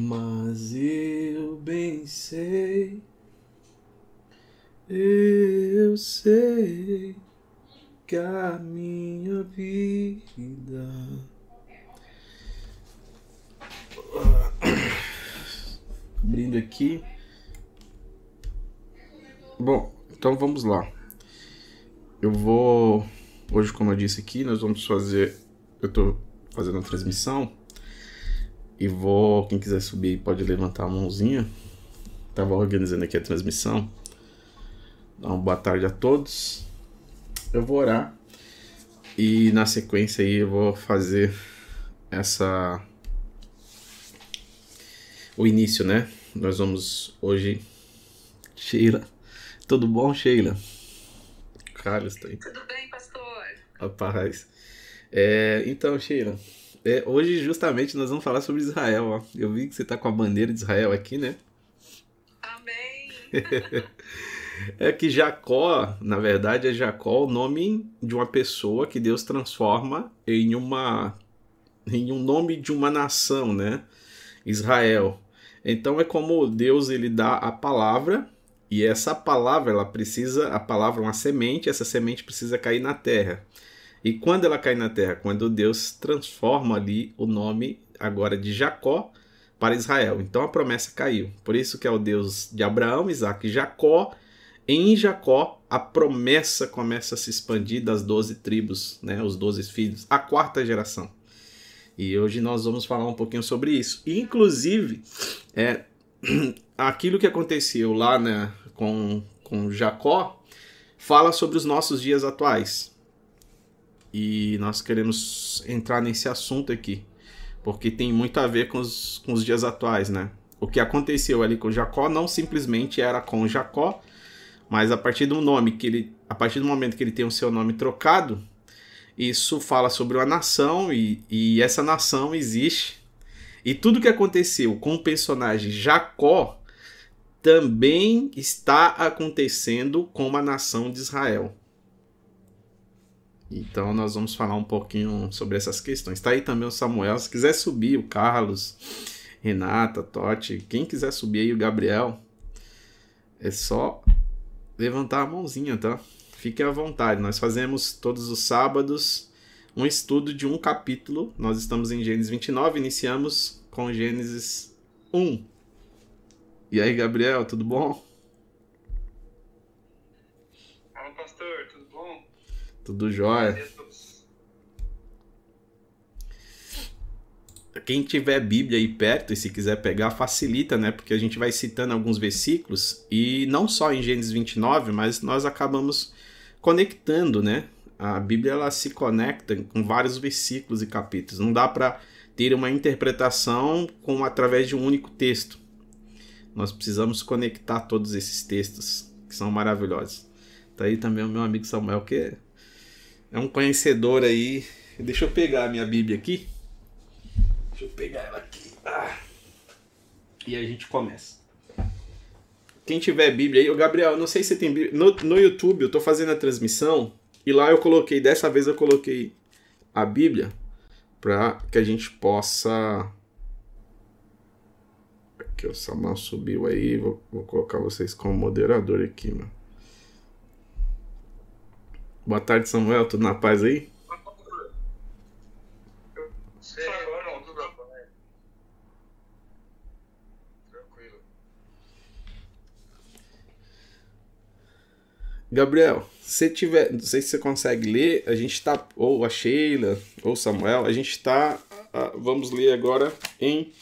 Mas eu bem sei, eu sei que a minha vida abrindo aqui. Bom, então vamos lá. Eu vou hoje, como eu disse aqui, nós vamos fazer. Eu tô fazendo a transmissão e vou. Quem quiser subir pode levantar a mãozinha. Tava organizando aqui a transmissão. Então, boa tarde a todos. Eu vou orar e na sequência aí eu vou fazer essa o início, né? Nós vamos hoje Sheila. Tudo bom, Sheila? Carlos tá aí. Tudo bem, pastor? Rapaz. É, então, Sheila, é, hoje justamente nós vamos falar sobre Israel. Ó. Eu vi que você tá com a bandeira de Israel aqui, né? Amém! é que Jacó, na verdade, é Jacó o nome de uma pessoa que Deus transforma em uma em um nome de uma nação, né? Israel. Então é como Deus ele dá a palavra e essa palavra ela precisa a palavra é uma semente, essa semente precisa cair na terra. E quando ela cai na terra, quando Deus transforma ali o nome agora de Jacó para Israel. Então a promessa caiu. Por isso que é o Deus de Abraão, Isaac e Jacó em Jacó, a promessa começa a se expandir das doze tribos, né, os doze filhos, a quarta geração. E hoje nós vamos falar um pouquinho sobre isso. Inclusive, é, aquilo que aconteceu lá né, com, com Jacó fala sobre os nossos dias atuais. E nós queremos entrar nesse assunto aqui, porque tem muito a ver com os, com os dias atuais, né? O que aconteceu ali com Jacó não simplesmente era com Jacó, mas a partir do nome que ele, a partir do momento que ele tem o seu nome trocado, isso fala sobre uma nação e, e essa nação existe. E tudo que aconteceu com o personagem Jacó também está acontecendo com a nação de Israel. Então nós vamos falar um pouquinho sobre essas questões. Está aí também o Samuel. Se quiser subir, o Carlos, Renata, Totti, quem quiser subir aí, o Gabriel, é só levantar a mãozinha, tá? Fiquem à vontade. Nós fazemos todos os sábados um estudo de um capítulo. Nós estamos em Gênesis 29, iniciamos com Gênesis 1. E aí, Gabriel, tudo bom? Fala, pastor, tudo? Tudo jóia. quem tiver Bíblia aí perto e se quiser pegar, facilita, né? Porque a gente vai citando alguns versículos e não só em Gênesis 29, mas nós acabamos conectando, né? A Bíblia ela se conecta com vários versículos e capítulos. Não dá para ter uma interpretação com através de um único texto. Nós precisamos conectar todos esses textos que são maravilhosos. Tá aí também o meu amigo Samuel que é um conhecedor aí. Deixa eu pegar a minha Bíblia aqui. Deixa eu pegar ela aqui. Ah. E a gente começa. Quem tiver Bíblia aí, o Gabriel, não sei se tem Bíblia. No, no YouTube eu tô fazendo a transmissão e lá eu coloquei, dessa vez eu coloquei a Bíblia para que a gente possa. Aqui o Samuel subiu aí, vou, vou colocar vocês como moderador aqui, mano. Boa tarde, Samuel, tudo na paz aí? Gabriel, se tiver, não sei se você consegue ler, a gente está, ou a Sheila, ou Samuel, a gente está, vamos ler agora em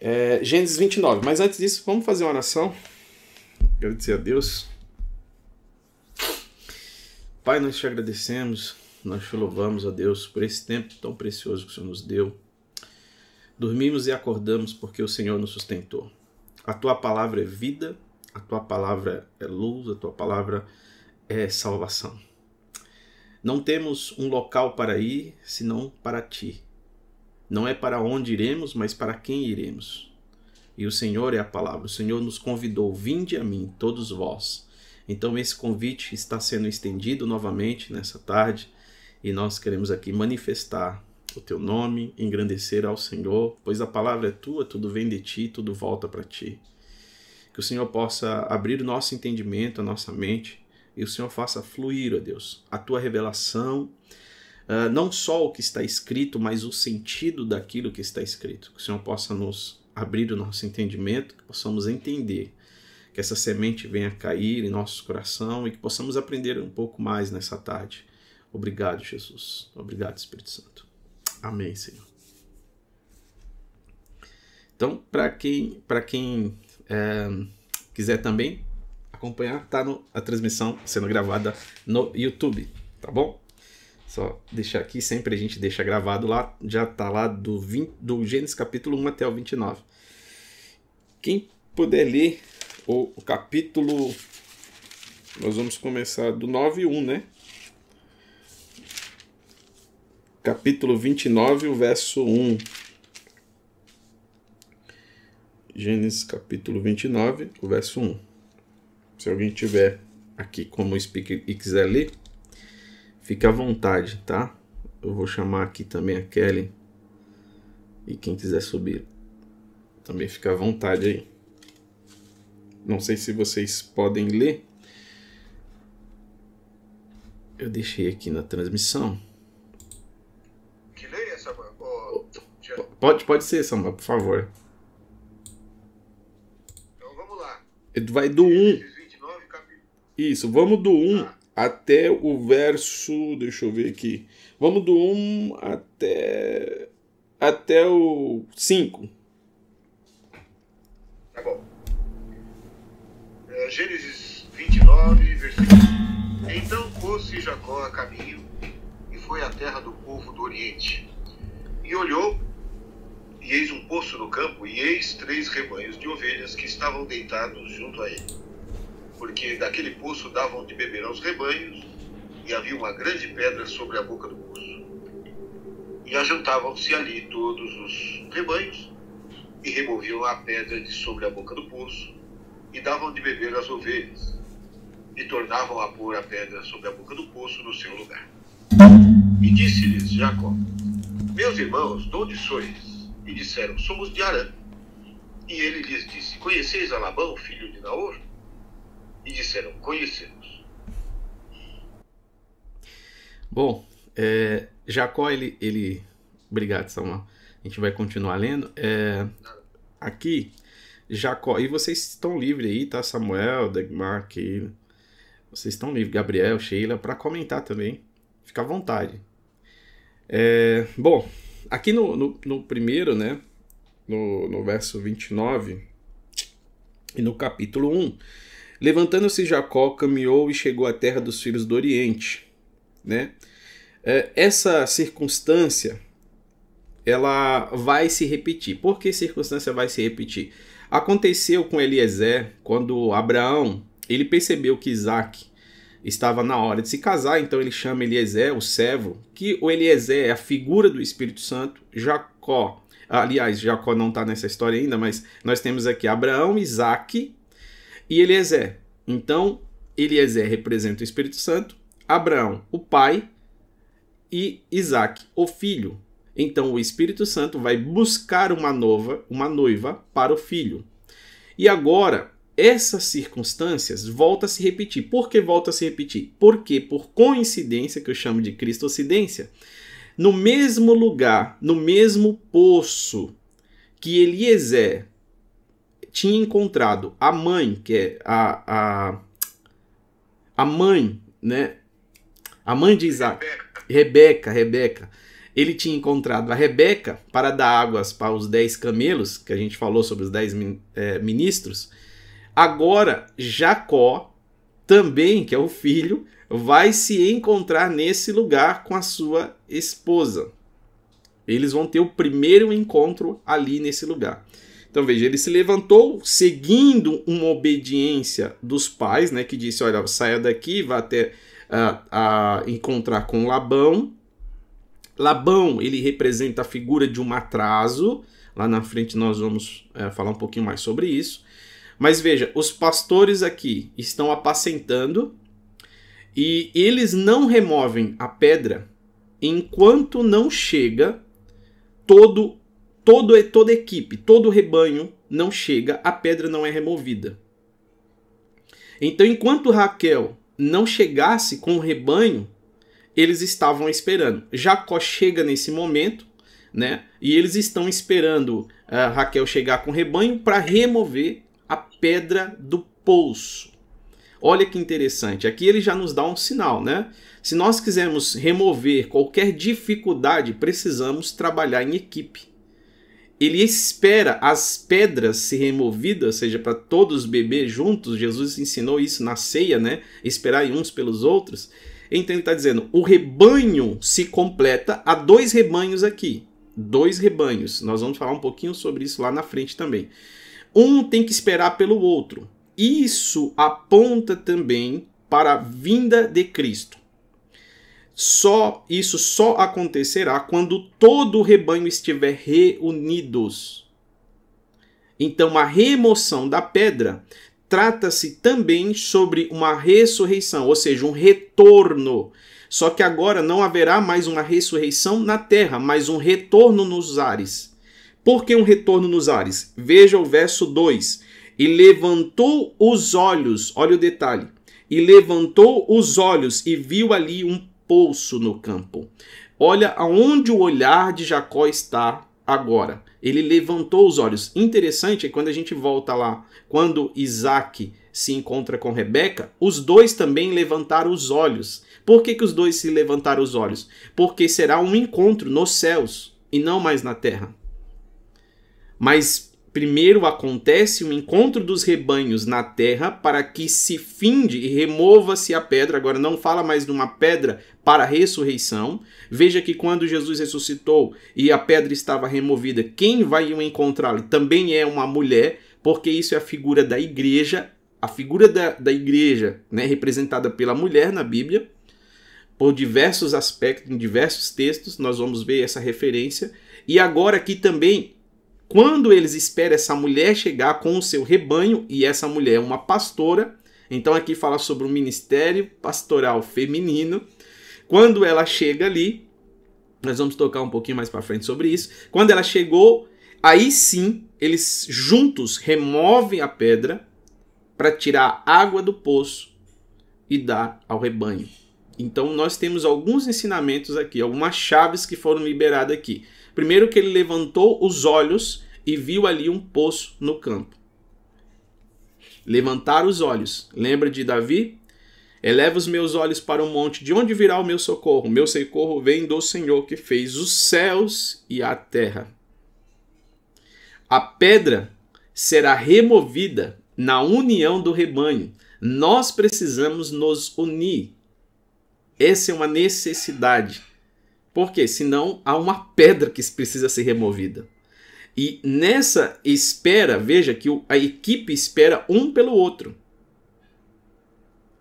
é, Gênesis 29. Mas antes disso, vamos fazer uma oração. Agradecer a Deus. Pai, nós te agradecemos, nós te louvamos a Deus por esse tempo tão precioso que o Senhor nos deu. Dormimos e acordamos porque o Senhor nos sustentou. A tua palavra é vida a tua palavra é luz, a tua palavra é salvação. Não temos um local para ir senão para ti. Não é para onde iremos, mas para quem iremos. E o Senhor é a palavra. O Senhor nos convidou: vinde a mim, todos vós. Então, esse convite está sendo estendido novamente nessa tarde e nós queremos aqui manifestar o teu nome, engrandecer ao Senhor, pois a palavra é tua, tudo vem de ti, tudo volta para ti. Que o Senhor possa abrir o nosso entendimento, a nossa mente, e o Senhor faça fluir, ó Deus, a tua revelação, uh, não só o que está escrito, mas o sentido daquilo que está escrito. Que o Senhor possa nos abrir o nosso entendimento, que possamos entender que essa semente venha cair em nosso coração e que possamos aprender um pouco mais nessa tarde. Obrigado, Jesus. Obrigado, Espírito Santo. Amém, Senhor. Então, para quem, pra quem é, quiser também acompanhar, tá no, a transmissão sendo gravada no YouTube, tá bom? Só deixar aqui, sempre a gente deixa gravado lá, já tá lá do, 20, do Gênesis capítulo 1 até o 29. Quem puder ler o, o capítulo, nós vamos começar do 9 e 1, né? Capítulo 29, o verso 1. Gênesis capítulo 29, o verso 1. Se alguém tiver aqui como speaker e quiser ler, fique à vontade, tá? Eu vou chamar aqui também a Kelly. E quem quiser subir, também fica à vontade aí. Não sei se vocês podem ler. Eu deixei aqui na transmissão. Que leia, Samuel? Oh, pode, pode ser, Samuel, por favor. Então vamos lá. Vai do 1. Isso, vamos do 1 ah. até o verso. Deixa eu ver aqui. Vamos do 1 até. Até o 5. Tá bom. Gênesis 29, versículo. Então pôs-se Jacó a caminho e foi à terra do povo do Oriente. E olhou, e eis um poço no campo, e eis três rebanhos de ovelhas que estavam deitados junto a ele porque daquele poço davam de beber aos rebanhos, e havia uma grande pedra sobre a boca do poço. E ajuntavam-se ali todos os rebanhos, e removiam a pedra de sobre a boca do poço, e davam de beber às ovelhas, e tornavam a pôr a pedra sobre a boca do poço no seu lugar. E disse-lhes Jacó: Meus irmãos, de onde sois? E disseram: Somos de Arã. E ele lhes disse: Conheceis a Labão, filho de Naor? e disseram: Conhecemos. Bom, é, Jacó, ele, ele. Obrigado, Samuel. A gente vai continuar lendo. É, aqui, Jacó. E vocês estão livres aí, tá? Samuel, Degmar, aqui. Vocês estão livres, Gabriel, Sheila, para comentar também. Fica à vontade. É, bom, aqui no, no, no, primeiro, né? No, no verso 29 e no capítulo 1, Levantando-se Jacó, caminhou e chegou à terra dos filhos do Oriente. Né? É, essa circunstância ela vai se repetir. Por que circunstância vai se repetir? Aconteceu com Eliezer quando Abraão ele percebeu que Isaac estava na hora de se casar, então ele chama Eliezer, o servo, que o Eliezer é a figura do Espírito Santo, Jacó. Aliás, Jacó não está nessa história ainda, mas nós temos aqui Abraão, Isaac e Eliezer. Então, Eliezer representa o Espírito Santo, Abraão, o pai, e Isaac, o filho. Então, o Espírito Santo vai buscar uma nova, uma noiva para o filho. E agora, essas circunstâncias voltam a se repetir. Por que volta a se repetir? Porque, por coincidência, que eu chamo de cristocidência, no mesmo lugar, no mesmo poço que Eliezer tinha encontrado a mãe, que é a, a, a mãe, né? A mãe de Isaac, Rebeca, Rebeca. Ele tinha encontrado a Rebeca para dar águas para os dez camelos, que a gente falou sobre os dez é, ministros. Agora, Jacó, também, que é o filho, vai se encontrar nesse lugar com a sua esposa. Eles vão ter o primeiro encontro ali nesse lugar. Então veja, ele se levantou seguindo uma obediência dos pais, né, que disse, olha, saia daqui, vá até uh, a encontrar com Labão. Labão, ele representa a figura de um atraso. Lá na frente nós vamos uh, falar um pouquinho mais sobre isso. Mas veja, os pastores aqui estão apacentando e eles não removem a pedra enquanto não chega todo, todo toda equipe, todo rebanho não chega, a pedra não é removida. Então, enquanto Raquel não chegasse com o rebanho, eles estavam esperando. Jacó chega nesse momento, né? E eles estão esperando uh, Raquel chegar com o rebanho para remover a pedra do poço. Olha que interessante. Aqui ele já nos dá um sinal, né? Se nós quisermos remover qualquer dificuldade, precisamos trabalhar em equipe. Ele espera as pedras se removidas, seja para todos beber juntos. Jesus ensinou isso na ceia, né? Esperar uns pelos outros. Então ele está dizendo: o rebanho se completa. Há dois rebanhos aqui. Dois rebanhos. Nós vamos falar um pouquinho sobre isso lá na frente também. Um tem que esperar pelo outro. Isso aponta também para a vinda de Cristo. Só isso só acontecerá quando todo o rebanho estiver reunidos. Então, a remoção da pedra trata-se também sobre uma ressurreição, ou seja, um retorno. Só que agora não haverá mais uma ressurreição na terra, mas um retorno nos ares. Por que um retorno nos ares? Veja o verso 2. E levantou os olhos, olha o detalhe. E levantou os olhos e viu ali um poço no campo. Olha aonde o olhar de Jacó está agora. Ele levantou os olhos. Interessante é quando a gente volta lá, quando Isaac se encontra com Rebeca, os dois também levantaram os olhos. Por que, que os dois se levantaram os olhos? Porque será um encontro nos céus e não mais na terra. Mas Primeiro acontece o encontro dos rebanhos na terra para que se finde e remova-se a pedra. Agora não fala mais de uma pedra para a ressurreição. Veja que quando Jesus ressuscitou e a pedra estava removida, quem vai encontrá-lo também é uma mulher, porque isso é a figura da igreja. A figura da, da igreja, né, representada pela mulher na Bíblia, por diversos aspectos, em diversos textos, nós vamos ver essa referência. E agora aqui também quando eles esperam essa mulher chegar com o seu rebanho, e essa mulher é uma pastora, então aqui fala sobre o ministério pastoral feminino. Quando ela chega ali, nós vamos tocar um pouquinho mais para frente sobre isso. Quando ela chegou, aí sim, eles juntos removem a pedra para tirar água do poço e dar ao rebanho. Então nós temos alguns ensinamentos aqui, algumas chaves que foram liberadas aqui. Primeiro que ele levantou os olhos e viu ali um poço no campo. Levantar os olhos. Lembra de Davi? Eleva os meus olhos para o monte, de onde virá o meu socorro? Meu socorro vem do Senhor que fez os céus e a terra. A pedra será removida na união do rebanho. Nós precisamos nos unir. Essa é uma necessidade. Porque senão há uma pedra que precisa ser removida. E nessa espera, veja que a equipe espera um pelo outro.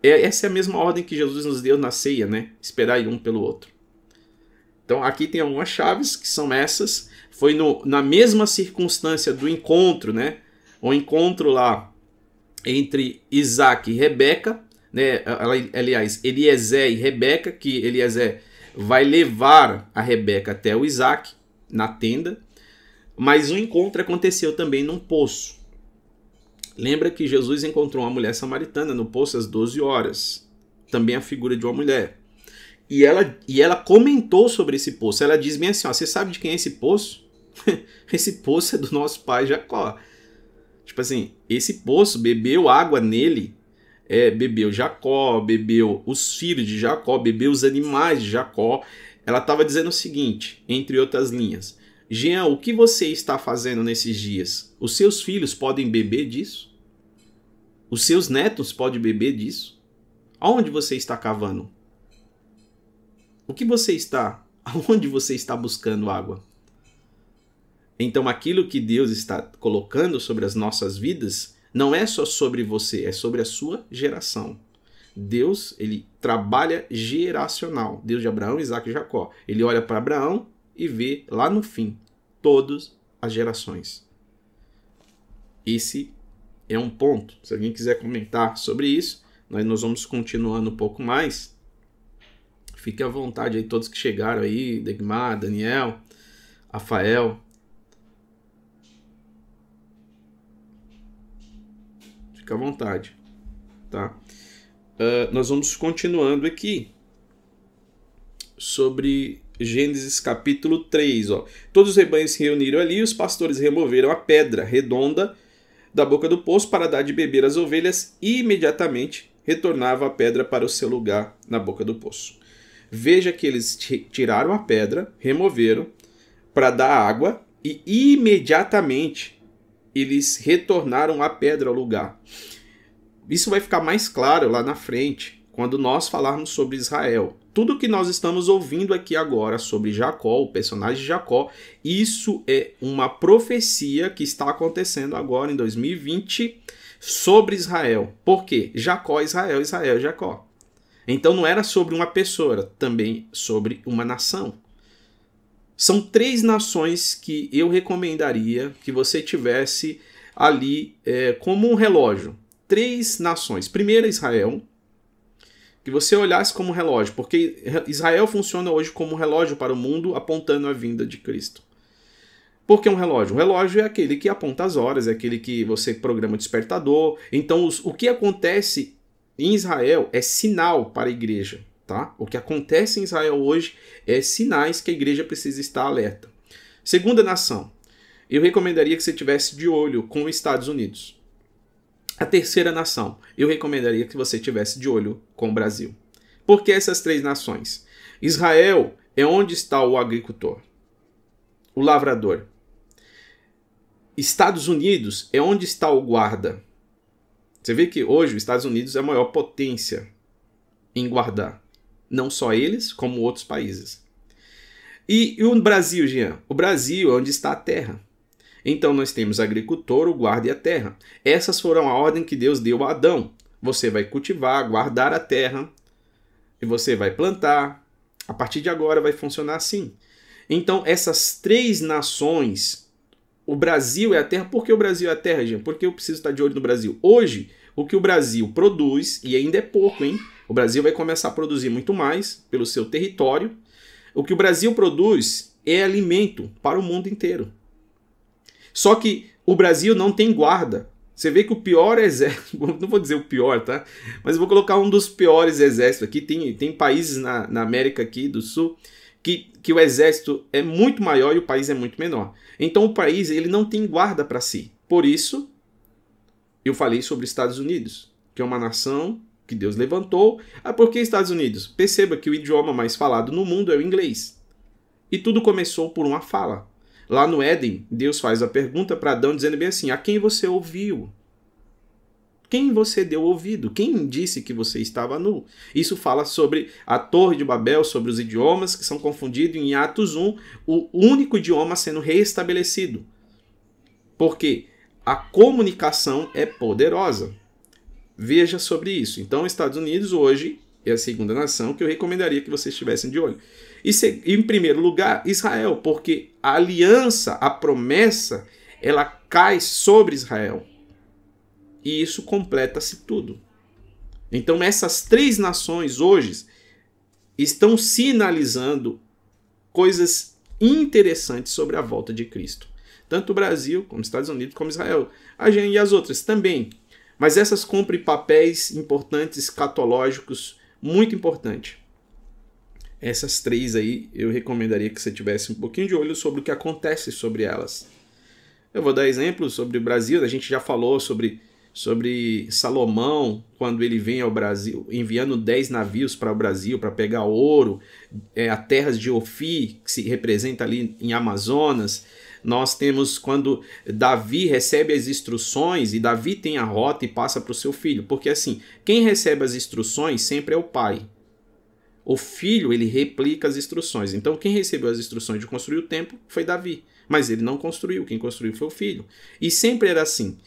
É, essa é a mesma ordem que Jesus nos deu na ceia, né? Esperar um pelo outro. Então aqui tem algumas chaves que são essas. Foi no, na mesma circunstância do encontro, né? O encontro lá entre Isaac e Rebeca, né? Aliás, Eliezer e Rebeca, que Eliezer vai levar a Rebeca até o Isaac na tenda. Mas o encontro aconteceu também num poço. Lembra que Jesus encontrou uma mulher samaritana no poço às 12 horas. Também a figura de uma mulher. E ela, e ela comentou sobre esse poço. Ela diz bem assim: ó, Você sabe de quem é esse poço? esse poço é do nosso pai Jacó. Tipo assim, esse poço bebeu água nele. É, bebeu Jacó, bebeu os filhos de Jacó, bebeu os animais de Jacó. Ela estava dizendo o seguinte, entre outras linhas: Jean, o que você está fazendo nesses dias? Os seus filhos podem beber disso? Os seus netos podem beber disso? Aonde você está cavando? O que você está? Aonde você está buscando água? Então, aquilo que Deus está colocando sobre as nossas vidas não é só sobre você, é sobre a sua geração. Deus, ele trabalha geracional. Deus de Abraão, Isaac e Jacó. Ele olha para Abraão, e vê lá no fim todas as gerações. Esse é um ponto. Se alguém quiser comentar sobre isso, nós, nós vamos continuando um pouco mais. Fique à vontade aí, todos que chegaram aí, Degmar, Daniel, Rafael. Fica à vontade, tá? Uh, nós vamos continuando aqui sobre Gênesis capítulo 3. Ó. Todos os rebanhos se reuniram ali e os pastores removeram a pedra redonda da boca do poço para dar de beber às ovelhas e imediatamente retornava a pedra para o seu lugar na boca do poço. Veja que eles tiraram a pedra, removeram para dar água e imediatamente eles retornaram a pedra ao lugar. Isso vai ficar mais claro lá na frente, quando nós falarmos sobre Israel tudo que nós estamos ouvindo aqui agora sobre Jacó, o personagem Jacó, isso é uma profecia que está acontecendo agora em 2020 sobre Israel. Por quê? Jacó, Israel, Israel, Jacó. Então não era sobre uma pessoa, era também sobre uma nação. São três nações que eu recomendaria que você tivesse ali é, como um relógio. Três nações. Primeiro, Israel que você olhasse como relógio, porque Israel funciona hoje como um relógio para o mundo apontando a vinda de Cristo. Por que um relógio? Um relógio é aquele que aponta as horas, é aquele que você programa o despertador. Então, os, o que acontece em Israel é sinal para a igreja. Tá? O que acontece em Israel hoje é sinais que a igreja precisa estar alerta. Segunda nação, eu recomendaria que você tivesse de olho com os Estados Unidos. A terceira nação, eu recomendaria que você tivesse de olho com o Brasil. Por que essas três nações? Israel é onde está o agricultor, o lavrador. Estados Unidos é onde está o guarda. Você vê que hoje os Estados Unidos é a maior potência em guardar. Não só eles, como outros países. E, e o Brasil, Jean? O Brasil é onde está a terra. Então nós temos agricultor, o guarda e a terra. Essas foram a ordem que Deus deu a Adão. Você vai cultivar, guardar a terra e você vai plantar. A partir de agora vai funcionar assim. Então essas três nações, o Brasil é a terra. Por que o Brasil é a terra, gente? Porque eu preciso estar de olho no Brasil. Hoje, o que o Brasil produz, e ainda é pouco, hein? O Brasil vai começar a produzir muito mais pelo seu território. O que o Brasil produz é alimento para o mundo inteiro. Só que o Brasil não tem guarda. Você vê que o pior exército, não vou dizer o pior, tá? Mas vou colocar um dos piores exércitos aqui. Tem, tem países na, na América aqui do Sul que, que o exército é muito maior e o país é muito menor. Então o país ele não tem guarda para si. Por isso, eu falei sobre Estados Unidos, que é uma nação que Deus levantou. Ah, por que Estados Unidos? Perceba que o idioma mais falado no mundo é o inglês. E tudo começou por uma fala. Lá no Éden, Deus faz a pergunta para Adão, dizendo bem assim: A quem você ouviu? Quem você deu ouvido? Quem disse que você estava nu? Isso fala sobre a Torre de Babel, sobre os idiomas que são confundidos em Atos 1, o único idioma sendo reestabelecido. Porque a comunicação é poderosa. Veja sobre isso. Então, Estados Unidos hoje é a segunda nação que eu recomendaria que vocês estivessem de olho. E em primeiro lugar, Israel, porque a aliança, a promessa, ela cai sobre Israel. E isso completa-se tudo. Então, essas três nações hoje estão sinalizando coisas interessantes sobre a volta de Cristo. Tanto o Brasil, como os Estados Unidos, como Israel. A gente e as outras também. Mas essas cumprem papéis importantes, escatológicos, muito importantes. Essas três aí eu recomendaria que você tivesse um pouquinho de olho sobre o que acontece sobre elas. Eu vou dar exemplos sobre o Brasil, a gente já falou sobre, sobre Salomão, quando ele vem ao Brasil, enviando 10 navios para o Brasil para pegar ouro, é, a terras de Ofi, que se representa ali em Amazonas. Nós temos quando Davi recebe as instruções e Davi tem a rota e passa para o seu filho, porque assim, quem recebe as instruções sempre é o pai. O filho, ele replica as instruções. Então, quem recebeu as instruções de construir o templo foi Davi. Mas ele não construiu, quem construiu foi o filho. E sempre era assim.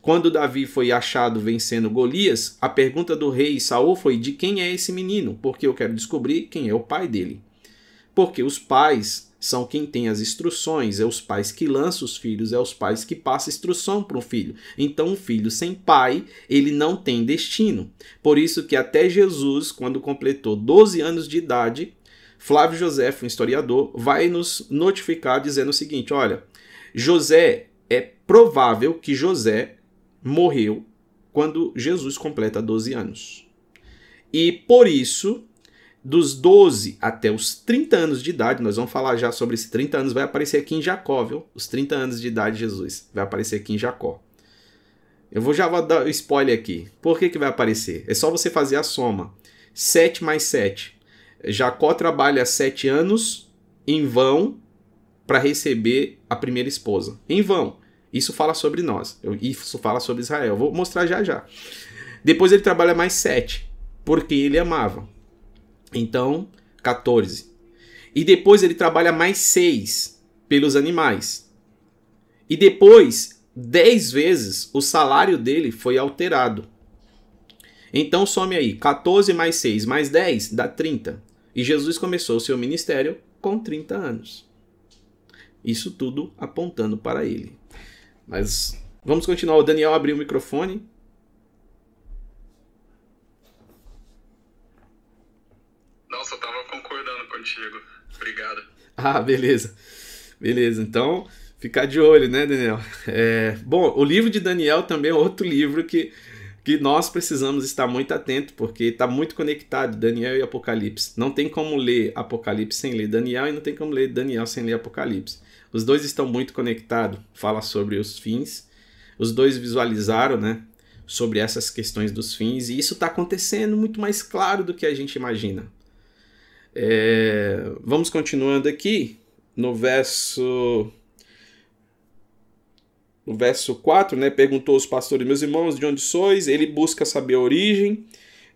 Quando Davi foi achado vencendo Golias, a pergunta do rei Saul foi: de quem é esse menino? Porque eu quero descobrir quem é o pai dele. Porque os pais são quem tem as instruções, é os pais que lançam os filhos, é os pais que passam instrução para um filho. Então, um filho sem pai, ele não tem destino. Por isso que até Jesus, quando completou 12 anos de idade, Flávio José, um historiador, vai nos notificar dizendo o seguinte: olha, José é provável que José morreu quando Jesus completa 12 anos. E por isso, dos 12 até os 30 anos de idade, nós vamos falar já sobre esses 30 anos, vai aparecer aqui em Jacó, viu? Os 30 anos de idade de Jesus, vai aparecer aqui em Jacó. Eu vou já dar spoiler aqui. Por que, que vai aparecer? É só você fazer a soma. 7 mais 7. Jacó trabalha 7 anos em vão para receber a primeira esposa. Em vão. Isso fala sobre nós. Isso fala sobre Israel. vou mostrar já já. Depois ele trabalha mais 7, porque ele amava. Então, 14. E depois ele trabalha mais 6 pelos animais. E depois 10 vezes o salário dele foi alterado. Então some aí, 14 mais 6 mais 10 dá 30. E Jesus começou o seu ministério com 30 anos. Isso tudo apontando para ele. Mas vamos continuar. O Daniel abriu o microfone. Nossa, eu tava concordando contigo. Obrigado. Ah, beleza. Beleza. Então, ficar de olho, né, Daniel? É, bom, o livro de Daniel também é outro livro que, que nós precisamos estar muito atento, porque está muito conectado, Daniel e Apocalipse. Não tem como ler Apocalipse sem ler Daniel e não tem como ler Daniel sem ler Apocalipse. Os dois estão muito conectados, fala sobre os fins. Os dois visualizaram, né, sobre essas questões dos fins, e isso está acontecendo muito mais claro do que a gente imagina. É, vamos continuando aqui no verso no verso 4, né, perguntou aos pastores, meus irmãos, de onde sois? Ele busca saber a origem.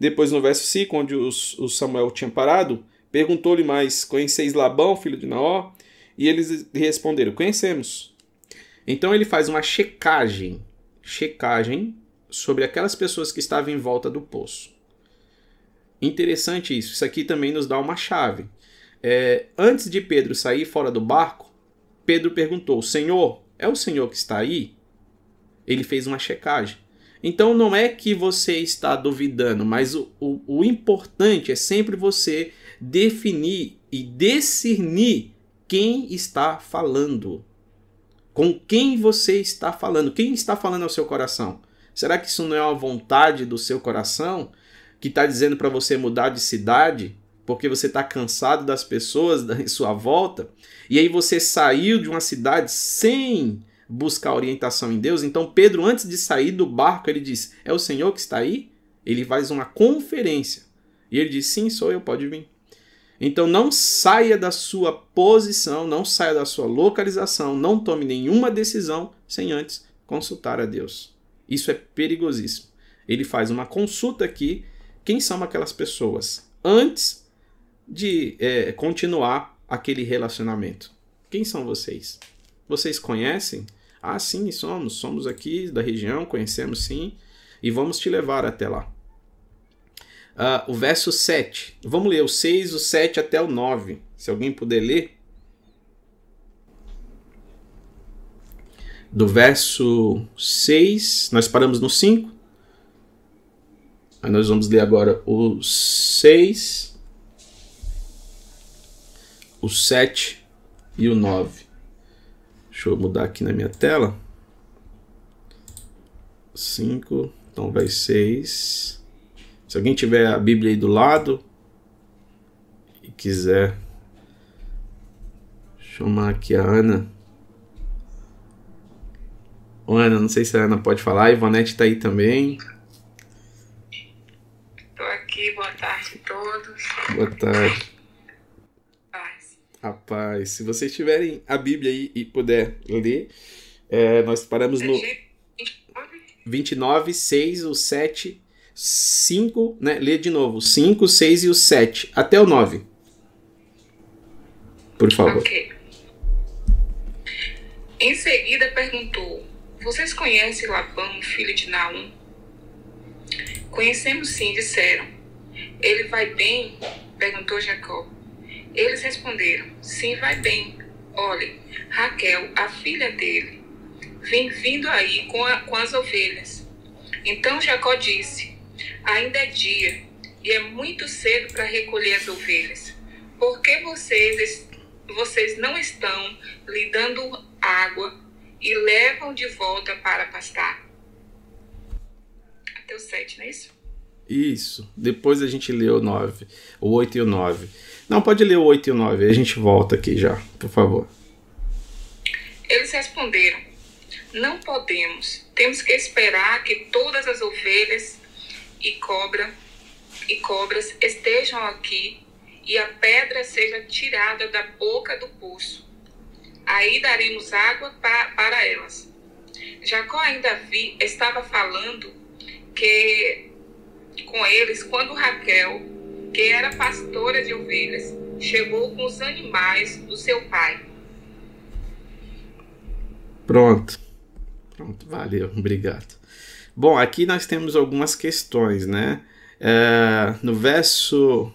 Depois no verso 5, onde os, o Samuel tinha parado, perguntou-lhe mais, conheceis Labão, filho de Naó? E eles responderam, conhecemos. Então ele faz uma checagem, checagem sobre aquelas pessoas que estavam em volta do poço. Interessante isso, isso aqui também nos dá uma chave. É, antes de Pedro sair fora do barco, Pedro perguntou, Senhor, é o Senhor que está aí? Ele fez uma checagem. Então não é que você está duvidando, mas o, o, o importante é sempre você definir e discernir quem está falando. Com quem você está falando? Quem está falando ao seu coração? Será que isso não é uma vontade do seu coração que está dizendo para você mudar de cidade porque você está cansado das pessoas em sua volta? e aí você saiu de uma cidade sem buscar orientação em Deus. Então Pedro, antes de sair do barco, ele diz: É o Senhor que está aí? Ele faz uma conferência. E ele diz: Sim, sou eu, pode vir. Então não saia da sua posição, não saia da sua localização, não tome nenhuma decisão sem antes consultar a Deus. Isso é perigosíssimo. Ele faz uma consulta aqui. Quem são aquelas pessoas? Antes de é, continuar aquele relacionamento. Quem são vocês? Vocês conhecem? Ah, sim, somos. Somos aqui da região, conhecemos sim. E vamos te levar até lá. Uh, o verso 7. Vamos ler o 6, o 7 até o 9. Se alguém puder ler. Do verso 6, nós paramos no 5. Aí nós vamos ler agora o 6 o 7 e o 9. Deixa eu mudar aqui na minha tela. 5, então vai 6. Se alguém tiver a Bíblia aí do lado e quiser chamar aqui a Ana. Ana, não sei se a Ana pode falar, a Ivonete tá aí também. Aqui, boa tarde a todos. Boa tarde. Rapaz, se vocês tiverem a Bíblia aí e puder ler, é, nós paramos no 29, 6, o 7, 5, né? Lê de novo. 5, 6 e o 7, até o 9. Por favor. Ok. Em seguida perguntou: Vocês conhecem Labão, filho de Naum? Conhecemos sim, disseram. Ele vai bem? perguntou Jacó. Eles responderam: Sim, vai bem. Olhe, Raquel, a filha dele, vem vindo aí com, a, com as ovelhas. Então Jacó disse: Ainda é dia e é muito cedo para recolher as ovelhas. por que vocês, vocês não estão lhe dando água e levam de volta para pastar? Até o 7, não é isso? Isso. Depois a gente lê o 9, o 8 e o 9. Não, pode ler o 8 e o 9, aí a gente volta aqui já, por favor. Eles responderam: Não podemos. Temos que esperar que todas as ovelhas e cobra e cobras estejam aqui e a pedra seja tirada da boca do poço. Aí daremos água pa para elas. Jacó ainda vi, estava falando que com eles quando Raquel, que era pastora de ovelhas, chegou com os animais do seu pai. Pronto. Pronto, valeu, obrigado. Bom, aqui nós temos algumas questões, né? É, no verso.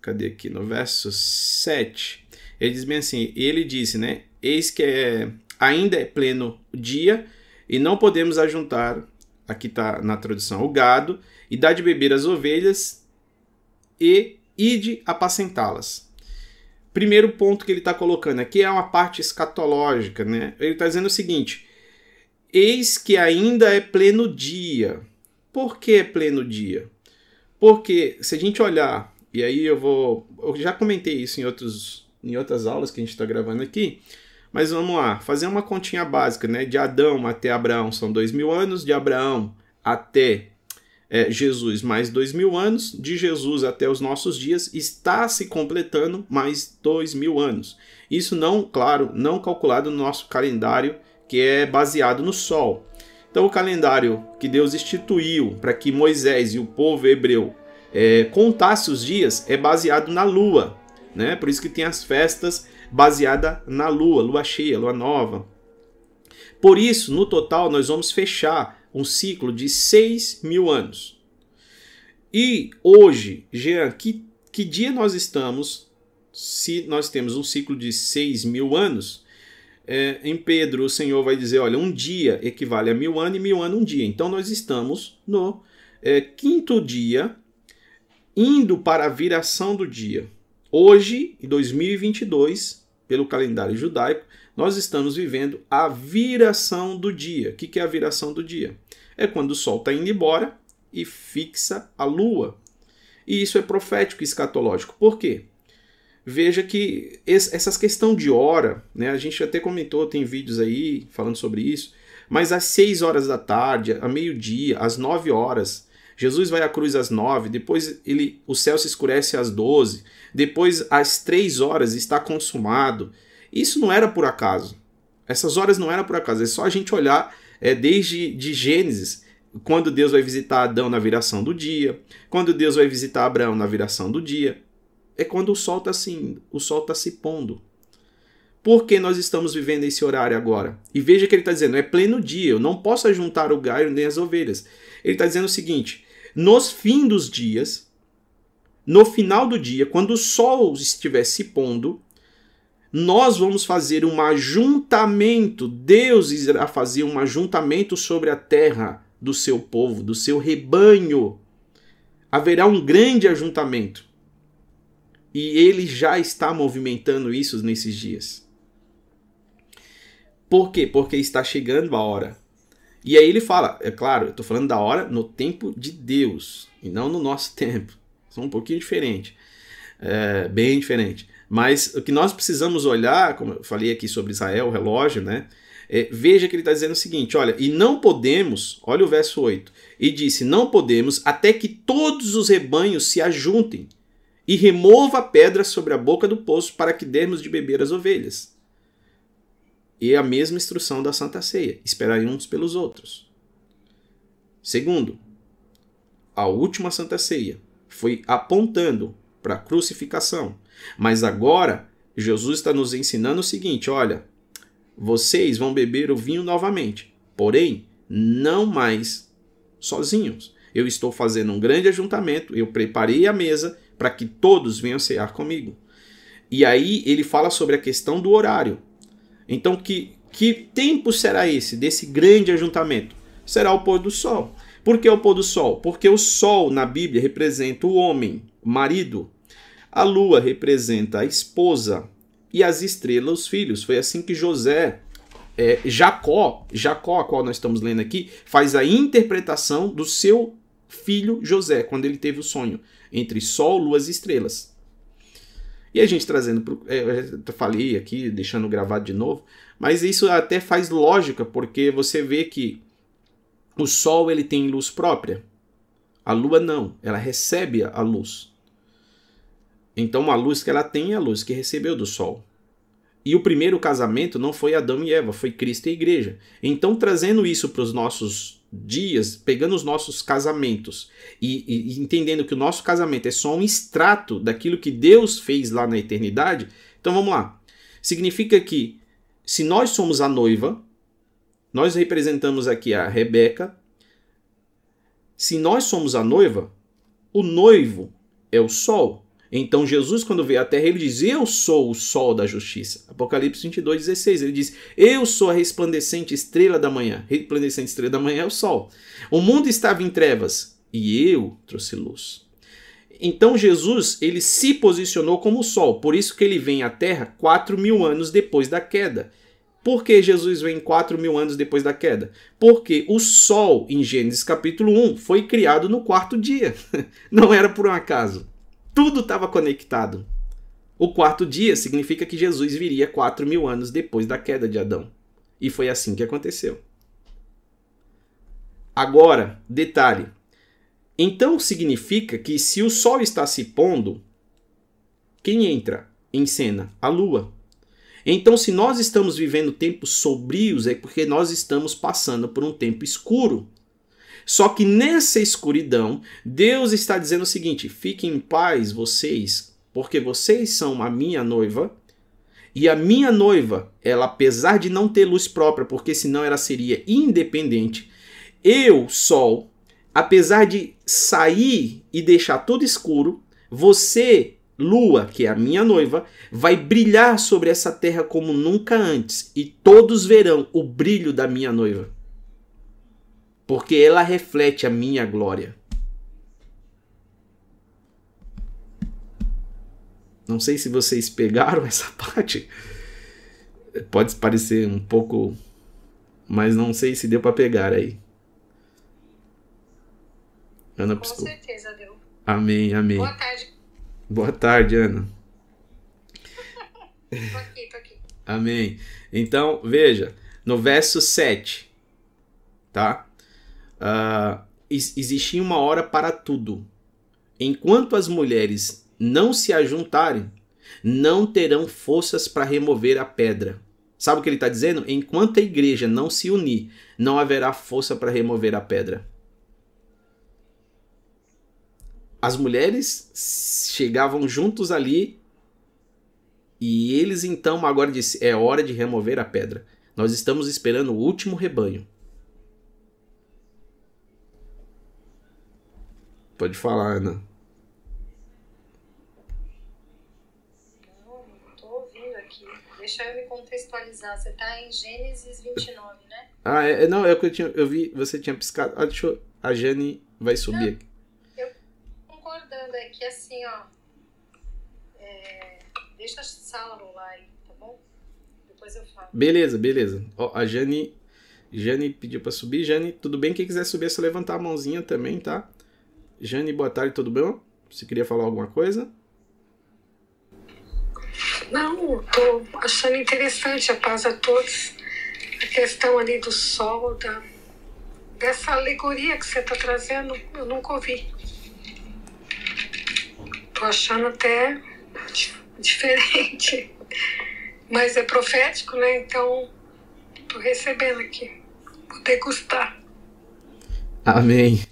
Cadê aqui? No verso 7, ele diz bem assim: ele disse, né? Eis que é, ainda é pleno dia e não podemos ajuntar aqui está na tradução, o gado, e dá de beber as ovelhas e ide apacentá-las. Primeiro ponto que ele está colocando aqui é uma parte escatológica, né? Ele está dizendo o seguinte: eis que ainda é pleno dia. Por que é pleno dia? Porque se a gente olhar, e aí eu vou. Eu já comentei isso em, outros, em outras aulas que a gente está gravando aqui. Mas vamos lá, fazer uma continha básica, né? De Adão até Abraão são dois mil anos, de Abraão até é, Jesus mais dois mil anos, de Jesus até os nossos dias está se completando mais dois mil anos. Isso não, claro, não calculado no nosso calendário que é baseado no Sol. Então o calendário que Deus instituiu para que Moisés e o povo hebreu é, contasse os dias é baseado na Lua, né? Por isso que tem as festas baseada na lua, lua cheia, lua nova. Por isso, no total, nós vamos fechar um ciclo de 6 mil anos. E hoje, Jean, que, que dia nós estamos? Se nós temos um ciclo de 6 mil anos, é, em Pedro o Senhor vai dizer: olha, um dia equivale a mil anos e mil anos um dia. Então nós estamos no é, quinto dia, indo para a viração do dia. Hoje, em 2022, pelo calendário judaico, nós estamos vivendo a viração do dia. O que é a viração do dia? É quando o sol está indo embora e fixa a lua. E isso é profético e escatológico. Por quê? Veja que essas questão de hora, né, a gente até comentou, tem vídeos aí falando sobre isso, mas às 6 horas da tarde, a meio-dia, às 9 horas, Jesus vai à cruz às 9, depois ele, o céu se escurece às 12, depois às três horas está consumado. Isso não era por acaso. Essas horas não eram por acaso. É só a gente olhar é, desde de Gênesis, quando Deus vai visitar Adão na viração do dia, quando Deus vai visitar Abraão na viração do dia. É quando o sol está assim, o sol está se pondo. Por que nós estamos vivendo esse horário agora? E veja que ele está dizendo, é pleno dia, eu não posso juntar o gaio nem as ovelhas. Ele está dizendo o seguinte: nos fins dos dias, no final do dia, quando o sol estiver se pondo, nós vamos fazer um ajuntamento, Deus irá fazer um ajuntamento sobre a terra do seu povo, do seu rebanho. Haverá um grande ajuntamento. E ele já está movimentando isso nesses dias. Por quê? Porque está chegando a hora. E aí ele fala, é claro, eu estou falando da hora no tempo de Deus, e não no nosso tempo. São um pouquinho diferente. É, bem diferente. Mas o que nós precisamos olhar, como eu falei aqui sobre Israel, o relógio, né? É, veja que ele está dizendo o seguinte: olha, e não podemos, olha o verso 8, e disse: não podemos até que todos os rebanhos se ajuntem e remova a pedra sobre a boca do poço para que demos de beber as ovelhas. E a mesma instrução da Santa Ceia: esperai uns pelos outros. Segundo, a última Santa Ceia foi apontando para a crucificação. Mas agora, Jesus está nos ensinando o seguinte: olha, vocês vão beber o vinho novamente, porém, não mais sozinhos. Eu estou fazendo um grande ajuntamento, eu preparei a mesa para que todos venham cear comigo. E aí ele fala sobre a questão do horário. Então, que, que tempo será esse, desse grande ajuntamento? Será o pôr do sol. Por que o pôr do sol? Porque o sol na Bíblia representa o homem, o marido. A lua representa a esposa e as estrelas os filhos. Foi assim que José, é, Jacó, Jacó, a qual nós estamos lendo aqui, faz a interpretação do seu filho José, quando ele teve o sonho entre sol, luas e estrelas. E a gente trazendo, pro, é, eu falei aqui, deixando gravado de novo, mas isso até faz lógica, porque você vê que o sol ele tem luz própria, a lua não, ela recebe a luz. Então a luz que ela tem é a luz que recebeu do sol. E o primeiro casamento não foi Adão e Eva, foi Cristo e a igreja. Então, trazendo isso para os nossos dias, pegando os nossos casamentos e, e, entendendo que o nosso casamento é só um extrato daquilo que Deus fez lá na eternidade, então vamos lá. Significa que se nós somos a noiva, nós representamos aqui a Rebeca. Se nós somos a noiva, o noivo é o sol. Então Jesus, quando veio à terra, ele diz: Eu sou o sol da justiça. Apocalipse 22, 16. Ele diz: Eu sou a resplandecente estrela da manhã. Resplandecente estrela da manhã é o sol. O mundo estava em trevas e eu trouxe luz. Então Jesus ele se posicionou como o sol, por isso que ele vem à Terra quatro mil anos depois da queda. Por que Jesus vem quatro mil anos depois da queda? Porque o Sol, em Gênesis capítulo 1, foi criado no quarto dia. Não era por um acaso. Tudo estava conectado. O quarto dia significa que Jesus viria quatro mil anos depois da queda de Adão. E foi assim que aconteceu. Agora, detalhe. Então significa que se o sol está se pondo, quem entra em cena? A lua. Então, se nós estamos vivendo tempos sombrios, é porque nós estamos passando por um tempo escuro. Só que nessa escuridão, Deus está dizendo o seguinte: fiquem em paz vocês, porque vocês são a minha noiva. E a minha noiva, ela apesar de não ter luz própria, porque senão ela seria independente, eu, sol, apesar de sair e deixar tudo escuro, você, lua, que é a minha noiva, vai brilhar sobre essa terra como nunca antes, e todos verão o brilho da minha noiva porque ela reflete a minha glória. Não sei se vocês pegaram essa parte. Pode parecer um pouco, mas não sei se deu para pegar aí. Ana Com certeza deu. Amém, amém. Boa tarde. Boa tarde, Ana. tô aqui, tô aqui. Amém. Então, veja, no verso 7, tá? Uh, existia uma hora para tudo. Enquanto as mulheres não se ajuntarem, não terão forças para remover a pedra. Sabe o que ele está dizendo? Enquanto a igreja não se unir, não haverá força para remover a pedra. As mulheres chegavam juntos ali e eles então agora disse: é hora de remover a pedra. Nós estamos esperando o último rebanho. Pode falar, Ana. Não, não tô ouvindo aqui. Deixa eu me contextualizar. Você tá em Gênesis 29, né? Ah, é, é, não, é o que eu tinha. Eu vi, você tinha piscado. Ah, deixa eu, A Jane vai subir aqui. Eu concordando, é que assim, ó. É, deixa a sala rolar aí, tá bom? Depois eu falo. Beleza, beleza. Ó, a Jane. Jane pediu para subir. Jane, tudo bem? Quem quiser subir é só levantar a mãozinha também, tá? Jane, boa tarde, tudo bem? Você queria falar alguma coisa? Não, estou achando interessante a paz a todos. A questão ali do sol, da, dessa alegoria que você está trazendo, eu nunca ouvi. Estou achando até diferente. Mas é profético, né? Então, estou recebendo aqui. Vou degustar. Amém.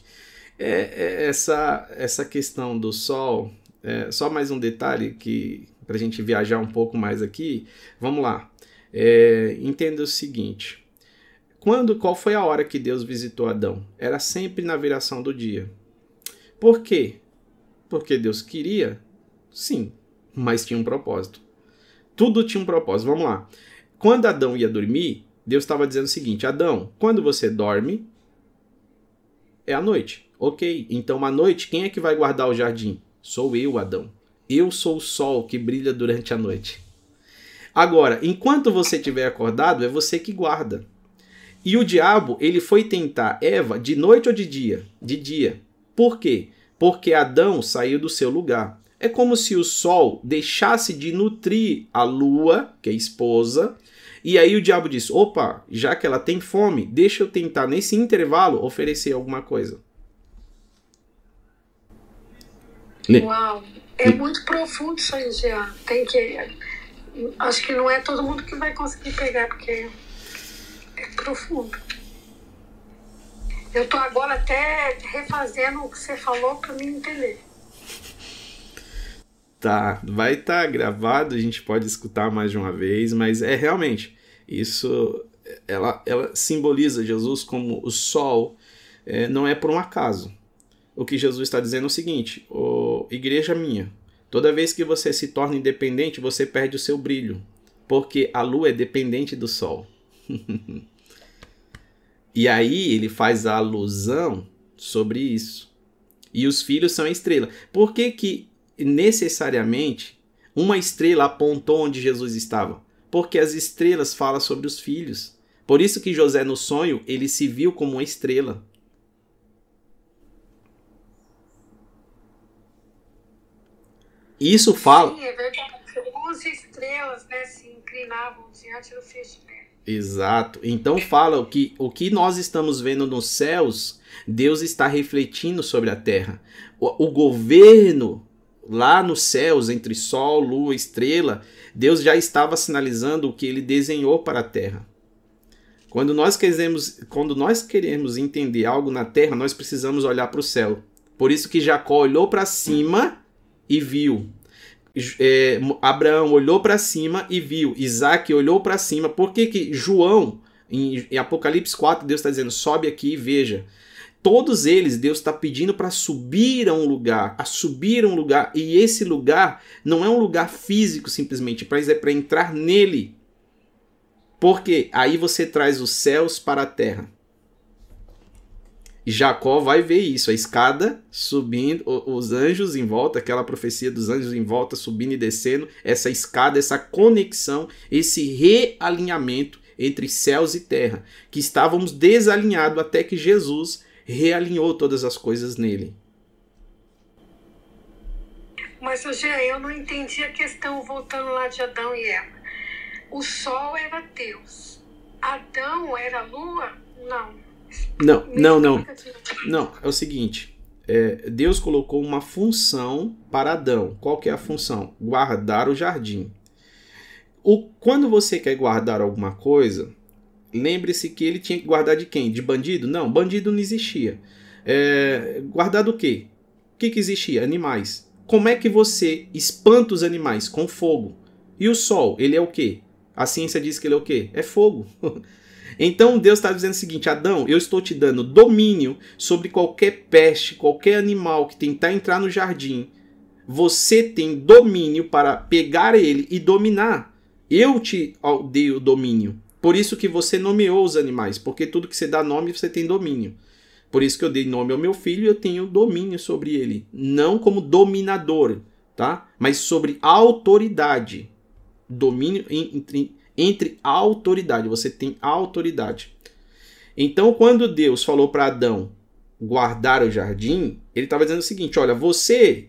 É, é, essa, essa questão do Sol, é, só mais um detalhe que para a gente viajar um pouco mais aqui, vamos lá. É, entenda o seguinte: quando, qual foi a hora que Deus visitou Adão? Era sempre na viração do dia. Por quê? Porque Deus queria? Sim, mas tinha um propósito. Tudo tinha um propósito. Vamos lá. Quando Adão ia dormir, Deus estava dizendo o seguinte: Adão, quando você dorme, é a noite. Ok, então à noite quem é que vai guardar o jardim? Sou eu, Adão. Eu sou o sol que brilha durante a noite. Agora, enquanto você estiver acordado, é você que guarda. E o diabo, ele foi tentar Eva de noite ou de dia? De dia. Por quê? Porque Adão saiu do seu lugar. É como se o sol deixasse de nutrir a lua, que é a esposa, e aí o diabo disse: opa, já que ela tem fome, deixa eu tentar nesse intervalo oferecer alguma coisa. Uau, é muito profundo isso aí, Jean. Tem que. Acho que não é todo mundo que vai conseguir pegar, porque é profundo. Eu tô agora até refazendo o que você falou para me entender. Tá, vai estar tá gravado, a gente pode escutar mais de uma vez, mas é realmente isso. Ela, ela simboliza Jesus como o sol, é, não é por um acaso. O que Jesus está dizendo é o seguinte: igreja minha, toda vez que você se torna independente, você perde o seu brilho, porque a lua é dependente do sol. e aí ele faz a alusão sobre isso. E os filhos são a estrela. Por que, que necessariamente uma estrela apontou onde Jesus estava? Porque as estrelas falam sobre os filhos. Por isso que José no sonho, ele se viu como uma estrela. Isso fala. Sim, é verdade. Onze estrelas né, se inclinavam diante do feixe Exato. Então fala o que, o que nós estamos vendo nos céus, Deus está refletindo sobre a terra. O, o governo lá nos céus, entre sol, lua, estrela, Deus já estava sinalizando o que ele desenhou para a terra. Quando nós queremos, quando nós queremos entender algo na terra, nós precisamos olhar para o céu. Por isso que Jacó olhou para cima e viu. É, Abraão olhou para cima e viu. Isaac olhou para cima. Por que, que João, em, em Apocalipse 4, Deus está dizendo: sobe aqui e veja. Todos eles, Deus está pedindo para subir a um lugar, a subir a um lugar, e esse lugar não é um lugar físico simplesmente, mas é para entrar nele. Porque aí você traz os céus para a terra. Jacó vai ver isso, a escada subindo, os anjos em volta, aquela profecia dos anjos em volta subindo e descendo, essa escada, essa conexão, esse realinhamento entre céus e terra, que estávamos desalinhados até que Jesus realinhou todas as coisas nele. Mas, Jean, eu não entendi a questão voltando lá de Adão e Eva. O sol era Deus. Adão era lua? Não. Não, não, não. Não, é o seguinte. É, Deus colocou uma função para Adão. Qual que é a função? Guardar o jardim. O, quando você quer guardar alguma coisa, lembre-se que ele tinha que guardar de quem? De bandido? Não, bandido não existia. É, guardar do quê? O que, que existia? Animais. Como é que você espanta os animais? Com fogo. E o sol, ele é o quê? A ciência diz que ele é o quê? É fogo. Então Deus está dizendo o seguinte: Adão, eu estou te dando domínio sobre qualquer peste, qualquer animal que tentar entrar no jardim. Você tem domínio para pegar ele e dominar. Eu te dei o domínio. Por isso que você nomeou os animais, porque tudo que você dá nome você tem domínio. Por isso que eu dei nome ao meu filho eu tenho domínio sobre ele, não como dominador, tá? Mas sobre autoridade. Domínio entre, entre autoridade, você tem autoridade. Então, quando Deus falou para Adão guardar o jardim, ele estava dizendo o seguinte: olha, você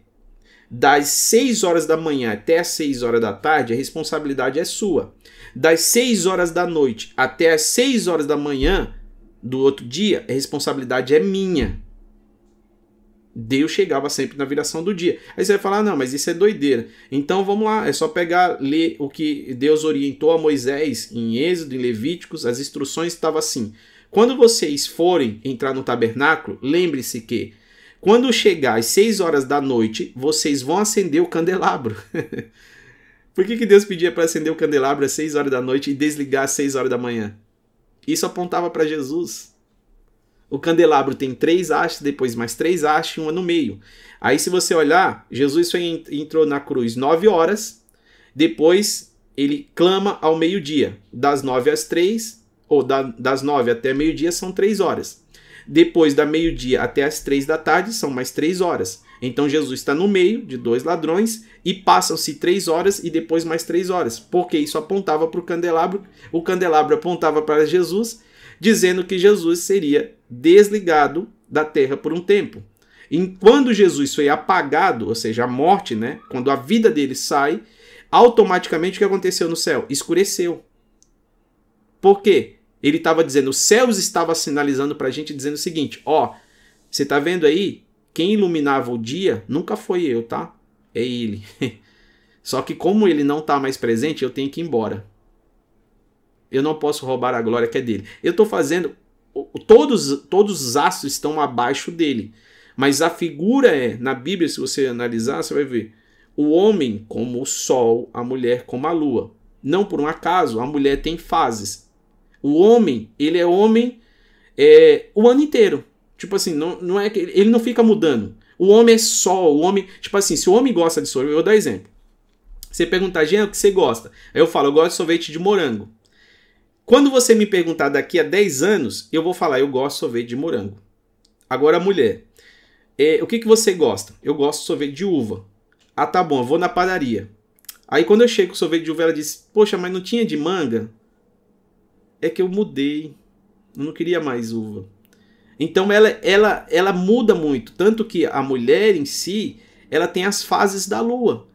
das 6 horas da manhã até as 6 horas da tarde, a responsabilidade é sua das 6 horas da noite até as 6 horas da manhã do outro dia, a responsabilidade é minha. Deus chegava sempre na viração do dia. Aí você vai falar, não, mas isso é doideira. Então vamos lá, é só pegar, ler o que Deus orientou a Moisés em Êxodo, em Levíticos, as instruções estavam assim. Quando vocês forem entrar no tabernáculo, lembre-se que quando chegar às 6 horas da noite, vocês vão acender o candelabro. Por que, que Deus pedia para acender o candelabro às 6 horas da noite e desligar às 6 horas da manhã? Isso apontava para Jesus. O candelabro tem três hastes, depois mais três hastes e uma no meio. Aí, se você olhar, Jesus entrou na cruz 9 horas, depois ele clama ao meio-dia. Das 9 às 3, ou da, das 9 até meio-dia são 3 horas. Depois da meio-dia até as 3 da tarde são mais 3 horas. Então Jesus está no meio de dois ladrões e passam-se três horas e depois mais três horas, porque isso apontava para o candelabro, o candelabro apontava para Jesus, dizendo que Jesus seria desligado da terra por um tempo. E quando Jesus foi apagado, ou seja, a morte, né? Quando a vida dele sai, automaticamente o que aconteceu no céu? Escureceu. Por quê? Ele estava dizendo, os céus estavam sinalizando para a gente dizendo o seguinte: ó, você está vendo aí? Quem iluminava o dia nunca foi eu, tá? É ele. Só que como ele não está mais presente, eu tenho que ir embora. Eu não posso roubar a glória que é dele. Eu estou fazendo. Todos, todos os astros estão abaixo dele. Mas a figura é, na Bíblia, se você analisar, você vai ver o homem como o sol, a mulher como a lua. Não por um acaso, a mulher tem fases. O homem, ele é homem é, o ano inteiro. Tipo assim, não, não é que ele não fica mudando. O homem é sol, o homem, tipo assim, se o homem gosta de sorvete, eu vou dar exemplo. Você perguntar, Jean, o que você gosta? Aí eu falo, eu gosto de sorvete de morango. Quando você me perguntar daqui a 10 anos, eu vou falar, eu gosto de sorvete de morango. Agora, mulher, é, o que, que você gosta? Eu gosto de sorvete de uva. Ah, tá bom, eu vou na padaria. Aí quando eu chego com sorvete de uva, ela diz, poxa, mas não tinha de manga? É que eu mudei. Eu não queria mais uva. Então ela, ela, ela muda muito. Tanto que a mulher em si, ela tem as fases da lua.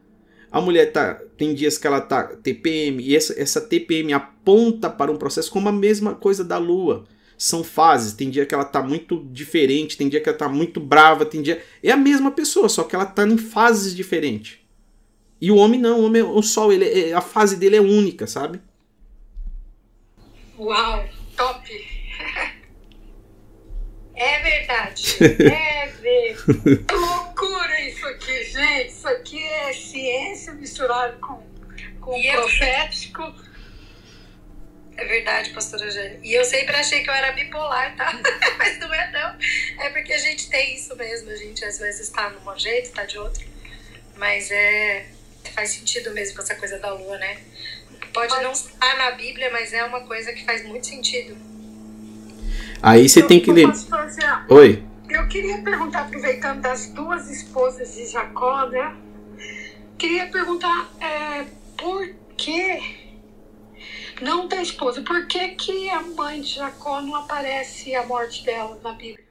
A mulher tá, tem dias que ela tá TPM, e essa, essa TPM aponta para um processo como a mesma coisa da lua. São fases, tem dia que ela tá muito diferente, tem dia que ela tá muito brava, tem dia. É a mesma pessoa, só que ela tá em fases diferentes. E o homem não, o, homem, o sol, ele, é, a fase dele é única, sabe? Uau, top! É verdade. É verdade. que loucura isso aqui, gente. Isso aqui é ciência misturada com, com e profético. Eu... É verdade, pastora Jane. E eu sempre achei que eu era bipolar, tá? Mas não é não. É porque a gente tem isso mesmo. A gente às vezes está de um jeito, está de outro. Mas é faz sentido mesmo com essa coisa da lua, né? Pode não estar na Bíblia, mas é uma coisa que faz muito sentido. Aí você tem que ler. Fazer, Oi. Eu queria perguntar, aproveitando das duas esposas de Jacó, né? Queria perguntar é, por que não da esposa, por que, que a mãe de Jacó não aparece a morte dela na Bíblia?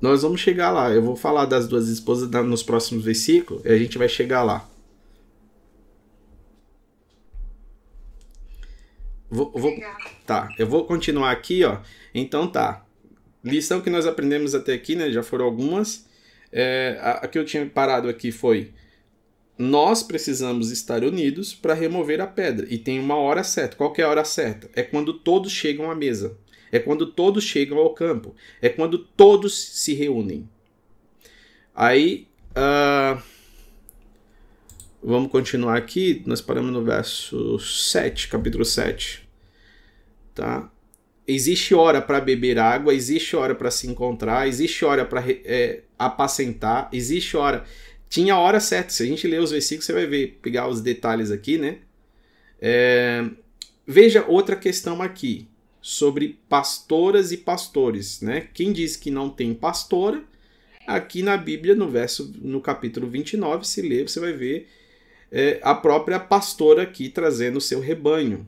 Nós vamos chegar lá. Eu vou falar das duas esposas nos próximos versículos e a gente vai chegar lá. Vou, vou, tá, eu vou continuar aqui, ó. Então tá. Lição que nós aprendemos até aqui, né? Já foram algumas. É, a, a que eu tinha parado aqui foi: nós precisamos estar unidos para remover a pedra. E tem uma hora certa. Qual é a hora certa? É quando todos chegam à mesa. É quando todos chegam ao campo. É quando todos se reúnem. Aí. Uh, Vamos continuar aqui. Nós paramos no verso 7, capítulo 7. Tá? Existe hora para beber água, existe hora para se encontrar, existe hora para é, apacentar, existe hora. Tinha hora certa. Se a gente ler os versículos, você vai ver, pegar os detalhes aqui, né? É, veja outra questão aqui sobre pastoras e pastores, né? Quem diz que não tem pastora, aqui na Bíblia, no verso, no capítulo 29, se ler, você vai ver é, a própria pastora aqui trazendo o seu rebanho.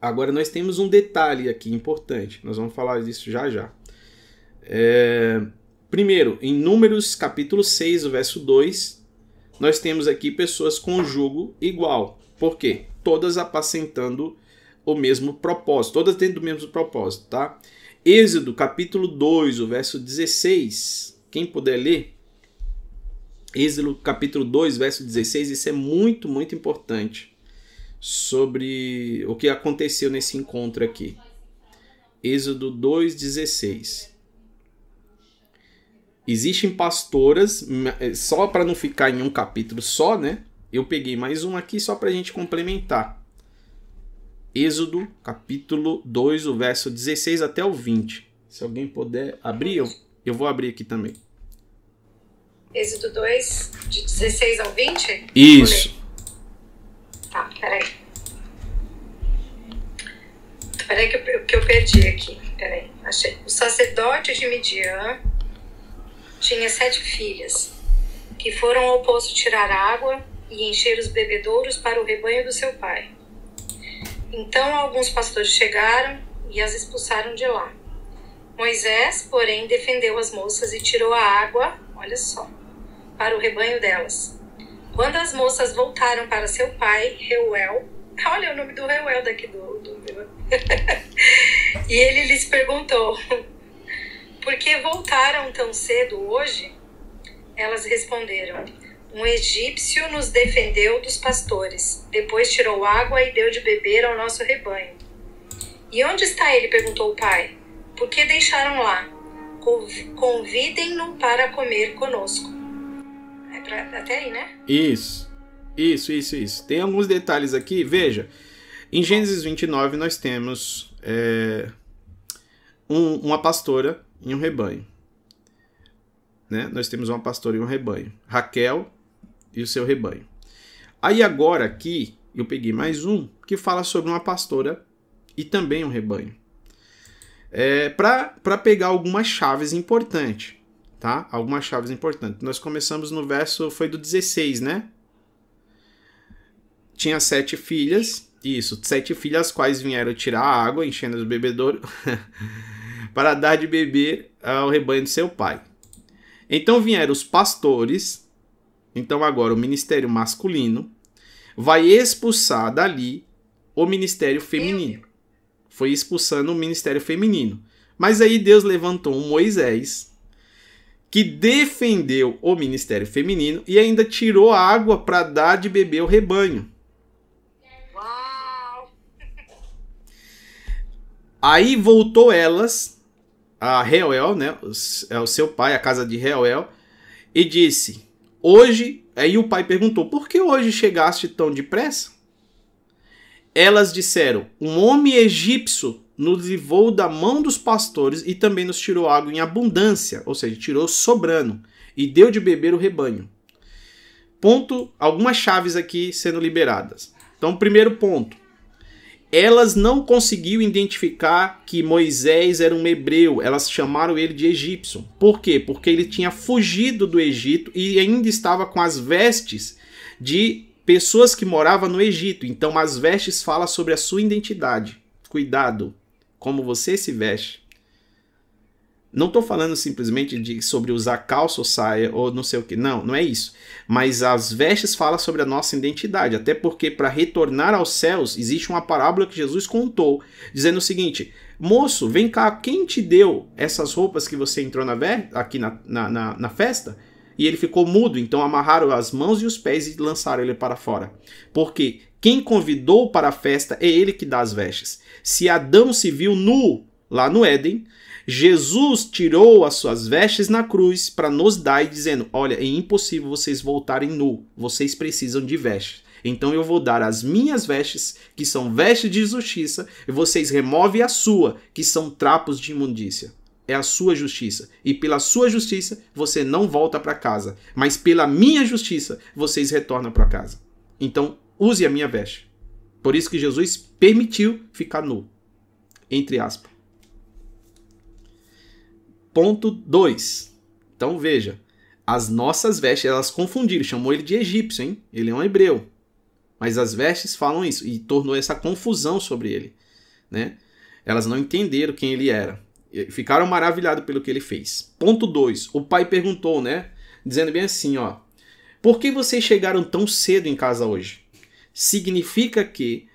Agora nós temos um detalhe aqui importante, nós vamos falar disso já já. É, primeiro, em Números capítulo 6, o verso 2, nós temos aqui pessoas com jugo igual. Por quê? Todas apacentando o mesmo propósito, todas dentro do mesmo propósito, tá? Êxodo capítulo 2, o verso 16, quem puder ler, Êxodo capítulo 2, verso 16, isso é muito, muito importante sobre o que aconteceu nesse encontro aqui. Êxodo 2:16. Existem pastoras, eh, só para não ficar em um capítulo só, né? Eu peguei mais um aqui só para a gente complementar. Êxodo, capítulo 2, o verso 16 até o 20. Se alguém puder abrir, eu, eu vou abrir aqui também. Êxodo 2, de 16 ao 20? Isso. Tá, peraí. Peraí que eu, que eu perdi aqui. Peraí, achei. O sacerdote de Midian tinha sete filhas, que foram ao poço tirar água e encher os bebedouros para o rebanho do seu pai. Então alguns pastores chegaram e as expulsaram de lá. Moisés, porém, defendeu as moças e tirou a água, olha só, para o rebanho delas. Quando as moças voltaram para seu pai, Reuel, olha o nome do Reuel daqui do. do... e ele lhes perguntou: Por que voltaram tão cedo hoje? Elas responderam: Um egípcio nos defendeu dos pastores. Depois tirou água e deu de beber ao nosso rebanho. E onde está ele? perguntou o pai. Por que deixaram lá? Convidem-no para comer conosco. Né? Isso. Isso, isso, isso. Tem alguns detalhes aqui. Veja, em Gênesis 29 nós temos é, um, uma pastora e um rebanho. Né? Nós temos uma pastora e um rebanho. Raquel e o seu rebanho. Aí agora aqui eu peguei mais um que fala sobre uma pastora e também um rebanho é, para pegar algumas chaves importantes, tá? Algumas chaves importantes. Nós começamos no verso, foi do 16, né? Tinha sete filhas, isso, sete filhas, as quais vieram tirar a água, enchendo os bebedouros, para dar de beber ao rebanho de seu pai. Então vieram os pastores, então agora o ministério masculino vai expulsar dali o ministério feminino foi expulsando o ministério feminino. Mas aí Deus levantou um Moisés que defendeu o ministério feminino e ainda tirou água para dar de beber ao rebanho. Uau! Aí voltou elas a Reuel, né, é o seu pai, a casa de Reuel, e disse: Hoje, aí o pai perguntou: Por que hoje chegaste tão depressa? Elas disseram: Um homem egípcio nos livrou da mão dos pastores e também nos tirou água em abundância, ou seja, tirou sobrando, e deu de beber o rebanho. Ponto, algumas chaves aqui sendo liberadas. Então, primeiro ponto. Elas não conseguiam identificar que Moisés era um hebreu, elas chamaram ele de egípcio. Por quê? Porque ele tinha fugido do Egito e ainda estava com as vestes de pessoas que moravam no Egito. Então, as vestes fala sobre a sua identidade. Cuidado como você se veste. Não estou falando simplesmente de, sobre usar calça ou saia ou não sei o que. Não, não é isso. Mas as vestes falam sobre a nossa identidade. Até porque para retornar aos céus existe uma parábola que Jesus contou, dizendo o seguinte: Moço, vem cá, quem te deu essas roupas que você entrou na aqui na, na, na, na festa? e ele ficou mudo. Então amarraram as mãos e os pés e lançaram ele para fora. Porque quem convidou para a festa é ele que dá as vestes. Se Adão se viu nu lá no Éden, Jesus tirou as suas vestes na cruz para nos dar dizendo: Olha, é impossível vocês voltarem nu, vocês precisam de vestes. Então eu vou dar as minhas vestes, que são vestes de justiça, e vocês removem a sua, que são trapos de imundícia é a sua justiça. E pela sua justiça você não volta para casa, mas pela minha justiça vocês retornam para casa. Então, use a minha veste. Por isso que Jesus permitiu ficar nu. Entre aspas. Ponto 2. Então veja, as nossas vestes, elas confundiram, chamou ele de egípcio, hein? Ele é um hebreu. Mas as vestes falam isso e tornou essa confusão sobre ele, né? Elas não entenderam quem ele era. Ficaram maravilhados pelo que ele fez. Ponto 2. O pai perguntou, né? Dizendo bem assim, ó. Por que vocês chegaram tão cedo em casa hoje? Significa que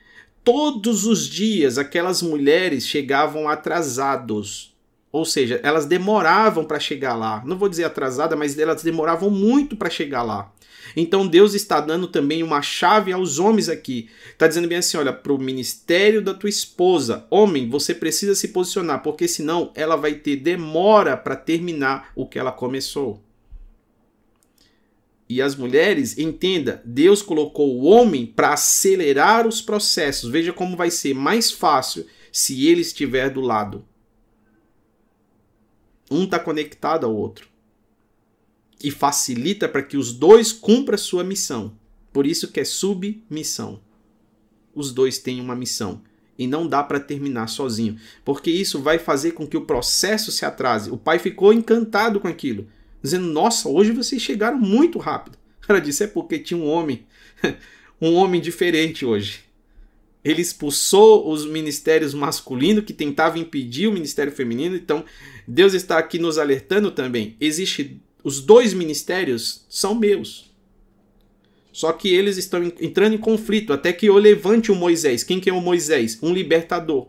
todos os dias aquelas mulheres chegavam atrasados. Ou seja, elas demoravam para chegar lá. Não vou dizer atrasada, mas elas demoravam muito para chegar lá. Então Deus está dando também uma chave aos homens aqui. Está dizendo bem assim: olha, para o ministério da tua esposa, homem, você precisa se posicionar, porque senão ela vai ter demora para terminar o que ela começou. E as mulheres, entenda, Deus colocou o homem para acelerar os processos. Veja como vai ser mais fácil se ele estiver do lado. Um está conectado ao outro que facilita para que os dois cumpram sua missão. Por isso que é submissão. Os dois têm uma missão e não dá para terminar sozinho, porque isso vai fazer com que o processo se atrase. O pai ficou encantado com aquilo, dizendo: Nossa, hoje vocês chegaram muito rápido. Ela disse: É porque tinha um homem, um homem diferente hoje. Ele expulsou os ministérios masculinos que tentavam impedir o ministério feminino. Então, Deus está aqui nos alertando também. Existe os dois ministérios são meus. Só que eles estão entrando em conflito até que eu levante o Moisés. Quem que é o Moisés? Um libertador.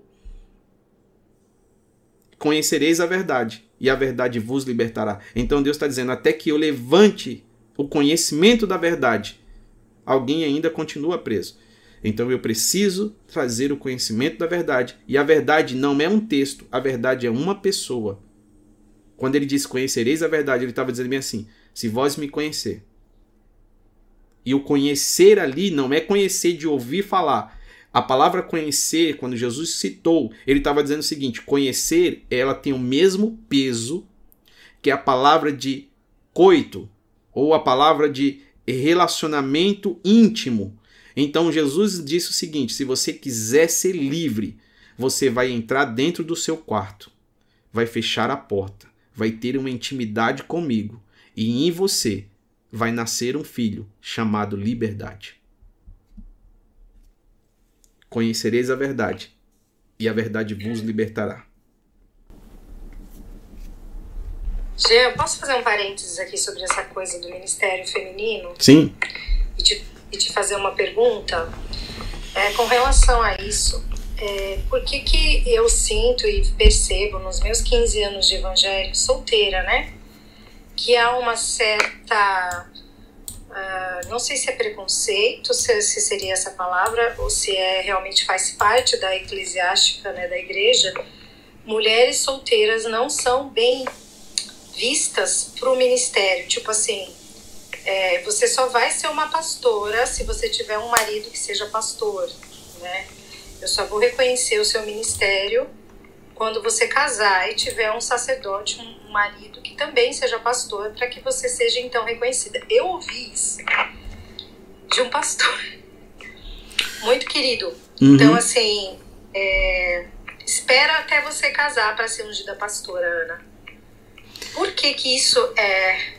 Conhecereis a verdade e a verdade vos libertará. Então Deus está dizendo até que eu levante o conhecimento da verdade, alguém ainda continua preso. Então eu preciso trazer o conhecimento da verdade. E a verdade não é um texto, a verdade é uma pessoa. Quando ele diz conhecereis a verdade, ele estava dizendo bem assim: se vós me conhecer. E o conhecer ali não é conhecer de ouvir falar. A palavra conhecer, quando Jesus citou, ele estava dizendo o seguinte: conhecer, ela tem o mesmo peso que a palavra de coito, ou a palavra de relacionamento íntimo. Então Jesus disse o seguinte: se você quiser ser livre, você vai entrar dentro do seu quarto, vai fechar a porta, vai ter uma intimidade comigo, e em você vai nascer um filho chamado liberdade. Conhecereis a verdade, e a verdade vos libertará. Jean, posso fazer um parênteses aqui sobre essa coisa do Ministério Feminino? Sim. E te, e te fazer uma pergunta? É, com relação a isso, é, por que, que eu sinto e percebo nos meus 15 anos de evangelho, solteira, né? Que há uma certa. Uh, não sei se é preconceito, se, se seria essa palavra, ou se é realmente faz parte da eclesiástica, né, da igreja. Mulheres solteiras não são bem vistas para o ministério. Tipo assim, é, você só vai ser uma pastora se você tiver um marido que seja pastor, né? Eu só vou reconhecer o seu ministério quando você casar e tiver um sacerdote, um marido que também seja pastor, para que você seja então reconhecida. Eu ouvi isso de um pastor muito querido. Uhum. Então, assim, é, espera até você casar para ser ungida pastora, Ana. Por que, que isso é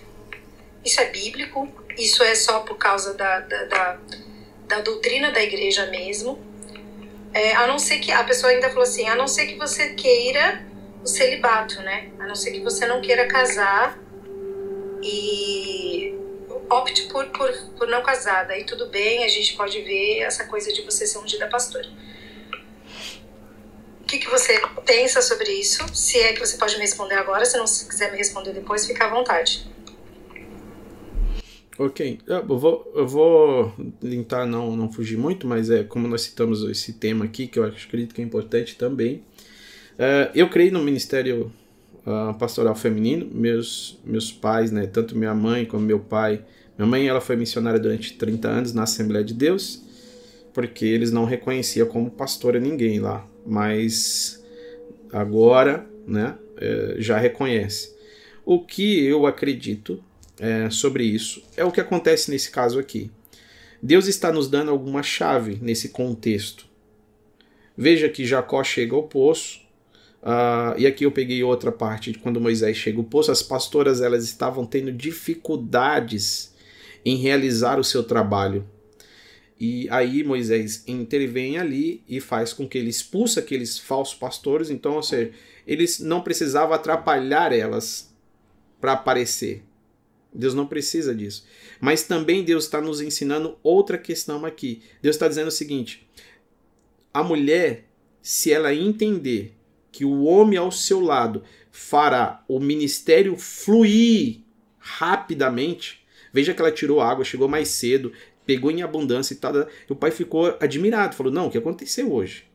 isso é bíblico? Isso é só por causa da, da, da, da doutrina da igreja mesmo? É, a não ser que a pessoa ainda falou assim, a não ser que você queira o celibato, né? A não ser que você não queira casar e opte por, por, por não casar. Daí tudo bem, a gente pode ver essa coisa de você ser ungida pastora que, que você pensa sobre isso? Se é que você pode me responder agora, se não se quiser me responder depois, fica à vontade. Ok, eu vou, eu vou tentar não, não fugir muito, mas é como nós citamos esse tema aqui, que eu acredito que é importante também. Uh, eu creio no Ministério uh, Pastoral Feminino, meus, meus pais, né, tanto minha mãe como meu pai. Minha mãe ela foi missionária durante 30 anos na Assembleia de Deus, porque eles não reconheciam como pastora ninguém lá mas agora né, é, já reconhece. O que eu acredito é, sobre isso é o que acontece nesse caso aqui. Deus está nos dando alguma chave nesse contexto. Veja que Jacó chega ao poço, uh, e aqui eu peguei outra parte de quando Moisés chega ao poço, as pastoras elas estavam tendo dificuldades em realizar o seu trabalho. E aí Moisés intervém ali e faz com que ele expulse aqueles falsos pastores. Então, ou seja, eles não precisavam atrapalhar elas para aparecer. Deus não precisa disso. Mas também Deus está nos ensinando outra questão aqui. Deus está dizendo o seguinte: a mulher, se ela entender que o homem ao seu lado fará o ministério fluir rapidamente, veja que ela tirou água, chegou mais cedo, pegou em abundância e tal. O pai ficou admirado, falou: Não, o que aconteceu hoje?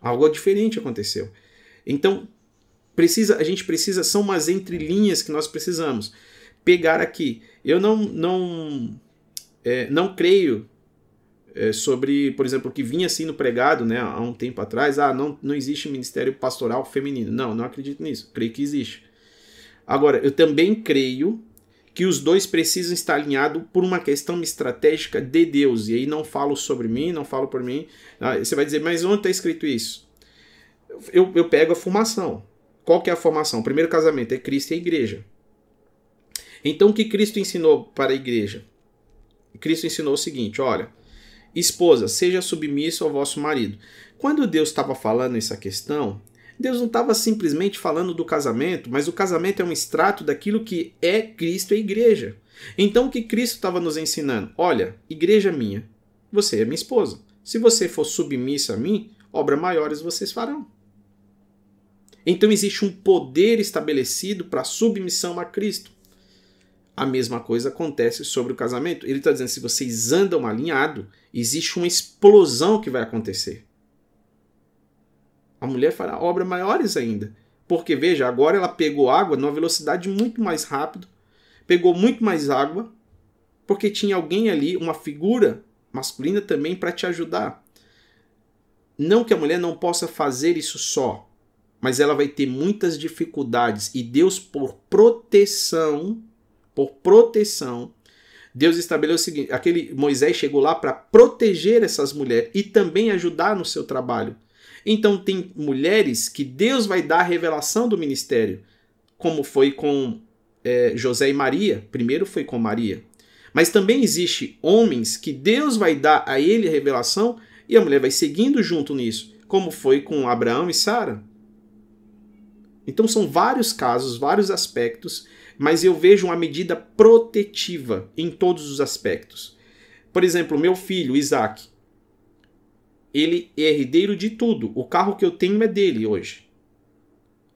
Algo diferente aconteceu. Então, precisa, a gente precisa, são umas entrelinhas que nós precisamos pegar aqui. Eu não, não, é, não creio é, sobre, por exemplo, o que vinha sendo pregado né, há um tempo atrás, ah, não, não existe ministério pastoral feminino. Não, não acredito nisso. Creio que existe. Agora, eu também creio que os dois precisam estar alinhados por uma questão estratégica de Deus. E aí não falo sobre mim, não falo por mim. Ah, você vai dizer, mas onde está escrito isso? Eu, eu pego a formação. Qual que é a formação? O primeiro casamento é Cristo e a igreja. Então o que Cristo ensinou para a igreja? Cristo ensinou o seguinte: olha, esposa, seja submissa ao vosso marido. Quando Deus estava falando essa questão, Deus não estava simplesmente falando do casamento, mas o casamento é um extrato daquilo que é Cristo e igreja. Então o que Cristo estava nos ensinando? Olha, igreja minha, você é minha esposa. Se você for submissa a mim, obras maiores vocês farão. Então existe um poder estabelecido para submissão a Cristo. A mesma coisa acontece sobre o casamento. Ele está dizendo: se vocês andam alinhado, existe uma explosão que vai acontecer. A mulher fará obras maiores ainda. Porque, veja, agora ela pegou água numa velocidade muito mais rápida, pegou muito mais água, porque tinha alguém ali, uma figura masculina também, para te ajudar. Não que a mulher não possa fazer isso só, mas ela vai ter muitas dificuldades e Deus, por proteção, por proteção, Deus estabeleceu o seguinte: aquele Moisés chegou lá para proteger essas mulheres e também ajudar no seu trabalho. Então tem mulheres que Deus vai dar a revelação do ministério, como foi com é, José e Maria. Primeiro foi com Maria. Mas também existe homens que Deus vai dar a ele a revelação e a mulher vai seguindo junto nisso, como foi com Abraão e Sara. Então são vários casos, vários aspectos, mas eu vejo uma medida protetiva em todos os aspectos. Por exemplo, meu filho, Isaac, ele é herdeiro de tudo. O carro que eu tenho é dele hoje.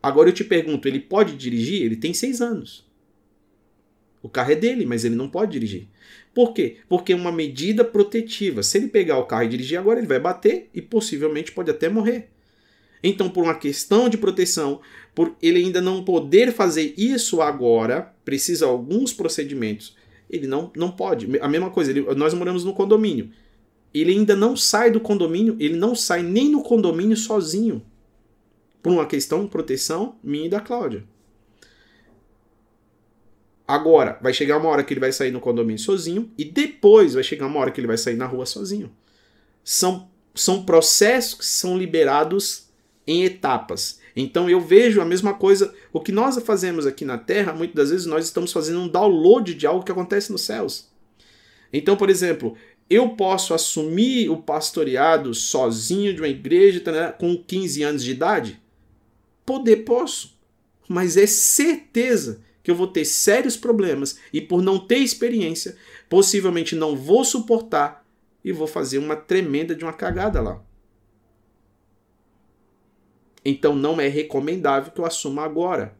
Agora eu te pergunto, ele pode dirigir? Ele tem seis anos. O carro é dele, mas ele não pode dirigir. Por quê? Porque é uma medida protetiva. Se ele pegar o carro e dirigir agora, ele vai bater e possivelmente pode até morrer. Então, por uma questão de proteção, por ele ainda não poder fazer isso agora, precisa alguns procedimentos. Ele não, não pode. A mesma coisa, ele, nós moramos no condomínio. Ele ainda não sai do condomínio, ele não sai nem no condomínio sozinho. Por uma questão de proteção minha e da Cláudia. Agora, vai chegar uma hora que ele vai sair no condomínio sozinho e depois vai chegar uma hora que ele vai sair na rua sozinho. São, são processos que são liberados em etapas. Então eu vejo a mesma coisa, o que nós fazemos aqui na Terra, muitas das vezes nós estamos fazendo um download de algo que acontece nos céus. Então, por exemplo, eu posso assumir o pastoreado sozinho de uma igreja tá, com 15 anos de idade? Poder posso, mas é certeza que eu vou ter sérios problemas e por não ter experiência, possivelmente não vou suportar e vou fazer uma tremenda de uma cagada lá. Então não é recomendável que eu assuma agora.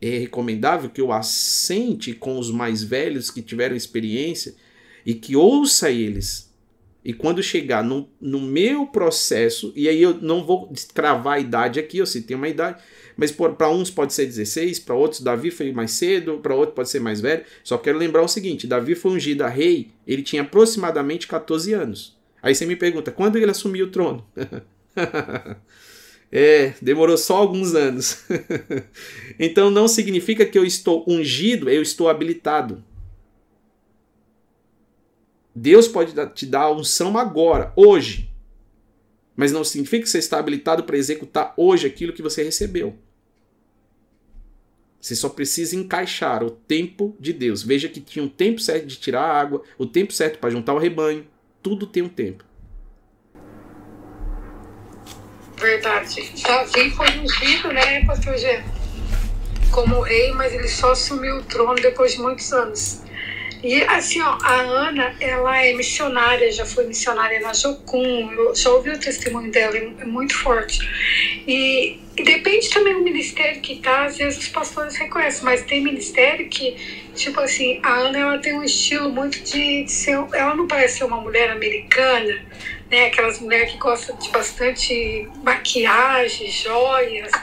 É recomendável que eu assente com os mais velhos que tiveram experiência e que ouça eles. E quando chegar no, no meu processo, e aí eu não vou cravar a idade aqui, eu citei uma idade, mas para uns pode ser 16, para outros Davi foi mais cedo, para outros pode ser mais velho. Só quero lembrar o seguinte: Davi foi ungido a rei, ele tinha aproximadamente 14 anos. Aí você me pergunta, quando ele assumiu o trono? é, demorou só alguns anos. então não significa que eu estou ungido, eu estou habilitado. Deus pode te dar a unção agora, hoje. Mas não significa que você está habilitado para executar hoje aquilo que você recebeu. Você só precisa encaixar o tempo de Deus. Veja que tinha um tempo certo de tirar a água, o tempo certo para juntar o rebanho. Tudo tem um tempo. Verdade. Davi foi ungido, né, pastor Gê? Como rei, mas ele só assumiu o trono depois de muitos anos. E assim, ó, a Ana, ela é missionária, já foi missionária na Jocum, eu já ouvi o testemunho dela, é muito forte. E, e depende também do ministério que tá, às vezes os pastores reconhecem, mas tem ministério que, tipo assim, a Ana, ela tem um estilo muito de, de ser, ela não parece ser uma mulher americana, né, aquelas mulheres que gostam de bastante maquiagem, joias.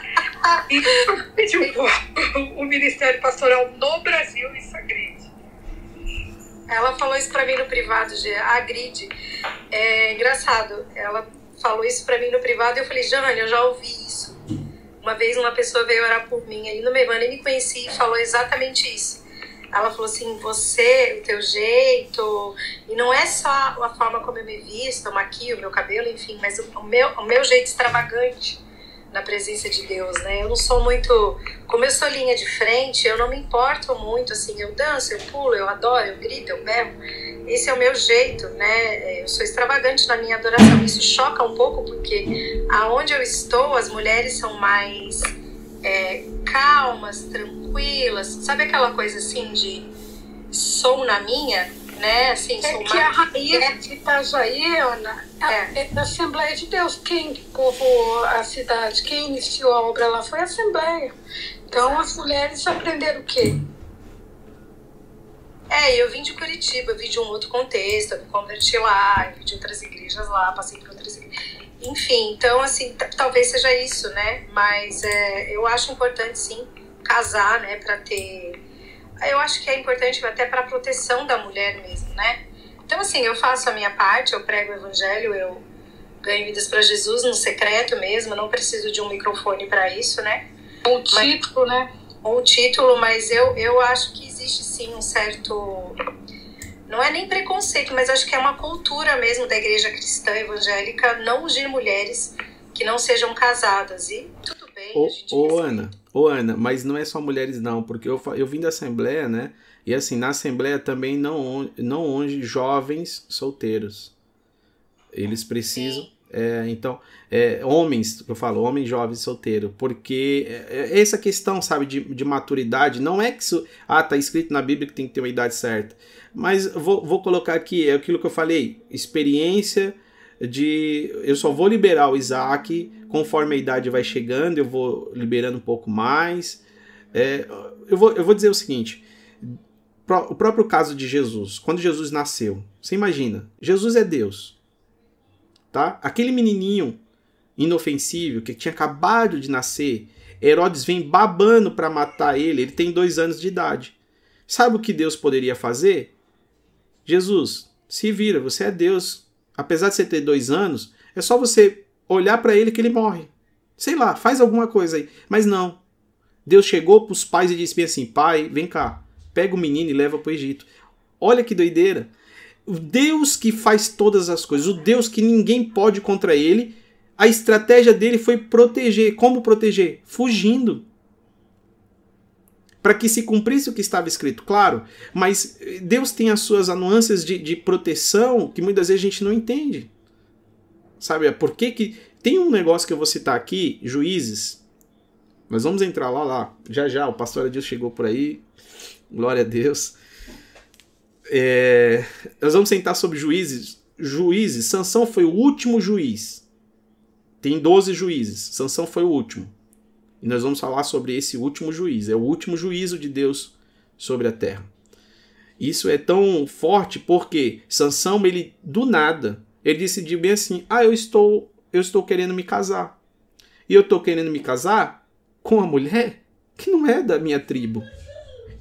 E tipo, o ministério pastoral no Brasil, isso agride. Ela falou isso pra mim no privado, a Grid. É engraçado, ela falou isso pra mim no privado e eu falei, Jane, eu já ouvi isso. Uma vez uma pessoa veio orar por mim aí no Mevana e me conheci e falou exatamente isso. Ela falou assim, você, o teu jeito, e não é só a forma como eu me visto, eu maquio, meu cabelo, enfim, mas o meu, o meu jeito extravagante na presença de Deus, né? Eu não sou muito. Como eu sou linha de frente, eu não me importo muito, assim. Eu danço, eu pulo, eu adoro, eu grito, eu berro. Esse é o meu jeito, né? Eu sou extravagante na minha adoração. Isso choca um pouco, porque aonde eu estou, as mulheres são mais é, calmas, tranquilas. Sabe aquela coisa assim de sou na minha? né? Assim, é que a raiz é. de Itajaí, Ana, é. é da Assembleia de Deus. Quem povoou a cidade, quem iniciou a obra lá foi a Assembleia. Então Exato. as mulheres aprenderam o quê? É, eu vim de Curitiba, eu vim de um outro contexto, eu me converti lá, eu vim de outras igrejas lá, passei por outras igrejas. Enfim, então, assim, talvez seja isso, né? Mas é, eu acho importante, sim, casar, né, para ter eu acho que é importante até para a proteção da mulher mesmo, né? Então, assim, eu faço a minha parte, eu prego o evangelho, eu ganho vidas para Jesus no secreto mesmo, não preciso de um microfone para isso, né? Um título, mas, né? Um título, mas eu, eu acho que existe sim um certo. Não é nem preconceito, mas acho que é uma cultura mesmo da igreja cristã evangélica não ungir mulheres que não sejam casadas. E tudo bem. Ô, ô Ana, Ô Ana, mas não é só mulheres não, porque eu, eu vim da Assembleia, né? E assim, na Assembleia também não, não onde jovens solteiros. Eles precisam. É, então, é, homens, eu falo, homens jovens solteiros, porque é, é, essa questão, sabe, de, de maturidade, não é que isso, ah, tá escrito na Bíblia que tem que ter uma idade certa, mas vou, vou colocar aqui, é aquilo que eu falei, experiência de, eu só vou liberar o Isaac conforme a idade vai chegando, eu vou liberando um pouco mais. É, eu, vou, eu vou dizer o seguinte: o próprio caso de Jesus, quando Jesus nasceu, você imagina, Jesus é Deus, tá? Aquele menininho inofensível que tinha acabado de nascer, Herodes vem babando para matar ele, ele tem dois anos de idade. Sabe o que Deus poderia fazer? Jesus, se vira, você é Deus. Apesar de você ter dois anos, é só você olhar para ele que ele morre. Sei lá, faz alguma coisa aí. Mas não. Deus chegou para os pais e disse assim: pai, vem cá, pega o menino e leva para o Egito. Olha que doideira. O Deus que faz todas as coisas, o Deus que ninguém pode contra ele, a estratégia dele foi proteger. Como proteger? Fugindo. Para que se cumprisse o que estava escrito, claro, mas Deus tem as suas anuâncias de, de proteção que muitas vezes a gente não entende. Sabe, por que que... Tem um negócio que eu vou citar aqui, juízes. Mas vamos entrar lá, lá. Já, já, o pastor Adil chegou por aí. Glória a Deus. É... Nós vamos sentar sobre juízes. Juízes, Sansão foi o último juiz. Tem 12 juízes. Sansão foi o último. E nós vamos falar sobre esse último juiz. É o último juízo de Deus sobre a terra. Isso é tão forte porque Sansão, ele do nada, ele decidiu bem assim: "Ah, eu estou eu estou querendo me casar. E eu estou querendo me casar com uma mulher que não é da minha tribo."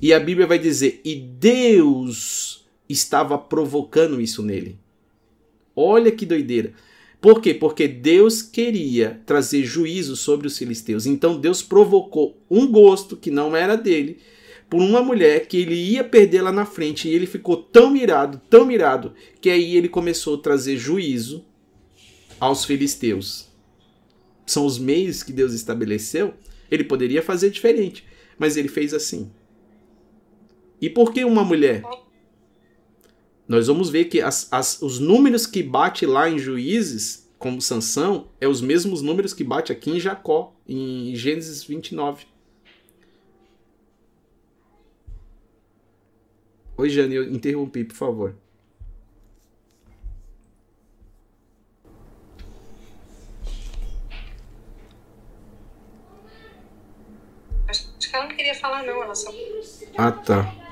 E a Bíblia vai dizer: "E Deus estava provocando isso nele." Olha que doideira. Por quê? Porque Deus queria trazer juízo sobre os filisteus. Então Deus provocou um gosto que não era dele por uma mulher que ele ia perder lá na frente. E ele ficou tão mirado, tão mirado, que aí ele começou a trazer juízo aos filisteus. São os meios que Deus estabeleceu. Ele poderia fazer diferente, mas ele fez assim. E por que uma mulher? Nós vamos ver que as, as, os números que bate lá em Juízes, como Sansão, é os mesmos números que bate aqui em Jacó, em Gênesis 29. Oi, Jane, eu interrompi, por favor. Acho que ela não queria falar, não. Ela só. Ah, tá.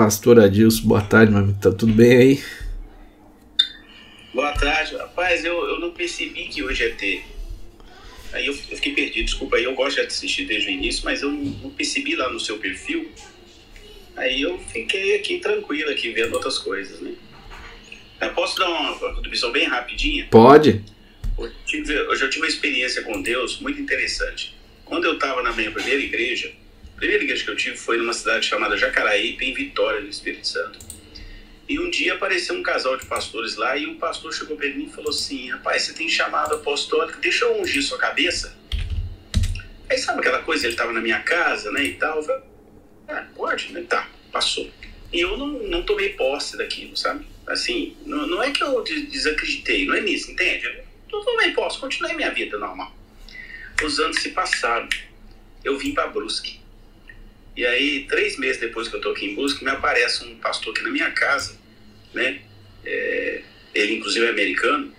Pastor Adilson, boa tarde, meu amigo. Tá tudo bem aí? Boa tarde. Rapaz, eu, eu não percebi que hoje é ter. Aí eu, eu fiquei perdido, desculpa aí, eu gosto de assistir desde o início, mas eu não, não percebi lá no seu perfil Aí eu fiquei aqui tranquilo, aqui vendo outras coisas, né? Eu posso dar uma contribuição bem rapidinha? Pode. Eu, tive, eu tive uma experiência com Deus muito interessante. Quando eu estava na minha primeira igreja, primeira igreja que eu tive foi numa cidade chamada Jacaraípe, em Vitória, no Espírito Santo. E um dia apareceu um casal de pastores lá e o pastor chegou para mim e falou assim: Rapaz, você tem chamado apostólico, deixa eu ungir sua cabeça. Aí sabe aquela coisa? Ele estava na minha casa, né? E tal. Eu falei, ah, pode, né? Tá, passou. E eu não, não tomei posse daquilo, sabe? Assim, não, não é que eu desacreditei, não é nisso, entende? Eu não tomei posse, continuei minha vida normal. Os anos se passaram. Eu vim para Brusque. E aí, três meses depois que eu tô aqui em Brusque, me aparece um pastor aqui na minha casa né? É, ele, inclusive, é americano.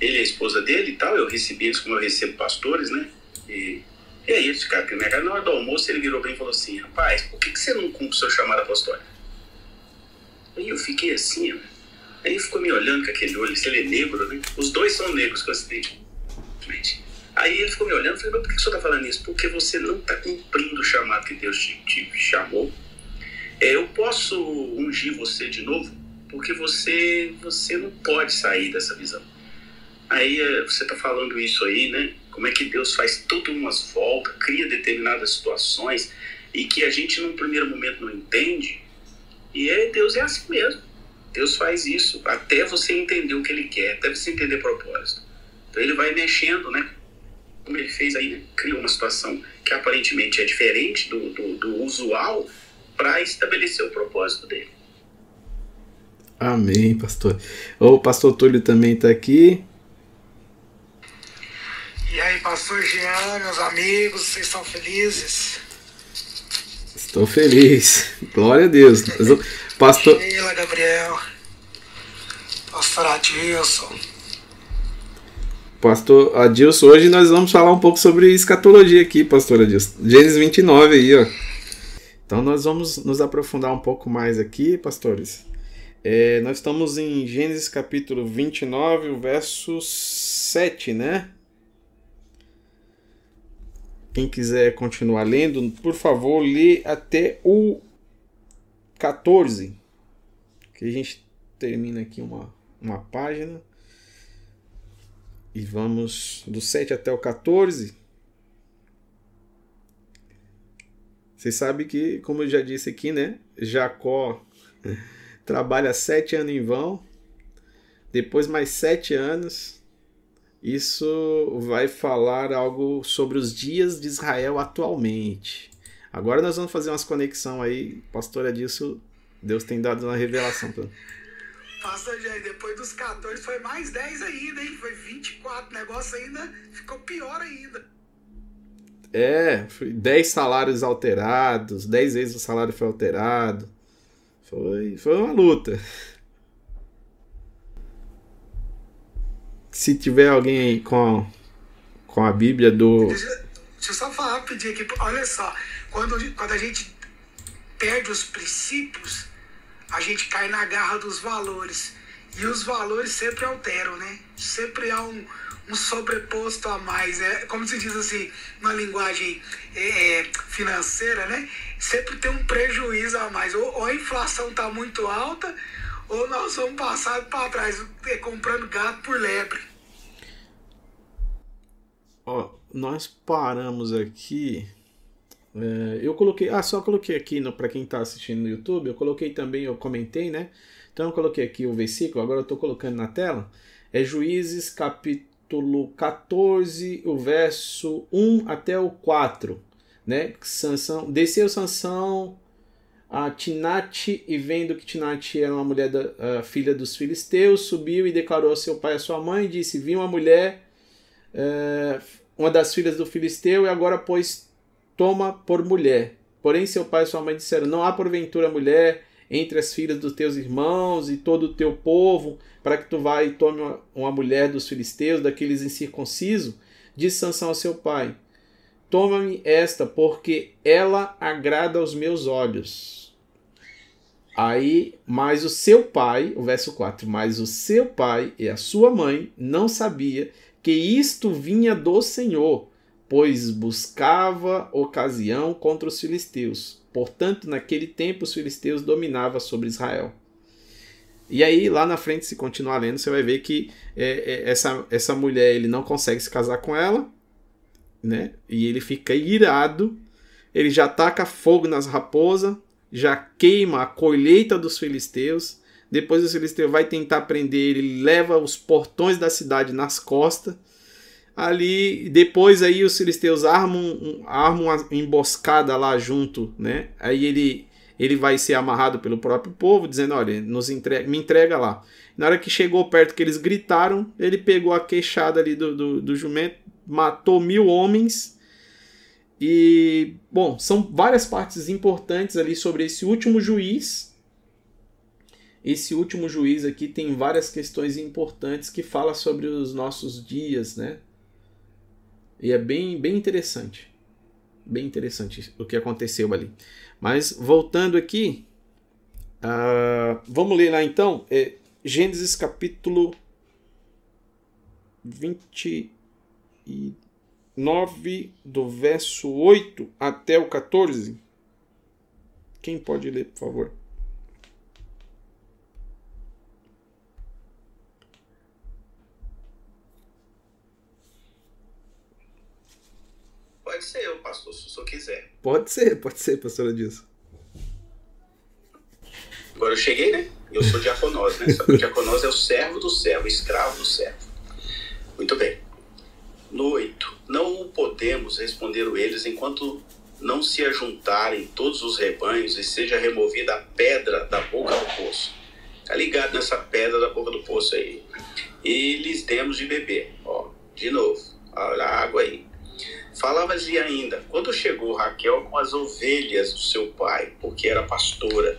Ele é a esposa dele e tal. Eu recebi eles como eu recebo pastores, né? E, e aí eles ficaram aqui na minha casa. Na hora do almoço, ele virou bem e falou assim: Rapaz, por que, que você não cumpre o seu chamado apostólico? Aí eu fiquei assim, ó. Aí ele ficou me olhando com aquele olho, se ele é negro, né? Os dois são negros, coincidentemente. Aí ele ficou me olhando e falei, mas por que, senhor está falando isso? Porque você não está cumprindo o chamado que Deus te, te chamou. É, eu posso ungir você de novo? porque você você não pode sair dessa visão. Aí eh, você está falando isso aí, né? Como é que Deus faz todas umas voltas, cria determinadas situações e que a gente num primeiro momento não entende. E é, Deus é assim mesmo. Deus faz isso até você entender o que Ele quer, até você entender o propósito. Então Ele vai mexendo, né? Como Ele fez aí, né? criou uma situação que aparentemente é diferente do, do, do usual para estabelecer o propósito dele. Amém, pastor. O pastor Túlio também está aqui. E aí, pastor Jean, meus amigos, vocês estão felizes? Estou feliz. Glória a Deus. Pastor. Sheila, Gabriel. Pastor Adilson. Pastor Adilson, hoje nós vamos falar um pouco sobre escatologia aqui, pastor Adilson. Gênesis 29 aí, ó. Então nós vamos nos aprofundar um pouco mais aqui, pastores. É, nós estamos em Gênesis capítulo 29, o verso 7, né? Quem quiser continuar lendo, por favor, lê até o 14. Que a gente termina aqui uma, uma página. E vamos do 7 até o 14. Vocês sabem que, como eu já disse aqui, né? Jacó trabalha sete anos em vão, depois mais sete anos. Isso vai falar algo sobre os dias de Israel atualmente. Agora nós vamos fazer umas conexão aí, pastora disso, Deus tem dado uma revelação para Pastor Jair, depois dos 14 foi mais 10 ainda, hein? Foi 24, o negócio ainda ficou pior ainda. É, foi 10 salários alterados, 10 vezes o salário foi alterado. Foi, foi uma luta. Se tiver alguém aí com, com a Bíblia do. Deixa, deixa eu só falar rapidinho aqui. Olha só, quando, quando a gente perde os princípios, a gente cai na garra dos valores. E os valores sempre alteram, né? Sempre há um, um sobreposto a mais. É, como se diz assim, uma linguagem é, é, financeira, né? Sempre tem um prejuízo a mais. Ou, ou a inflação está muito alta, ou nós vamos passar para trás, é, comprando gato por lebre. Ó, nós paramos aqui. É, eu coloquei, ah, só coloquei aqui para quem está assistindo no YouTube. Eu coloquei também, eu comentei, né? Então eu coloquei aqui o versículo. Agora eu estou colocando na tela. É Juízes capítulo capítulo 14, o verso 1 até o 4, né? Sansão, desceu Sansão a Tinate e vendo que Tinate era uma mulher da filha dos filisteus, subiu e declarou a seu pai e a sua mãe, e disse: Vi uma mulher, uh, uma das filhas do filisteu, e agora pois toma por mulher. Porém seu pai e sua mãe disseram: Não há porventura mulher entre as filhas dos teus irmãos e todo o teu povo, para que tu vá e tome uma, mulher dos filisteus, daqueles incircuncisos, disse Sansão ao seu pai: Toma-me esta, porque ela agrada aos meus olhos. Aí, mas o seu pai, o verso 4, mas o seu pai e a sua mãe não sabia que isto vinha do Senhor, pois buscava ocasião contra os filisteus. Portanto, naquele tempo os filisteus dominavam sobre Israel. E aí, lá na frente, se continuar lendo, você vai ver que é, é, essa, essa mulher ele não consegue se casar com ela, né? E ele fica irado, ele já taca fogo nas raposas, já queima a colheita dos filisteus, Depois o Filisteu vai tentar prender ele, leva os portões da cidade nas costas. Ali, depois aí os filisteus armam, armam uma emboscada lá junto, né? Aí ele, ele vai ser amarrado pelo próprio povo, dizendo: Olha, nos entrega, me entrega lá. Na hora que chegou perto que eles gritaram, ele pegou a queixada ali do, do, do jumento, matou mil homens. E, bom, são várias partes importantes ali sobre esse último juiz. Esse último juiz aqui tem várias questões importantes que fala sobre os nossos dias, né? E é bem, bem interessante. Bem interessante o que aconteceu ali. Mas voltando aqui, uh, vamos ler lá então. É, Gênesis capítulo 29, do verso 8 até o 14. Quem pode ler, por favor? Pode ser eu, pastor, se o senhor quiser. Pode ser, pode ser, pastora Dilson. Agora eu cheguei, né? Eu sou diaconós, né? Só que o diaconós é o servo do servo, o escravo do servo. Muito bem. No 8. Não podemos, responderam eles, enquanto não se ajuntarem todos os rebanhos e seja removida a pedra da boca do poço. Tá ligado nessa pedra da boca do poço aí. E lhes demos de beber. Ó, de novo. Olha a água aí. Falava-lhe ainda, quando chegou Raquel com as ovelhas do seu pai, porque era pastora,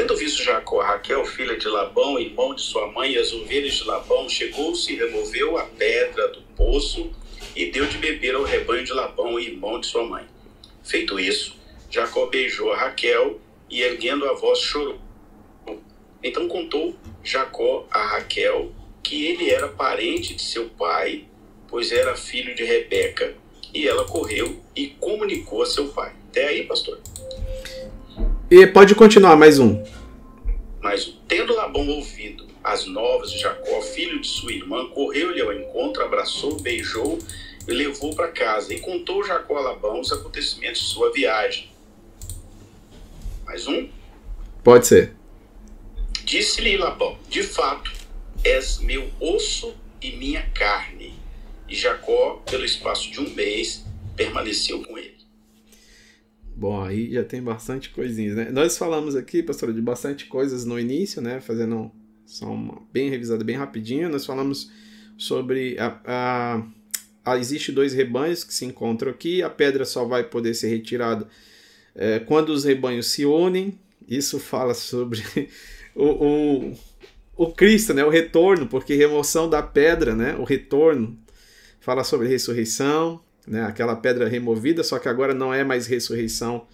Tendo visto Jacó, Raquel, filha de Labão, irmão de sua mãe, e as ovelhas de Labão, chegou-se e removeu a pedra do poço e deu de beber ao rebanho de Labão, irmão de sua mãe. Feito isso, Jacó beijou a Raquel e, erguendo a voz, chorou. Então contou Jacó a Raquel que ele era parente de seu pai, pois era filho de Rebeca. E ela correu e comunicou a seu pai. Até aí, pastor. E pode continuar, mais um. Mas, tendo Labão ouvido as novas de Jacó, filho de sua irmã, correu-lhe ao encontro, abraçou, beijou e levou para casa. E contou Jacó a Labão os acontecimentos de sua viagem. Mais um? Pode ser. Disse-lhe Labão: De fato, és meu osso e minha carne. E Jacó, pelo espaço de um mês, permaneceu com ele. Bom, aí já tem bastante coisinhas, né? Nós falamos aqui, pastor, de bastante coisas no início, né? Fazendo só uma bem revisada, bem rapidinho. Nós falamos sobre a, a, a, existe dois rebanhos que se encontram aqui. A pedra só vai poder ser retirada é, quando os rebanhos se unem. Isso fala sobre o, o, o Cristo, né? O retorno, porque remoção da pedra, né? O retorno fala sobre ressurreição né? aquela pedra removida, só que agora não é mais ressurreição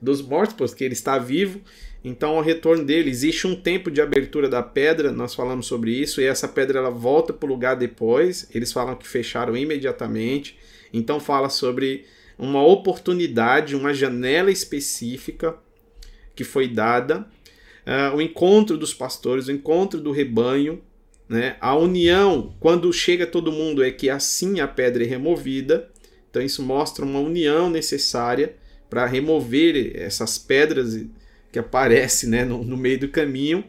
dos mortos, porque ele está vivo. Então, ao retorno dele, existe um tempo de abertura da pedra, nós falamos sobre isso, e essa pedra ela volta para o lugar depois. Eles falam que fecharam imediatamente. Então, fala sobre uma oportunidade, uma janela específica que foi dada, uh, o encontro dos pastores, o encontro do rebanho, né? a união, quando chega todo mundo, é que assim a pedra é removida, então isso mostra uma união necessária para remover essas pedras que aparecem né, no, no, meio do caminho.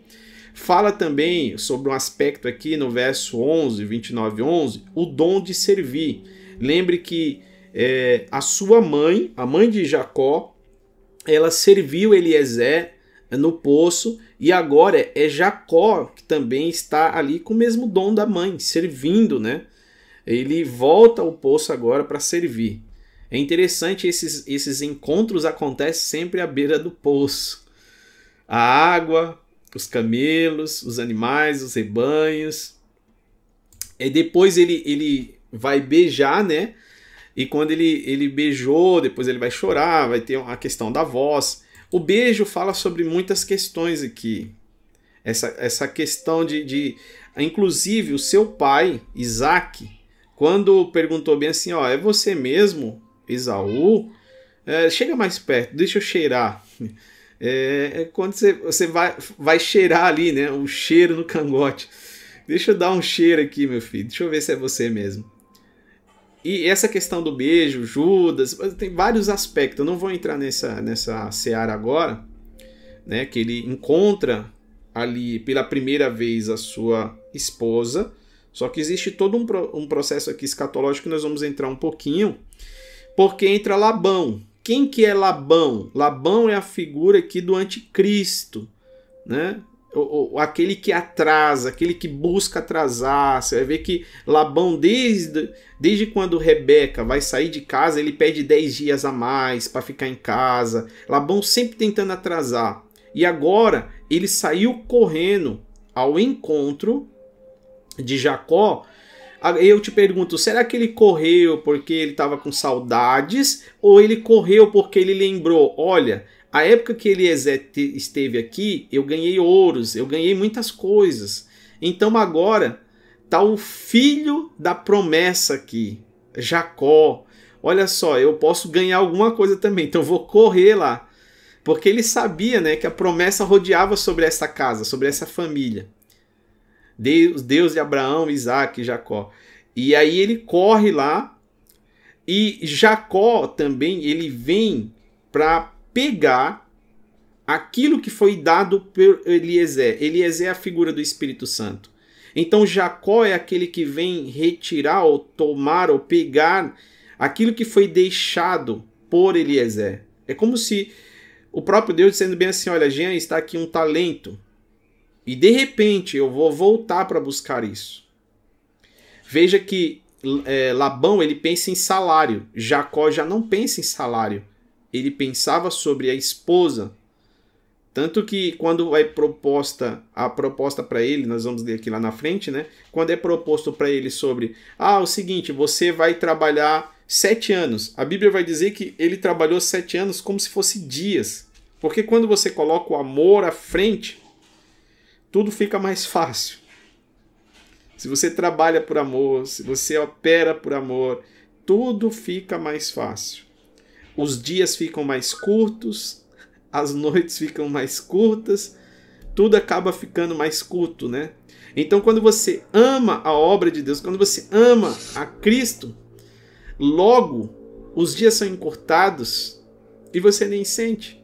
Fala também sobre um aspecto aqui no verso 11, 29 11, o dom de servir. Lembre que é, a sua mãe, a mãe de Jacó, ela serviu Eliezer no poço e agora é Jacó que também está ali com o mesmo dom da mãe, servindo, né? ele volta ao poço agora para servir. É interessante esses, esses encontros acontecem sempre à beira do poço. A água, os camelos, os animais, os rebanhos. E depois ele, ele vai beijar, né? E quando ele, ele beijou, depois ele vai chorar, vai ter a questão da voz. O beijo fala sobre muitas questões aqui. Essa, essa questão de, de. Inclusive, o seu pai, Isaac, quando perguntou bem assim, ó, é você mesmo, Isaú? É, chega mais perto, deixa eu cheirar. É, é, quando você, você vai, vai cheirar ali, né? O cheiro no cangote. Deixa eu dar um cheiro aqui, meu filho. Deixa eu ver se é você mesmo. E essa questão do beijo, Judas, tem vários aspectos. Eu não vou entrar nessa, nessa seara agora, né? Que ele encontra ali pela primeira vez a sua esposa. Só que existe todo um, um processo aqui escatológico que nós vamos entrar um pouquinho, porque entra Labão. Quem que é Labão? Labão é a figura aqui do anticristo, né? O, o, aquele que atrasa, aquele que busca atrasar. Você vai ver que Labão, desde, desde quando Rebeca vai sair de casa, ele pede 10 dias a mais para ficar em casa. Labão sempre tentando atrasar. E agora ele saiu correndo ao encontro de Jacó. Eu te pergunto, será que ele correu porque ele estava com saudades ou ele correu porque ele lembrou? Olha, a época que Eliezer esteve aqui, eu ganhei ouros, eu ganhei muitas coisas. Então agora tá o filho da promessa aqui, Jacó. Olha só, eu posso ganhar alguma coisa também, então vou correr lá. Porque ele sabia né, que a promessa rodeava sobre essa casa, sobre essa família. Deus, Deus de Abraão, Isaac e Jacó. E aí ele corre lá e Jacó também ele vem para pegar aquilo que foi dado por Eliezer. Eliezer é a figura do Espírito Santo. Então Jacó é aquele que vem retirar ou tomar ou pegar aquilo que foi deixado por Eliezer. É como se o próprio Deus dizendo bem assim: olha, Jean, está aqui um talento. E de repente eu vou voltar para buscar isso. Veja que é, Labão ele pensa em salário, Jacó já não pensa em salário. Ele pensava sobre a esposa. Tanto que quando é proposta a proposta para ele, nós vamos ler aqui lá na frente, né? Quando é proposto para ele sobre, ah, o seguinte, você vai trabalhar sete anos. A Bíblia vai dizer que ele trabalhou sete anos como se fosse dias. Porque quando você coloca o amor à frente, tudo fica mais fácil. Se você trabalha por amor, se você opera por amor, tudo fica mais fácil. Os dias ficam mais curtos, as noites ficam mais curtas, tudo acaba ficando mais curto, né? Então, quando você ama a obra de Deus, quando você ama a Cristo, Logo, os dias são encurtados e você nem sente,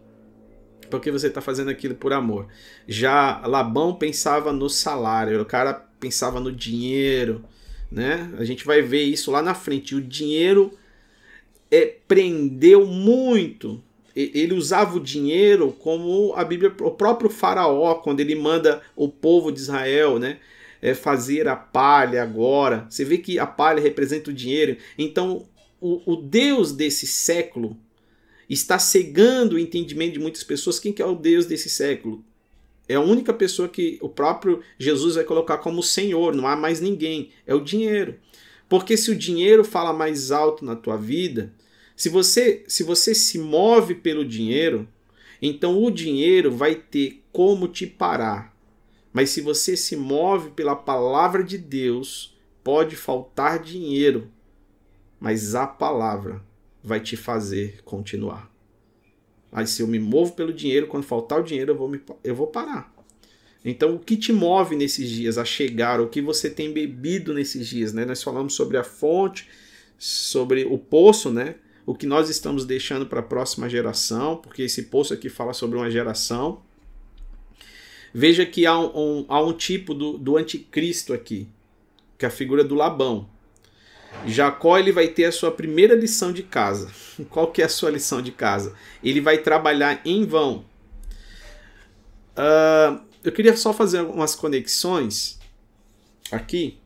porque você está fazendo aquilo por amor. Já Labão pensava no salário, o cara pensava no dinheiro, né? A gente vai ver isso lá na frente. O dinheiro é, prendeu muito. Ele usava o dinheiro como a Bíblia, o próprio faraó, quando ele manda o povo de Israel, né? é, fazer a palha agora. Você vê que a palha representa o dinheiro. Então, o, o Deus desse século está cegando o entendimento de muitas pessoas. Quem que é o Deus desse século? É a única pessoa que o próprio Jesus vai colocar como Senhor, não há mais ninguém. É o dinheiro. Porque se o dinheiro fala mais alto na tua vida, se você se você se move pelo dinheiro, então o dinheiro vai ter como te parar. Mas se você se move pela palavra de Deus, pode faltar dinheiro, mas a palavra vai te fazer continuar. Mas se eu me movo pelo dinheiro, quando faltar o dinheiro, eu vou, me, eu vou parar. Então, o que te move nesses dias a chegar? O que você tem bebido nesses dias? Né? Nós falamos sobre a fonte, sobre o poço, né? O que nós estamos deixando para a próxima geração, porque esse poço aqui fala sobre uma geração. Veja que há um, um, há um tipo do, do anticristo aqui, que é a figura do Labão. Jacó ele vai ter a sua primeira lição de casa. Qual que é a sua lição de casa? Ele vai trabalhar em vão. Uh, eu queria só fazer umas conexões aqui.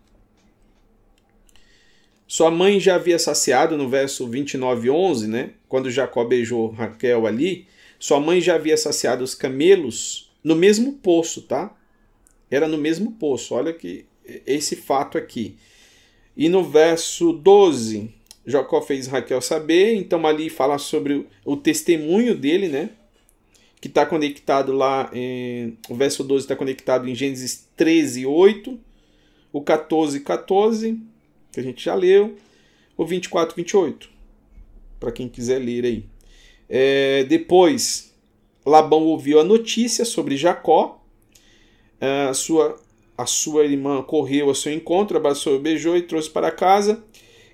Sua mãe já havia saciado no verso 29 11, né? Quando Jacó beijou Raquel ali, sua mãe já havia saciado os camelos no mesmo poço, tá? Era no mesmo poço. Olha que esse fato aqui. E no verso 12, Jacó fez Raquel saber, então ali fala sobre o, testemunho dele, né? Que está conectado lá, em, o verso 12 está conectado em Gênesis 13, 8, o 14, 14, que a gente já leu, o 24, 28, para quem quiser ler aí. É, depois, Labão ouviu a notícia sobre Jacó. A sua, a sua irmã correu ao seu encontro, abraçou, beijou e trouxe para casa.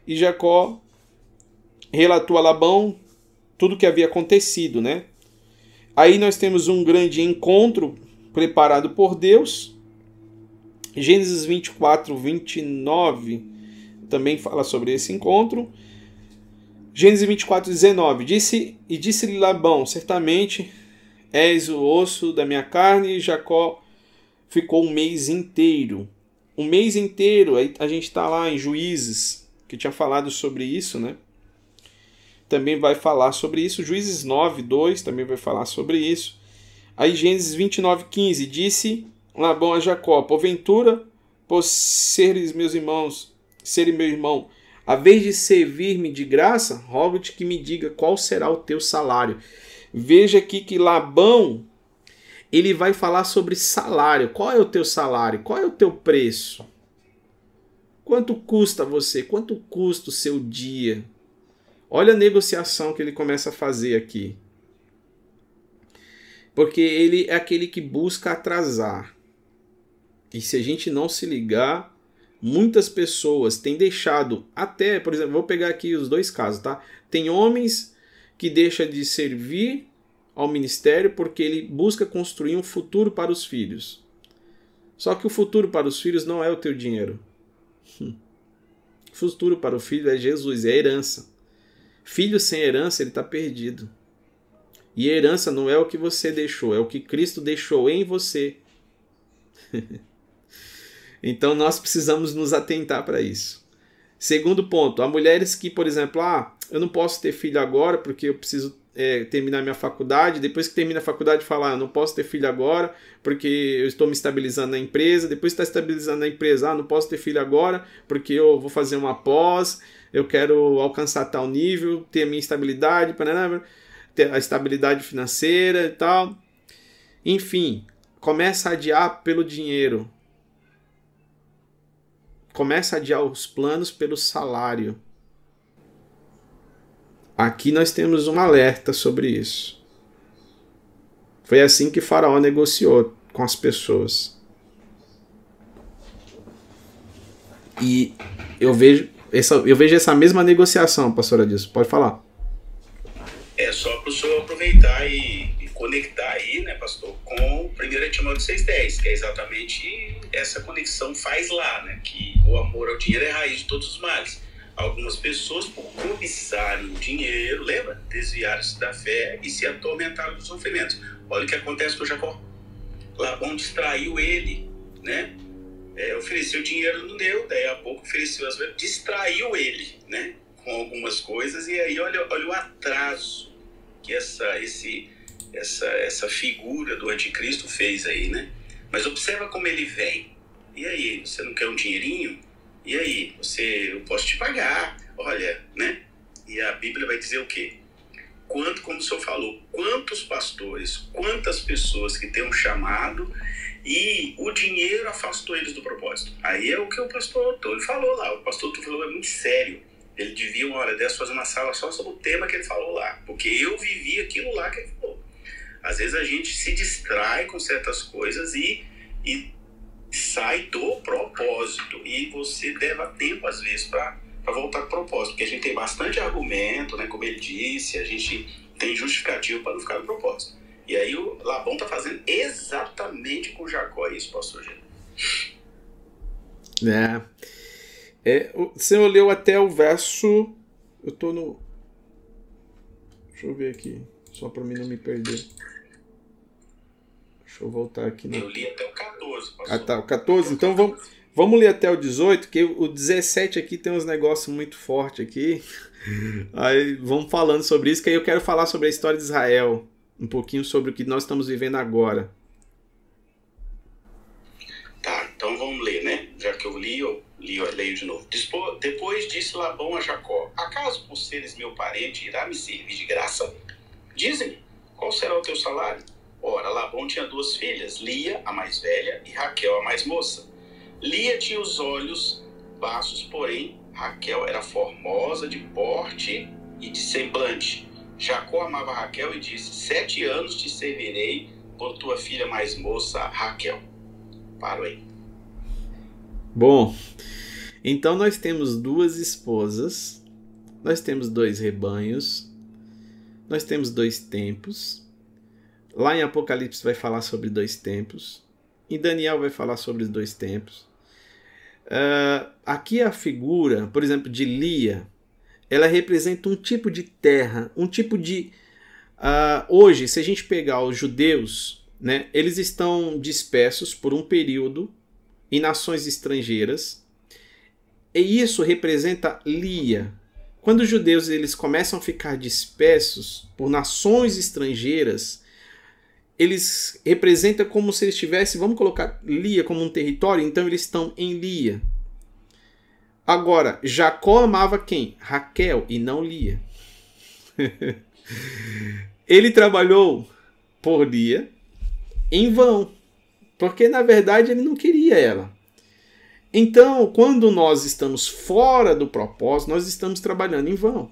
E Jacó relatou a Labão tudo o que havia acontecido, né? Aí nós temos um grande encontro preparado por Deus. Gênesis 24, 29 também fala sobre esse encontro. Gênesis 24, 19. Disse, e disse-lhe Labão: Certamente és o osso da minha carne. E Jacó ficou um mês inteiro. Um mês inteiro. A gente está lá em Juízes, que tinha falado sobre isso, né? Também vai falar sobre isso. Juízes 9, 2 também vai falar sobre isso. Aí Gênesis 29, 15. Disse Labão a Jacó: Porventura, por seres meus irmãos, serem meu irmão, a vez de servir-me de graça, rogo-te que me diga qual será o teu salário. Veja aqui que Labão ele vai falar sobre salário. Qual é o teu salário? Qual é o teu preço? Quanto custa você? Quanto custa o seu dia? Olha a negociação que ele começa a fazer aqui. Porque ele é aquele que busca atrasar. E se a gente não se ligar, muitas pessoas têm deixado até, por exemplo, vou pegar aqui os dois casos, tá? Tem homens que deixam de servir ao ministério porque ele busca construir um futuro para os filhos. Só que o futuro para os filhos não é o teu dinheiro. O futuro para o filho é Jesus, é herança. Filho sem herança, ele está perdido. E herança não é o que você deixou, é o que Cristo deixou em você. então nós precisamos nos atentar para isso. Segundo ponto, há mulheres que, por exemplo, ah, eu não posso ter filho agora porque eu preciso é, terminar minha faculdade. Depois que termina a faculdade, falar, ah, não posso ter filho agora porque eu estou me estabilizando na empresa. Depois está estabilizando na empresa, ah, não posso ter filho agora porque eu vou fazer uma pós, eu quero alcançar tal nível, ter a minha estabilidade, ter a estabilidade financeira e tal. Enfim, começa a adiar pelo dinheiro. Começa a adiar os planos pelo salário. Aqui nós temos um alerta sobre isso. Foi assim que Faraó negociou com as pessoas. E eu vejo essa, eu vejo essa mesma negociação, pastora disso. Pode falar. É só para o senhor aproveitar e, e, conectar aí, né, pastor, com 1 Timóteo 6,10, que é exatamente essa conexão faz lá, né? Que o amor ao dinheiro é a raiz de todos os males algumas pessoas, por cobiçarem o dinheiro, lembra? Desviaram-se da fé e se atormentaram dos sofrimentos. Olha o que acontece com Jacó. Labão distraiu ele, né? É, ofereceu dinheiro, não deu, daí a pouco ofereceu as distraiu ele, né? Com algumas coisas, e aí olha, olha o atraso que essa, esse, essa, essa figura do anticristo fez aí, né? Mas observa como ele vem. E aí, você não quer um dinheirinho? E aí, você, eu posso te pagar, olha, né? E a Bíblia vai dizer o quê? Quanto, como o senhor falou, quantos pastores, quantas pessoas que têm um chamado e o dinheiro afastou eles do propósito. Aí é o que o pastor Túlio falou lá. O pastor Túlio falou é muito sério. Ele devia, uma hora dessa, fazer uma sala só sobre o tema que ele falou lá. Porque eu vivi aquilo lá que ele falou. Às vezes a gente se distrai com certas coisas e, e sai do propósito e você leva tempo às vezes para voltar para o propósito, porque a gente tem bastante argumento, né, como ele disse, a gente tem justificativo para não ficar no propósito. E aí o Labão está fazendo exatamente com Jacó isso, pastor Gênero. É. é. O Senhor leu até o verso. Eu tô no. Deixa eu ver aqui, só para mim não me perder. Deixa eu voltar aqui. No... Eu li até o 14. Pastor. Ah, tá. O 14. Então vamos, vamos ler até o 18, que o 17 aqui tem uns negócios muito fortes aqui. Aí vamos falando sobre isso, que aí eu quero falar sobre a história de Israel. Um pouquinho sobre o que nós estamos vivendo agora. Tá, então vamos ler, né? Já que eu li, eu, li, eu leio de novo. Depois disse Labão a Jacó: Acaso por seres meu parente irá me servir de graça? Dize-me, qual será o teu salário? Ora, Labão tinha duas filhas, Lia, a mais velha, e Raquel, a mais moça. Lia tinha os olhos baços, porém Raquel era formosa de porte e de semblante. Jacó amava Raquel e disse: Sete anos te servirei por tua filha mais moça, Raquel. Paro aí. Bom, então nós temos duas esposas, nós temos dois rebanhos, nós temos dois tempos, Lá em Apocalipse vai falar sobre dois tempos. Em Daniel vai falar sobre os dois tempos. Uh, aqui a figura, por exemplo, de Lia, ela representa um tipo de terra, um tipo de. Uh, hoje, se a gente pegar os judeus, né, eles estão dispersos por um período em nações estrangeiras, e isso representa Lia. Quando os judeus eles começam a ficar dispersos por nações estrangeiras, eles representam como se eles estivessem, vamos colocar Lia como um território, então eles estão em Lia. Agora, Jacó amava quem? Raquel e não Lia. ele trabalhou por Lia em vão, porque na verdade ele não queria ela. Então, quando nós estamos fora do propósito, nós estamos trabalhando em vão.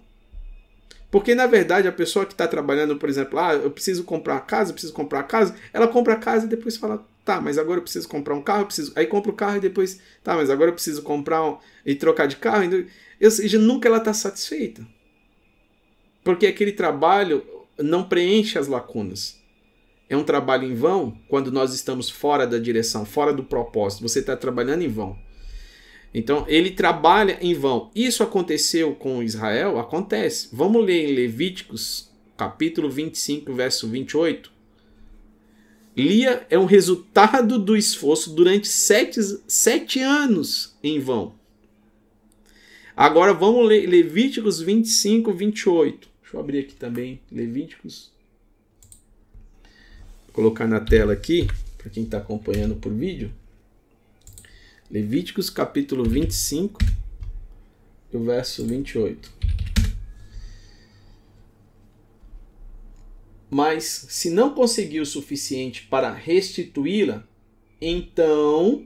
Porque, na verdade, a pessoa que está trabalhando, por exemplo, ah, eu preciso comprar uma casa, eu preciso comprar uma casa, ela compra a casa e depois fala, tá, mas agora eu preciso comprar um carro, preciso... aí compra o carro e depois, tá, mas agora eu preciso comprar um... e trocar de carro. Ou seja, nunca ela está satisfeita. Porque aquele trabalho não preenche as lacunas. É um trabalho em vão quando nós estamos fora da direção, fora do propósito. Você está trabalhando em vão. Então, ele trabalha em vão. Isso aconteceu com Israel? Acontece. Vamos ler em Levíticos, capítulo 25, verso 28. Lia é um resultado do esforço durante sete, sete anos em vão. Agora vamos ler Levíticos 25, 28. Deixa eu abrir aqui também Levíticos. Vou colocar na tela aqui, para quem está acompanhando por vídeo. Levíticos capítulo 25, o verso 28. Mas se não conseguiu o suficiente para restituí-la, então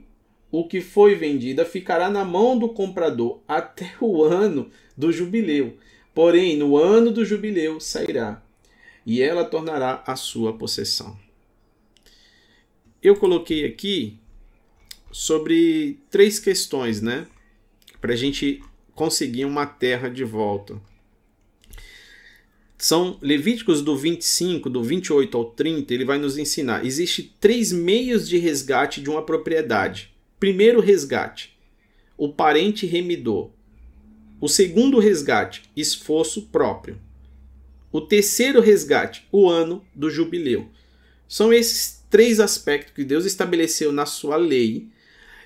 o que foi vendida ficará na mão do comprador até o ano do jubileu. Porém, no ano do jubileu sairá, e ela tornará a sua possessão. Eu coloquei aqui sobre três questões, né? Para a gente conseguir uma terra de volta. São Levíticos do 25, do 28 ao 30, ele vai nos ensinar. Existem três meios de resgate de uma propriedade. Primeiro resgate, o parente remidor. O segundo resgate, esforço próprio. O terceiro resgate, o ano do jubileu. São esses três aspectos que Deus estabeleceu na sua lei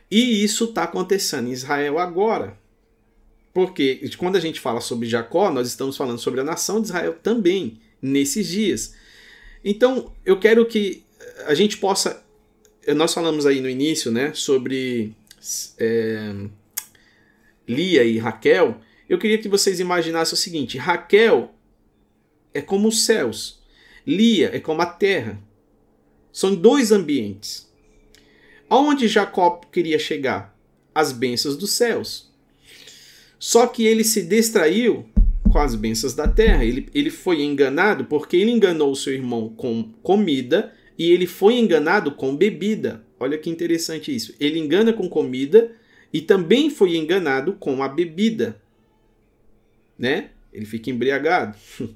e isso está acontecendo em Israel agora. Porque quando a gente fala sobre Jacó, nós estamos falando sobre a nação de Israel também, nesses dias. Então, eu quero que a gente possa. Nós falamos aí no início né, sobre é, Lia e Raquel. Eu queria que vocês imaginassem o seguinte: Raquel é como os céus, Lia é como a terra. São dois ambientes. Aonde Jacó queria chegar? As bênçãos dos céus. Só que ele se distraiu com as bênçãos da terra. Ele, ele foi enganado porque ele enganou seu irmão com comida e ele foi enganado com bebida. Olha que interessante isso. Ele engana com comida e também foi enganado com a bebida. Né? Ele fica embriagado.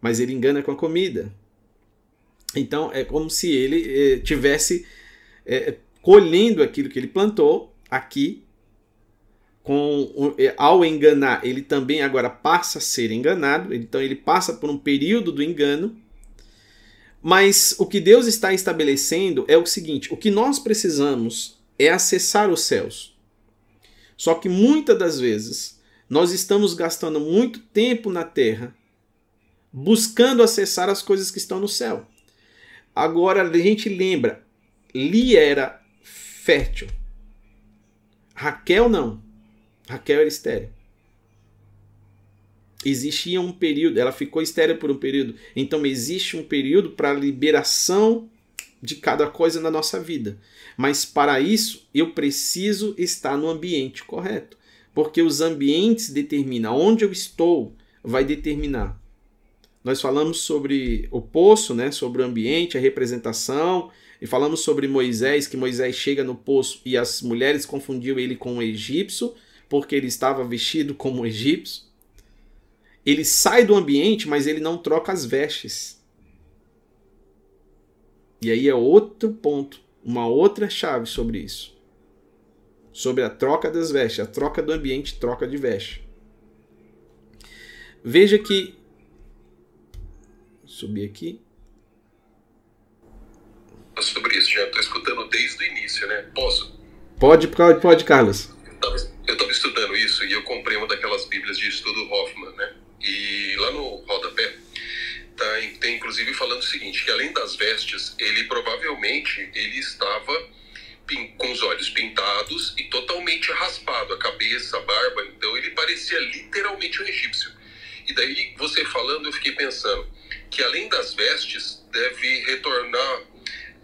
Mas ele engana com a comida. Então é como se ele eh, tivesse é, colhendo aquilo que ele plantou aqui. Com, é, ao enganar, ele também agora passa a ser enganado, então ele passa por um período do engano. Mas o que Deus está estabelecendo é o seguinte: o que nós precisamos é acessar os céus. Só que muitas das vezes nós estamos gastando muito tempo na terra buscando acessar as coisas que estão no céu. Agora a gente lembra, Lia era fértil. Raquel não. Raquel era estéril. Existia um período, ela ficou estéril por um período. Então existe um período para liberação de cada coisa na nossa vida. Mas para isso eu preciso estar no ambiente correto, porque os ambientes determinam onde eu estou, vai determinar. Nós falamos sobre o poço, né, sobre o ambiente, a representação, e falamos sobre Moisés, que Moisés chega no poço e as mulheres confundiam ele com um egípcio, porque ele estava vestido como um egípcio. Ele sai do ambiente, mas ele não troca as vestes. E aí é outro ponto, uma outra chave sobre isso. Sobre a troca das vestes, a troca do ambiente, troca de veste. Veja que. Subir aqui. Sobre isso, já estou escutando desde o início, né? Posso? Pode, pode, pode Carlos. Eu estava estudando isso e eu comprei uma daquelas bíblias de estudo Hoffman, né? E lá no rodapé tá, tem inclusive falando o seguinte, que além das vestes, ele provavelmente ele estava com os olhos pintados e totalmente raspado, a cabeça, a barba, então ele parecia literalmente um egípcio. E daí você falando, eu fiquei pensando que além das vestes, deve retornar,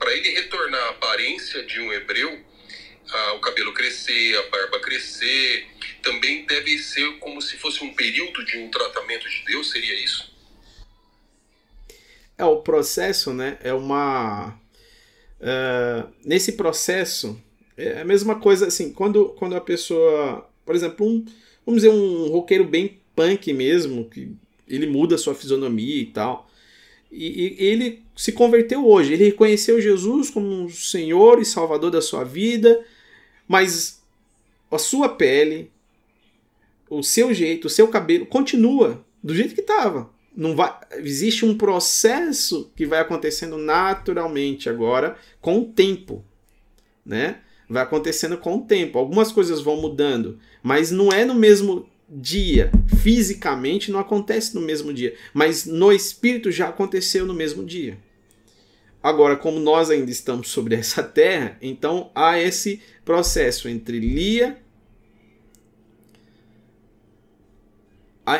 para ele retornar a aparência de um hebreu, o cabelo crescer, a barba crescer, também deve ser como se fosse um período de um tratamento de Deus, seria isso? É, o processo, né, é uma... Uh, nesse processo, é a mesma coisa, assim, quando, quando a pessoa, por exemplo, um, vamos dizer, um roqueiro bem punk mesmo, que ele muda sua fisionomia e tal, e, e ele se converteu hoje, ele reconheceu Jesus como Senhor e Salvador da sua vida, mas a sua pele, o seu jeito, o seu cabelo continua do jeito que estava. Não vai, existe um processo que vai acontecendo naturalmente agora com o tempo, né? Vai acontecendo com o tempo. Algumas coisas vão mudando, mas não é no mesmo dia. Fisicamente não acontece no mesmo dia, mas no espírito já aconteceu no mesmo dia. Agora, como nós ainda estamos sobre essa terra, então há esse processo entre Lia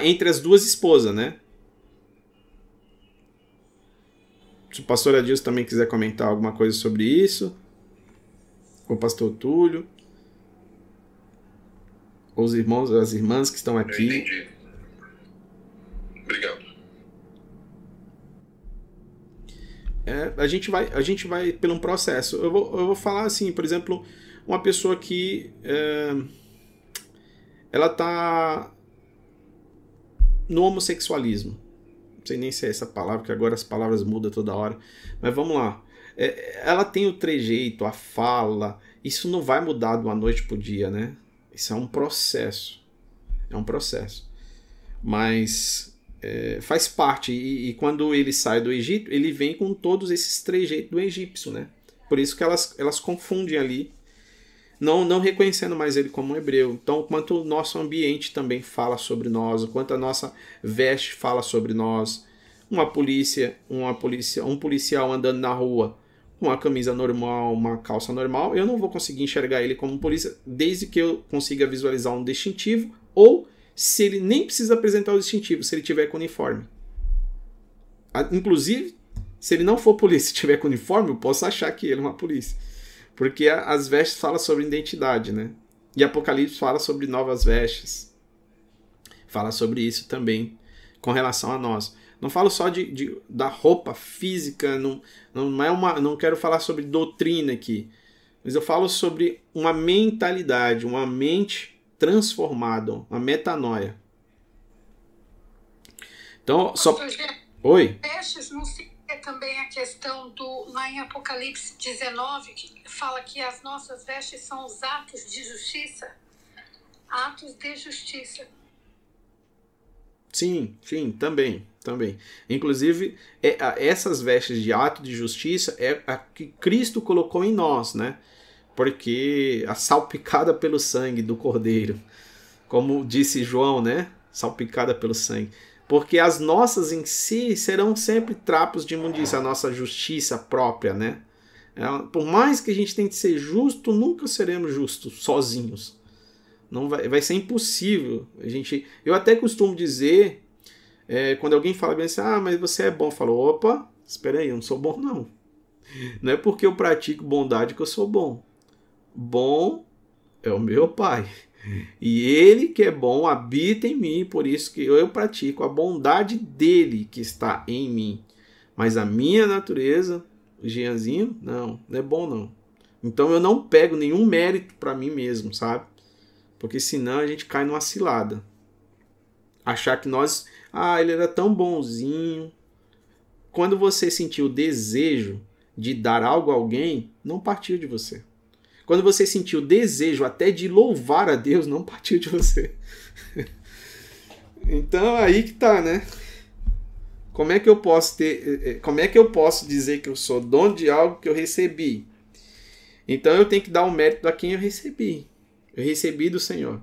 entre as duas esposas, né? Se o pastor Adilson também quiser comentar alguma coisa sobre isso, o pastor Túlio, os irmãos, as irmãs que estão aqui. Eu entendi. Obrigado. É, a gente vai a gente vai pelo um processo. Eu vou, eu vou falar assim, por exemplo, uma pessoa que é, ela tá no homossexualismo. Não sei nem se é essa palavra, porque agora as palavras mudam toda hora. Mas vamos lá. É, ela tem o trejeito, a fala. Isso não vai mudar de uma noite pro dia, né? Isso é um processo. É um processo. Mas é, faz parte. E, e, quando ele sai do Egito, ele vem com todos esses trejeitos do egípcio, né? Por isso que elas, elas confundem ali não, não reconhecendo mais ele como um hebreu. Então, quanto o nosso ambiente também fala sobre nós, o quanto a nossa veste fala sobre nós, uma polícia, uma polícia, um policial andando na rua com uma camisa normal, uma calça normal, eu não vou conseguir enxergar ele como polícia desde que eu consiga visualizar um distintivo ou se ele nem precisa apresentar o distintivo, se ele tiver com uniforme. Inclusive, se ele não for polícia e tiver com uniforme, eu posso achar que ele é uma polícia. Porque as vestes falam sobre identidade, né? E Apocalipse fala sobre novas vestes. Fala sobre isso também com relação a nós. Não falo só de, de da roupa física, não, não é uma, não quero falar sobre doutrina aqui, mas eu falo sobre uma mentalidade, uma mente transformada, uma metanoia. Então, só. Oi. Vestes não se é também a questão do, lá em Apocalipse 19, que fala que as nossas vestes são os atos de justiça. Atos de justiça. Sim, sim, também, também. Inclusive, é, essas vestes de ato de justiça é a que Cristo colocou em nós, né? Porque a salpicada pelo sangue do Cordeiro, como disse João, né? Salpicada pelo sangue porque as nossas em si serão sempre trapos de imundícia, a nossa justiça própria, né? É, por mais que a gente tente ser justo, nunca seremos justos sozinhos. Não vai, vai ser impossível. A gente, eu até costumo dizer, é, quando alguém fala bem assim, ah, mas você é bom, eu falo, opa, espera aí, eu não sou bom não. Não é porque eu pratico bondade que eu sou bom. Bom é o meu pai. E ele que é bom habita em mim, por isso que eu pratico a bondade dele que está em mim. Mas a minha natureza, o Jeanzinho, não, não é bom não. Então eu não pego nenhum mérito para mim mesmo, sabe? Porque senão a gente cai numa cilada. Achar que nós, ah, ele era tão bonzinho. Quando você sentir o desejo de dar algo a alguém, não partiu de você. Quando você sentiu desejo até de louvar a Deus, não partiu de você. então aí que tá, né? Como é que eu posso ter, eh, eh, como é que eu posso dizer que eu sou dono de algo que eu recebi? Então eu tenho que dar o um mérito a quem eu recebi. Eu recebi do Senhor.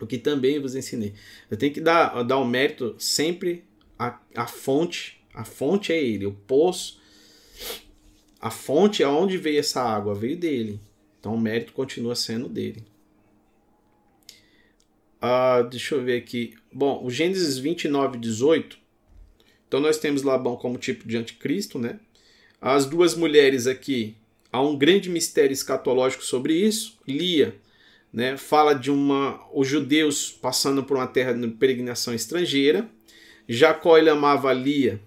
O que também vos ensinei. Eu tenho que dar, dar o um mérito sempre à, à fonte. A fonte é ele, o poço. A fonte é onde veio essa água, veio dele. Então o mérito continua sendo dele. Uh, deixa eu ver aqui. Bom, o Gênesis 29, 18. Então nós temos Labão como tipo de anticristo, né? As duas mulheres aqui, há um grande mistério escatológico sobre isso. Lia, né, fala de uma os judeus passando por uma terra de peregrinação estrangeira. Jacó ele amava Lia,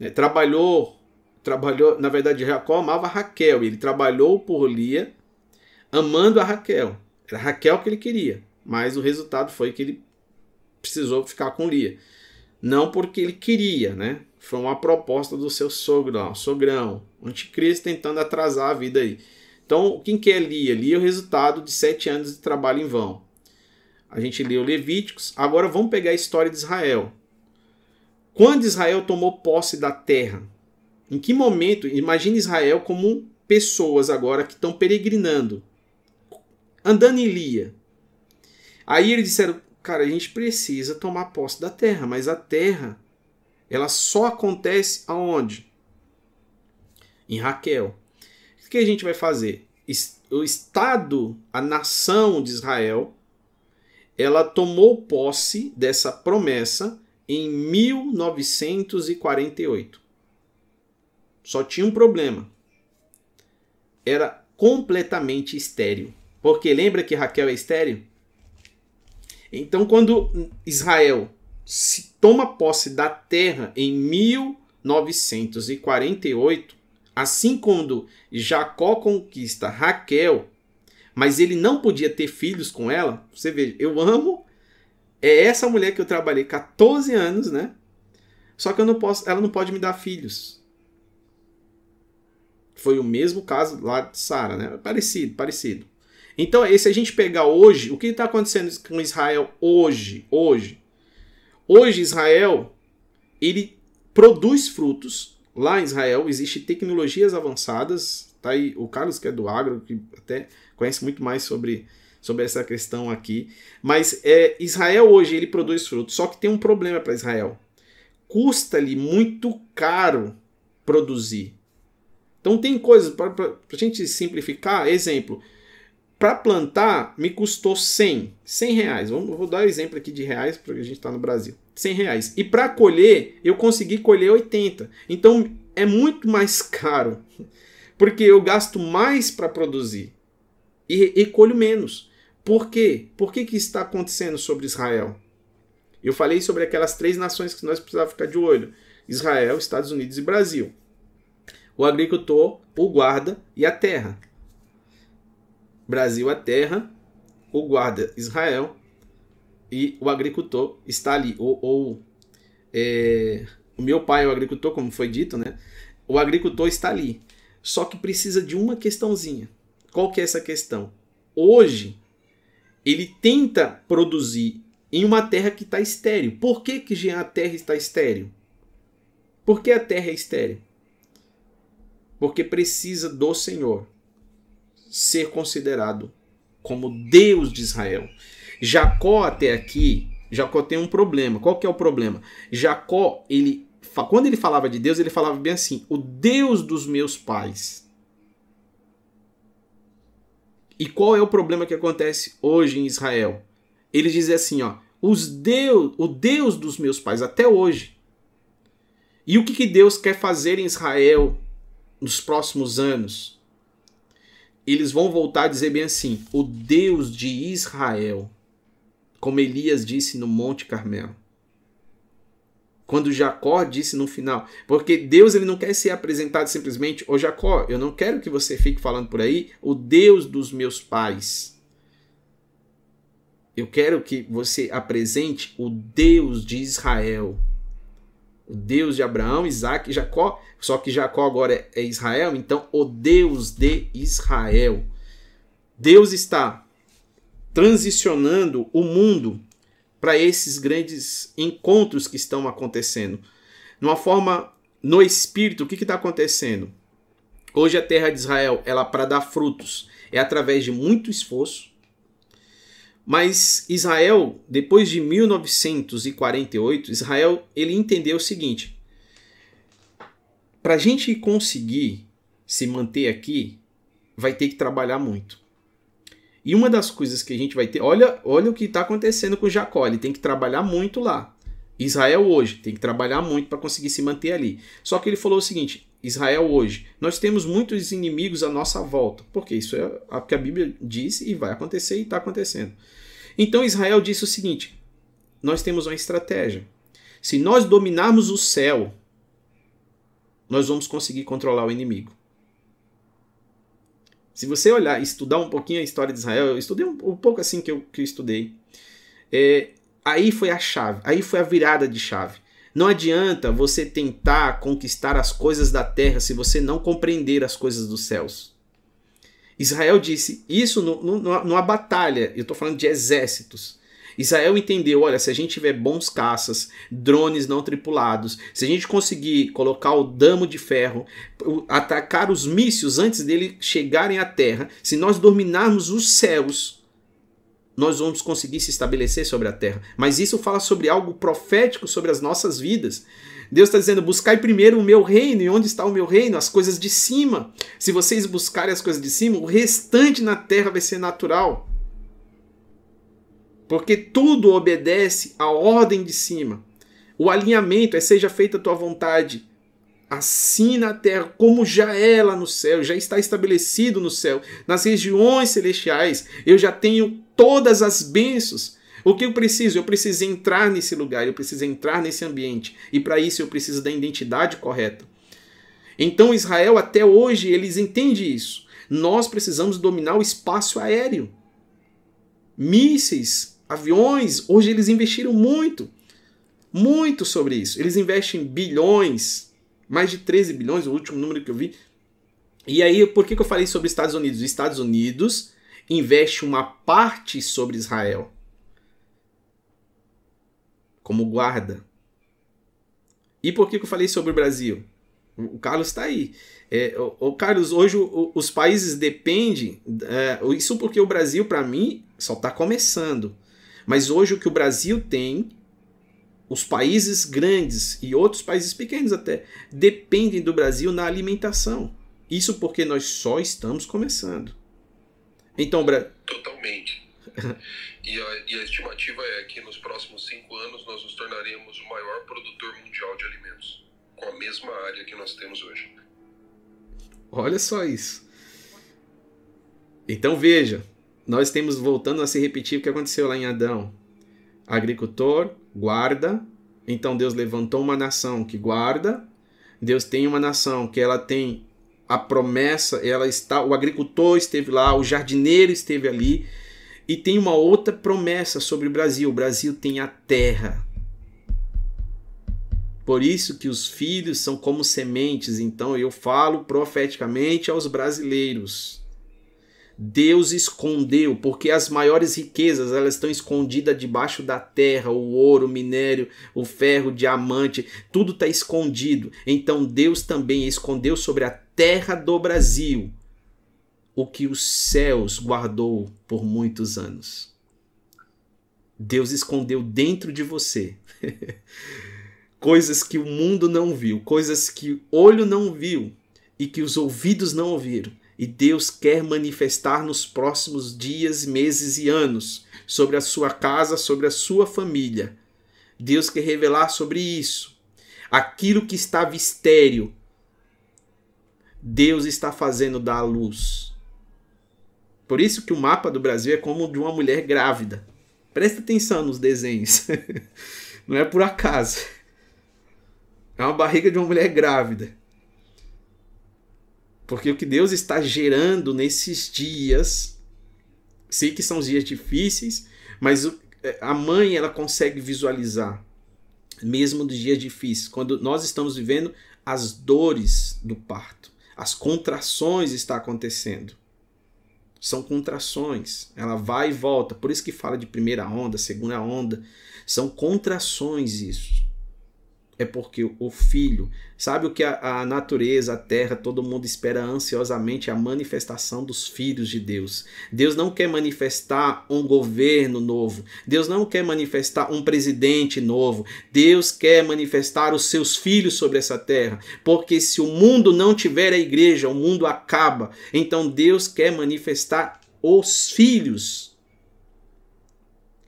né, trabalhou, trabalhou, na verdade Jacó amava Raquel, ele trabalhou por Lia, amando a Raquel. Era Raquel que ele queria, mas o resultado foi que ele precisou ficar com Lia. Não porque ele queria, né? Foi uma proposta do seu sogro, sogrão, o anticristo tentando atrasar a vida aí. Então, quem que é Lia? Lia é o resultado de sete anos de trabalho em vão. A gente leu Levíticos. Agora vamos pegar a história de Israel. Quando Israel tomou posse da terra? Em que momento? Imagine Israel como pessoas agora que estão peregrinando, andando em Lia. Aí eles disseram, cara, a gente precisa tomar posse da terra, mas a terra ela só acontece aonde? Em Raquel. Que a gente vai fazer? O Estado, a nação de Israel, ela tomou posse dessa promessa em 1948. Só tinha um problema. Era completamente estéreo. Porque lembra que Raquel é estéreo? Então, quando Israel se toma posse da terra em 1948, assim quando Jacó conquista Raquel, mas ele não podia ter filhos com ela, você veja, eu amo é essa mulher que eu trabalhei 14 anos, né? Só que eu não posso, ela não pode me dar filhos. Foi o mesmo caso lá de Sara, né? Parecido, parecido. Então, se a gente pegar hoje, o que está acontecendo com Israel hoje, hoje, hoje Israel ele produz frutos. Lá em Israel existe tecnologias avançadas. Tá aí o Carlos que é do agro que até conhece muito mais sobre sobre essa questão aqui. Mas é, Israel hoje ele produz frutos, só que tem um problema para Israel. Custa-lhe muito caro produzir. Então tem coisas, para a gente simplificar, exemplo, para plantar me custou 100, 100 reais. Vamos, vou dar um exemplo aqui de reais, porque a gente está no Brasil. 100 reais. E para colher, eu consegui colher 80. Então é muito mais caro, porque eu gasto mais para produzir e, e colho menos. Por quê? Por que, que está acontecendo sobre Israel? Eu falei sobre aquelas três nações que nós precisávamos ficar de olho: Israel, Estados Unidos e Brasil. O agricultor, o guarda e a terra. Brasil, a terra, o guarda, Israel, e o agricultor está ali. Ou, ou é, o meu pai é o agricultor, como foi dito, né? O agricultor está ali. Só que precisa de uma questãozinha. Qual que é essa questão? Hoje, ele tenta produzir em uma terra que está estéreo. Por que, que a terra está estéreo? Por que a terra é estéreo? Porque precisa do Senhor ser considerado como Deus de Israel. Jacó até aqui, Jacó tem um problema. Qual que é o problema? Jacó, ele quando ele falava de Deus, ele falava bem assim: "O Deus dos meus pais". E qual é o problema que acontece hoje em Israel? Eles dizem assim, ó, os Deus, o Deus dos meus pais até hoje. E o que, que Deus quer fazer em Israel nos próximos anos? Eles vão voltar a dizer bem assim: o Deus de Israel, como Elias disse no Monte Carmelo. Quando Jacó disse no final, porque Deus ele não quer ser apresentado simplesmente, ô Jacó, eu não quero que você fique falando por aí, o Deus dos meus pais. Eu quero que você apresente o Deus de Israel. O Deus de Abraão, Isaac e Jacó. Só que Jacó agora é Israel, então o Deus de Israel. Deus está transicionando o mundo para esses grandes encontros que estão acontecendo. Numa forma, no espírito, o que está acontecendo? Hoje a terra de Israel, ela para dar frutos, é através de muito esforço. Mas Israel, depois de 1948, Israel ele entendeu o seguinte: para a gente conseguir se manter aqui, vai ter que trabalhar muito. E uma das coisas que a gente vai ter, olha, olha o que está acontecendo com Jacó, ele tem que trabalhar muito lá. Israel hoje tem que trabalhar muito para conseguir se manter ali. Só que ele falou o seguinte: Israel hoje, nós temos muitos inimigos à nossa volta, porque isso é o que a Bíblia diz e vai acontecer e está acontecendo. Então Israel disse o seguinte: nós temos uma estratégia. Se nós dominarmos o céu, nós vamos conseguir controlar o inimigo. Se você olhar, estudar um pouquinho a história de Israel, eu estudei um, um pouco assim que eu, que eu estudei. É, aí foi a chave, aí foi a virada de chave. Não adianta você tentar conquistar as coisas da terra se você não compreender as coisas dos céus. Israel disse isso no, no, numa batalha, eu estou falando de exércitos. Israel entendeu: olha, se a gente tiver bons caças, drones não tripulados, se a gente conseguir colocar o damo de ferro, atacar os mísseis antes dele chegarem à terra, se nós dominarmos os céus, nós vamos conseguir se estabelecer sobre a terra. Mas isso fala sobre algo profético sobre as nossas vidas. Deus está dizendo: buscai primeiro o meu reino. E onde está o meu reino? As coisas de cima. Se vocês buscarem as coisas de cima, o restante na terra vai ser natural. Porque tudo obedece à ordem de cima. O alinhamento é seja feita a tua vontade, assim na terra como já é lá no céu, já está estabelecido no céu, nas regiões celestiais. Eu já tenho todas as bênçãos. O que eu preciso? Eu preciso entrar nesse lugar, eu preciso entrar nesse ambiente. E para isso eu preciso da identidade correta. Então Israel até hoje eles entendem isso. Nós precisamos dominar o espaço aéreo. Mísseis, aviões, hoje eles investiram muito. Muito sobre isso. Eles investem bilhões, mais de 13 bilhões, o último número que eu vi. E aí, por que, que eu falei sobre Estados Unidos? Os Estados Unidos investe uma parte sobre Israel como guarda. E por que, que eu falei sobre o Brasil? O Carlos está aí. É, o, o, Carlos, hoje o, os países dependem. É, isso porque o Brasil, para mim, só está começando. Mas hoje o que o Brasil tem, os países grandes e outros países pequenos até, dependem do Brasil na alimentação. Isso porque nós só estamos começando. Então, Bra... Totalmente. e, a, e a estimativa é que nos próximos cinco anos nós nos tornaremos o maior produtor mundial de alimentos, com a mesma área que nós temos hoje. Olha só isso. Então veja, nós temos voltando a se repetir o que aconteceu lá em Adão. Agricultor guarda, então Deus levantou uma nação que guarda. Deus tem uma nação que ela tem a promessa, ela está, o agricultor esteve lá, o jardineiro esteve ali, e tem uma outra promessa sobre o Brasil: o Brasil tem a terra. Por isso que os filhos são como sementes, então eu falo profeticamente aos brasileiros. Deus escondeu, porque as maiores riquezas elas estão escondidas debaixo da terra, o ouro, o minério, o ferro, o diamante, tudo está escondido. Então Deus também escondeu sobre a terra do Brasil o que os céus guardou por muitos anos. Deus escondeu dentro de você coisas que o mundo não viu, coisas que o olho não viu e que os ouvidos não ouviram. E Deus quer manifestar nos próximos dias, meses e anos sobre a sua casa, sobre a sua família. Deus quer revelar sobre isso. Aquilo que estava estéreo, Deus está fazendo dar à luz. Por isso que o mapa do Brasil é como o de uma mulher grávida. Presta atenção nos desenhos. Não é por acaso. É uma barriga de uma mulher grávida. Porque o que Deus está gerando nesses dias, sei que são dias difíceis, mas a mãe ela consegue visualizar. mesmo nos dias difíceis, quando nós estamos vivendo as dores do parto, as contrações está acontecendo. São contrações, ela vai e volta. Por isso que fala de primeira onda, segunda onda. São contrações isso é porque o filho, sabe o que a, a, natureza, a terra, todo mundo espera ansiosamente a manifestação dos filhos de Deus. Deus não quer manifestar um governo novo. Deus não quer manifestar um presidente novo. Deus quer manifestar os seus filhos sobre essa terra. Porque se o mundo não tiver a igreja, o mundo acaba. Então Deus quer manifestar os filhos.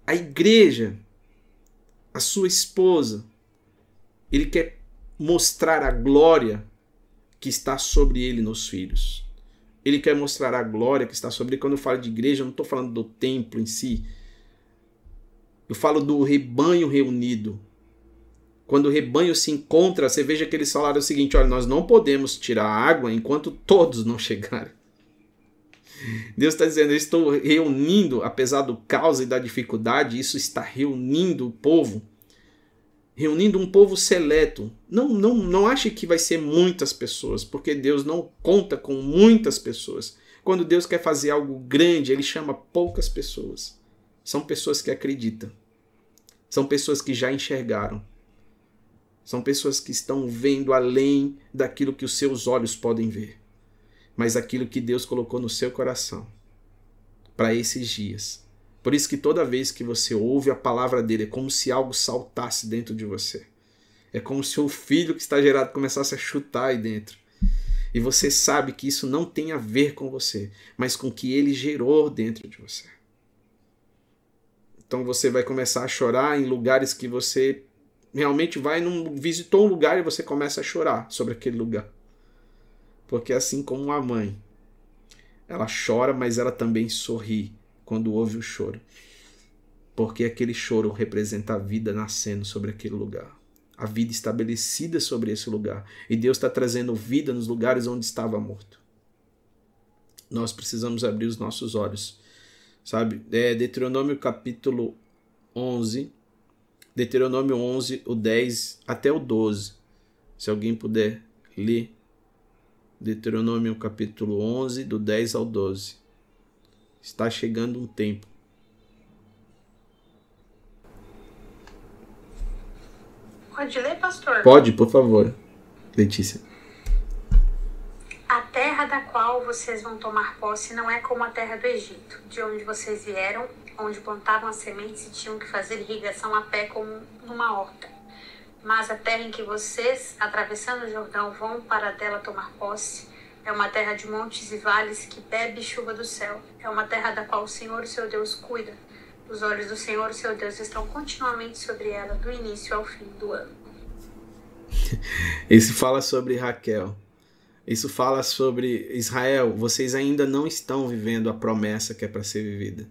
A igreja, a sua esposa, ele quer mostrar a glória que está sobre ele nos filhos. Ele quer mostrar a glória que está sobre ele. Quando eu falo de igreja, eu não estou falando do templo em si. Eu falo do rebanho reunido. Quando o rebanho se encontra, você veja que eles falaram o seguinte: olha, nós não podemos tirar água enquanto todos não chegarem. Deus está dizendo: eu estou reunindo, apesar do caos e da dificuldade, isso está reunindo o povo reunindo um povo seleto. Não, não, não ache que vai ser muitas pessoas, porque Deus não conta com muitas pessoas. Quando Deus quer fazer algo grande, ele chama poucas pessoas. São pessoas que acreditam. São pessoas que já enxergaram. São pessoas que estão vendo além daquilo que os seus olhos podem ver, mas aquilo que Deus colocou no seu coração para esses dias por isso que toda vez que você ouve a palavra dele, é como se algo saltasse dentro de você. É como se o filho que está gerado começasse a chutar aí dentro. E você sabe que isso não tem a ver com você, mas com o que ele gerou dentro de você. Então você vai começar a chorar em lugares que você realmente vai num visitou um lugar e você começa a chorar sobre aquele lugar. Porque assim como uma mãe, ela chora, mas ela também sorri quando ouve o choro, porque aquele choro representa a vida nascendo sobre aquele lugar, a vida estabelecida sobre esse lugar, e Deus está trazendo vida nos lugares onde estava morto. Nós precisamos abrir os nossos olhos, sabe? É Deuteronômio capítulo 11, Deuteronômio 11, o 10 até o 12. Se alguém puder ler Deuteronômio capítulo 11, do 10 ao 12. Está chegando um tempo. Pode ler, pastor? Pode, por favor, Letícia. A terra da qual vocês vão tomar posse não é como a terra do Egito, de onde vocês vieram, onde plantavam as sementes e tinham que fazer irrigação a pé como numa horta. Mas a terra em que vocês, atravessando o Jordão, vão para dela tomar posse, é uma terra de montes e vales que bebe chuva do céu. É uma terra da qual o Senhor, seu Deus, cuida. Os olhos do Senhor, seu Deus, estão continuamente sobre ela, do início ao fim do ano. Isso fala sobre Raquel. Isso fala sobre Israel. Vocês ainda não estão vivendo a promessa que é para ser vivida.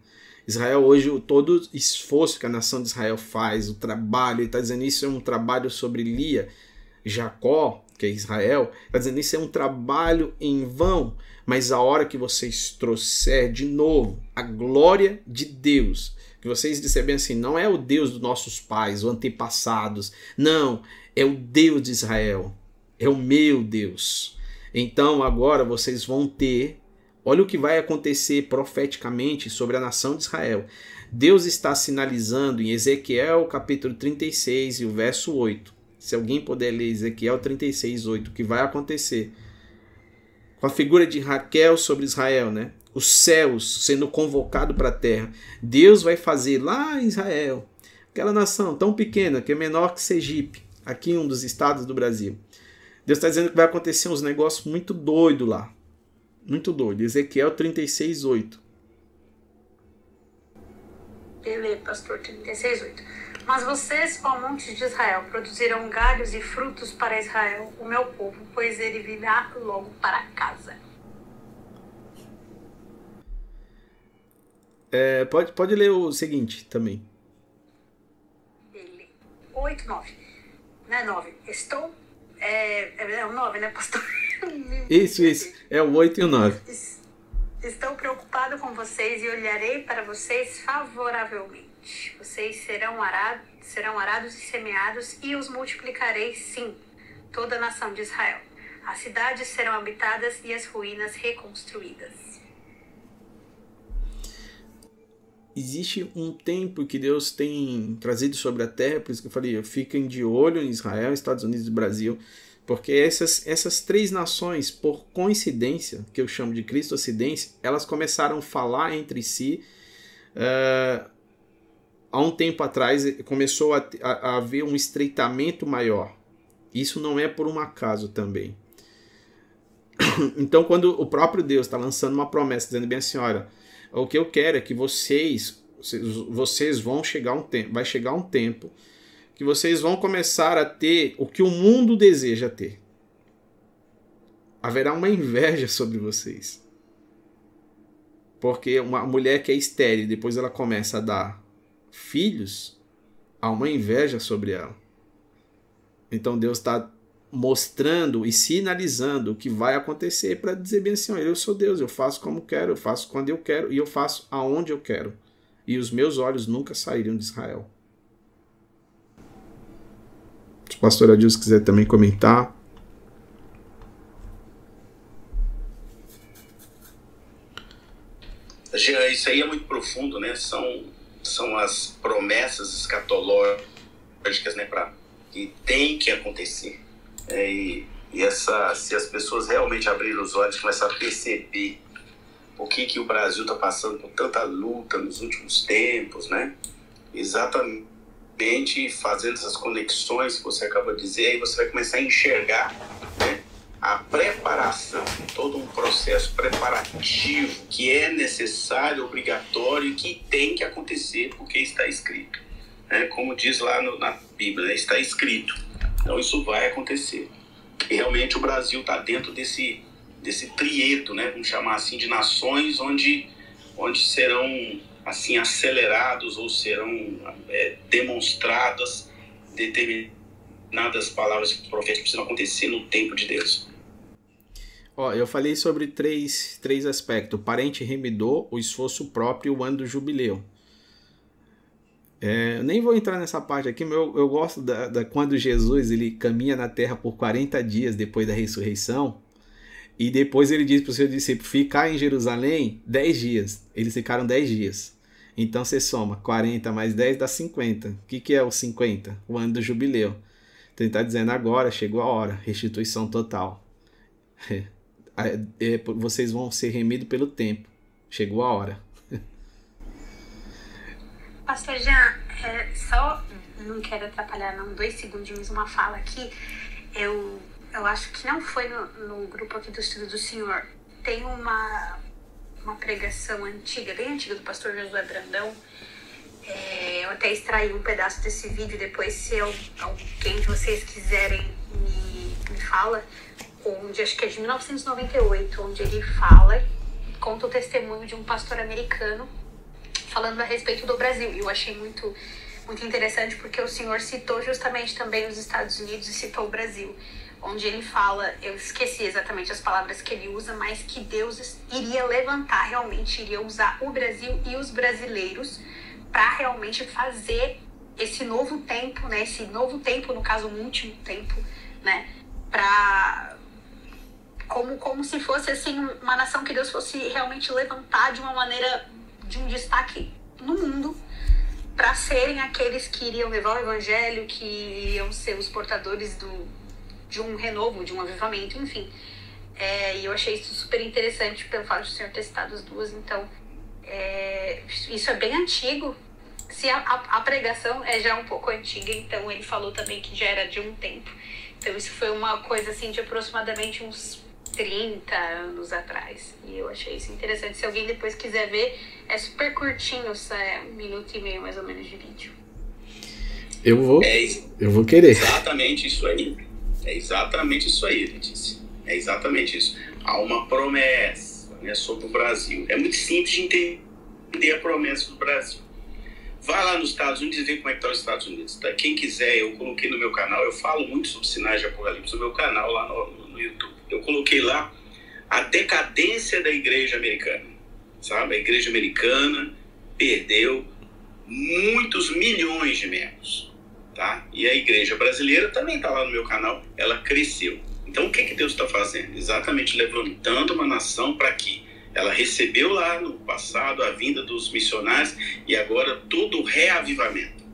Israel hoje, todo esforço que a nação de Israel faz, o trabalho, ele está dizendo isso é um trabalho sobre Lia, Jacó, que é Israel, está dizendo isso é um trabalho em vão, mas a hora que vocês trouxer de novo a glória de Deus, que vocês disserem assim, não é o Deus dos nossos pais, os antepassados, não, é o Deus de Israel, é o meu Deus. Então agora vocês vão ter, olha o que vai acontecer profeticamente sobre a nação de Israel. Deus está sinalizando em Ezequiel capítulo 36 e o verso 8 se alguém puder ler Ezequiel 36, 8, o que vai acontecer com a figura de Raquel sobre Israel, né? Os céus sendo convocado para a terra. Deus vai fazer lá em Israel, aquela nação tão pequena que é menor que Sergipe, aqui em um dos estados do Brasil. Deus está dizendo que vai acontecer uns negócios muito doido lá. Muito doido. Ezequiel 36, 8. Beleza, pastor, 36, 8. Mas vocês, ó montes de Israel, produzirão galhos e frutos para Israel, o meu povo, pois ele virá logo para casa. É, pode, pode ler o seguinte também. Ele. 8, 9. Não é 9. Estou. É, é o 9, né, pastor? Isso, isso. É o 8 e o 9. Estou preocupado com vocês e olharei para vocês favoravelmente. Vocês serão arados, serão arados e semeados, e os multiplicarei, sim, toda a nação de Israel. As cidades serão habitadas e as ruínas reconstruídas. Existe um tempo que Deus tem trazido sobre a terra, por isso que eu falei, fiquem de olho em Israel, Estados Unidos e Brasil, porque essas, essas três nações, por coincidência, que eu chamo de cristocidência, elas começaram a falar entre si. Uh, há um tempo atrás começou a, a, a haver um estreitamento maior. Isso não é por um acaso também. Então, quando o próprio Deus está lançando uma promessa, dizendo bem assim, olha, o que eu quero é que vocês, vocês vão chegar um tempo, vai chegar um tempo que vocês vão começar a ter o que o mundo deseja ter. Haverá uma inveja sobre vocês. Porque uma mulher que é estéril, depois ela começa a dar filhos, há uma inveja sobre ela. Então Deus está mostrando e sinalizando o que vai acontecer para dizer bem assim: eu sou Deus, eu faço como quero, eu faço quando eu quero e eu faço aonde eu quero. E os meus olhos nunca saíram de Israel. Se o pastor Adilson quiser também comentar. Isso aí é muito profundo, né? São, são as promessas escatológicas, né? Pra, que tem que acontecer. É, e, e essa, se as pessoas realmente abrirem os olhos, começar a perceber o que, que o Brasil está passando por tanta luta nos últimos tempos, né? Exatamente fazendo essas conexões que você acaba de dizer, aí você vai começar a enxergar né, a preparação, todo um processo preparativo que é necessário, obrigatório e que tem que acontecer porque está escrito. Né? Como diz lá no, na Bíblia, né? está escrito. Então isso vai acontecer. E realmente o Brasil está dentro desse, desse trieto, né, vamos chamar assim, de nações onde, onde serão assim acelerados ou serão é, demonstradas determinadas palavras proféticas precisam acontecer no tempo de Deus. Ó, eu falei sobre três, três aspectos: o parente remidor, o esforço próprio e o ano do jubileu. É, nem vou entrar nessa parte aqui, mas eu, eu gosto da, da, quando Jesus ele caminha na terra por 40 dias depois da ressurreição. E depois ele diz para os seus discípulos ficar em Jerusalém 10 dias. Eles ficaram 10 dias. Então você soma 40 mais 10 dá 50. O que, que é o 50? O ano do jubileu. Então ele está dizendo agora, chegou a hora, restituição total. É, é, vocês vão ser remidos pelo tempo. Chegou a hora. Pastor Jean, é, só não quero atrapalhar não, dois segundinhos uma fala aqui. Eu, eu acho que não foi no, no grupo aqui do Estudo do Senhor. Tem uma, uma pregação antiga, bem antiga, do pastor Josué Brandão. É, eu até extraí um pedaço desse vídeo, depois se eu, alguém de vocês quiserem me, me fala, onde acho que é de 1998, onde ele fala, conta o testemunho de um pastor americano falando a respeito do Brasil. E eu achei muito, muito interessante porque o senhor citou justamente também os Estados Unidos e citou o Brasil. Onde ele fala, eu esqueci exatamente as palavras que ele usa, mas que Deus iria levantar, realmente iria usar o Brasil e os brasileiros para realmente fazer esse novo tempo, né? Esse novo tempo, no caso, um último tempo, né? Para como, como se fosse assim uma nação que Deus fosse realmente levantar de uma maneira de um destaque no mundo para serem aqueles que iriam levar o evangelho, que iriam ser os portadores do, de um renovo, de um avivamento, enfim. É, e eu achei isso super interessante pelo fato de o Senhor ter citado as duas. Então, é, isso é bem antigo. Se a, a, a, pregação é já um pouco antiga, então ele falou também que já era de um tempo. Então, isso foi uma coisa assim de aproximadamente uns 30 anos atrás. E eu achei isso interessante. Se alguém depois quiser ver, é super curtinho, é um minuto e meio mais ou menos de vídeo. Eu vou. É, eu vou querer. Exatamente isso aí. É exatamente isso aí, Letícia. É exatamente isso. Há uma promessa né, sobre o Brasil. É muito simples de entender a promessa do Brasil. Vá lá nos Estados Unidos e vê como é que está os Estados Unidos. Tá? Quem quiser, eu coloquei no meu canal, eu falo muito sobre sinais de apocalipse no meu canal lá no, no YouTube. Eu coloquei lá a decadência da igreja americana sabe? A igreja americana perdeu muitos milhões de membros. Tá? E a igreja brasileira também está lá no meu canal, ela cresceu. Então o que, que Deus está fazendo? Exatamente levantando uma nação para que ela recebeu lá no passado a vinda dos missionários e agora todo o reavivamento.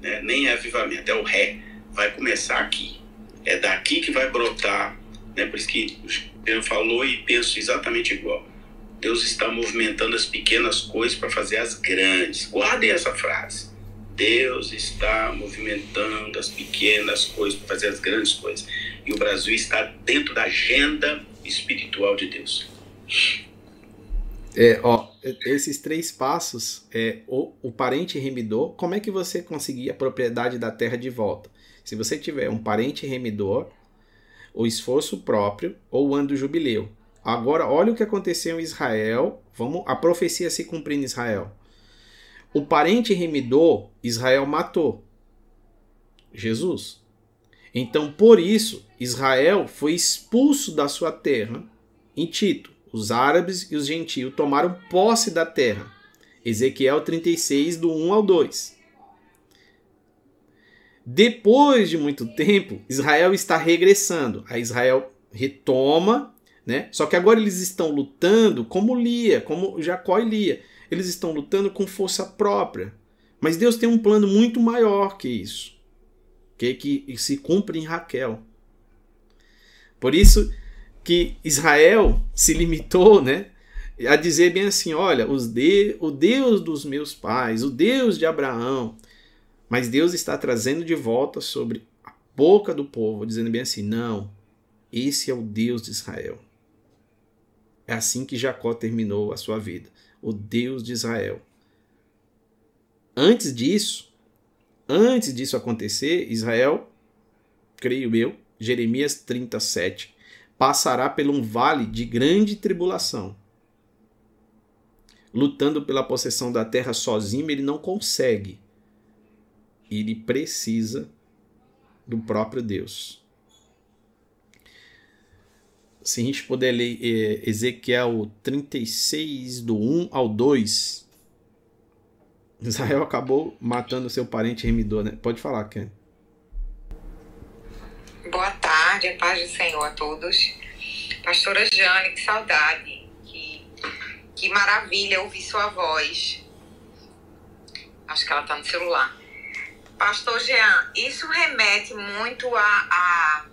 Né? Nem é avivamento, é o ré. Vai começar aqui. É daqui que vai brotar. Né? Por isso que Pedro falou e penso exatamente igual. Deus está movimentando as pequenas coisas para fazer as grandes. Guardem essa frase. Deus está movimentando as pequenas coisas para fazer as grandes coisas. E o Brasil está dentro da agenda espiritual de Deus. É, ó, esses três passos, é, o, o parente remidor, como é que você conseguir a propriedade da terra de volta? Se você tiver um parente remidor, o esforço próprio ou o ano do jubileu. Agora, olha o que aconteceu em Israel. Vamos, a profecia se cumprir em Israel. O parente remidor, Israel matou. Jesus. Então, por isso, Israel foi expulso da sua terra em Tito os árabes e os gentios tomaram posse da terra. Ezequiel 36, do 1 ao 2. Depois de muito tempo, Israel está regressando. A Israel retoma, né? Só que agora eles estão lutando como Lia, como Jacó e Lia. Eles estão lutando com força própria. Mas Deus tem um plano muito maior que isso, que, que se cumpre em Raquel. Por isso, que Israel se limitou, né, a dizer bem assim, olha, de, o Deus dos meus pais, o Deus de Abraão, mas Deus está trazendo de volta sobre a boca do povo, dizendo bem assim, não, esse é o Deus de Israel. É assim que Jacó terminou a sua vida, o Deus de Israel. Antes disso, antes disso acontecer, Israel, creio eu, Jeremias 37, passará por um vale de grande tribulação. Lutando pela possessão da terra sozinho, ele não consegue. Ele precisa do próprio Deus. Se a gente puder ler é, Ezequiel 36, do 1 ao 2, Israel acabou matando seu parente remidor, né? Pode falar, Ken. Boa tarde, a paz do Senhor a todos. Pastora Jane, que saudade, que, que maravilha ouvir sua voz. Acho que ela está no celular. Pastor Jean, isso remete muito a, a,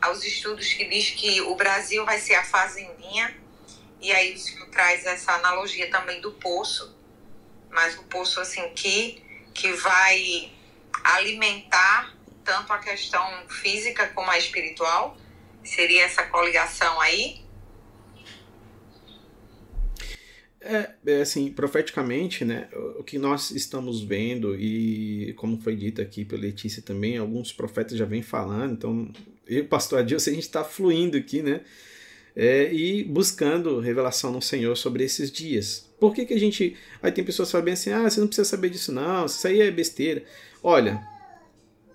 aos estudos que diz que o Brasil vai ser a fazendinha, e aí o senhor traz essa analogia também do poço, mas o poço assim que, que vai alimentar tanto a questão física como a espiritual? Seria essa coligação aí? É, é, assim, profeticamente, né, o que nós estamos vendo e como foi dito aqui pela Letícia também, alguns profetas já vêm falando, então eu, pastor Adilson, a gente está fluindo aqui, né, é, e buscando revelação no Senhor sobre esses dias. Por que que a gente, aí tem pessoas que falam assim, ah, você não precisa saber disso não, isso aí é besteira. Olha,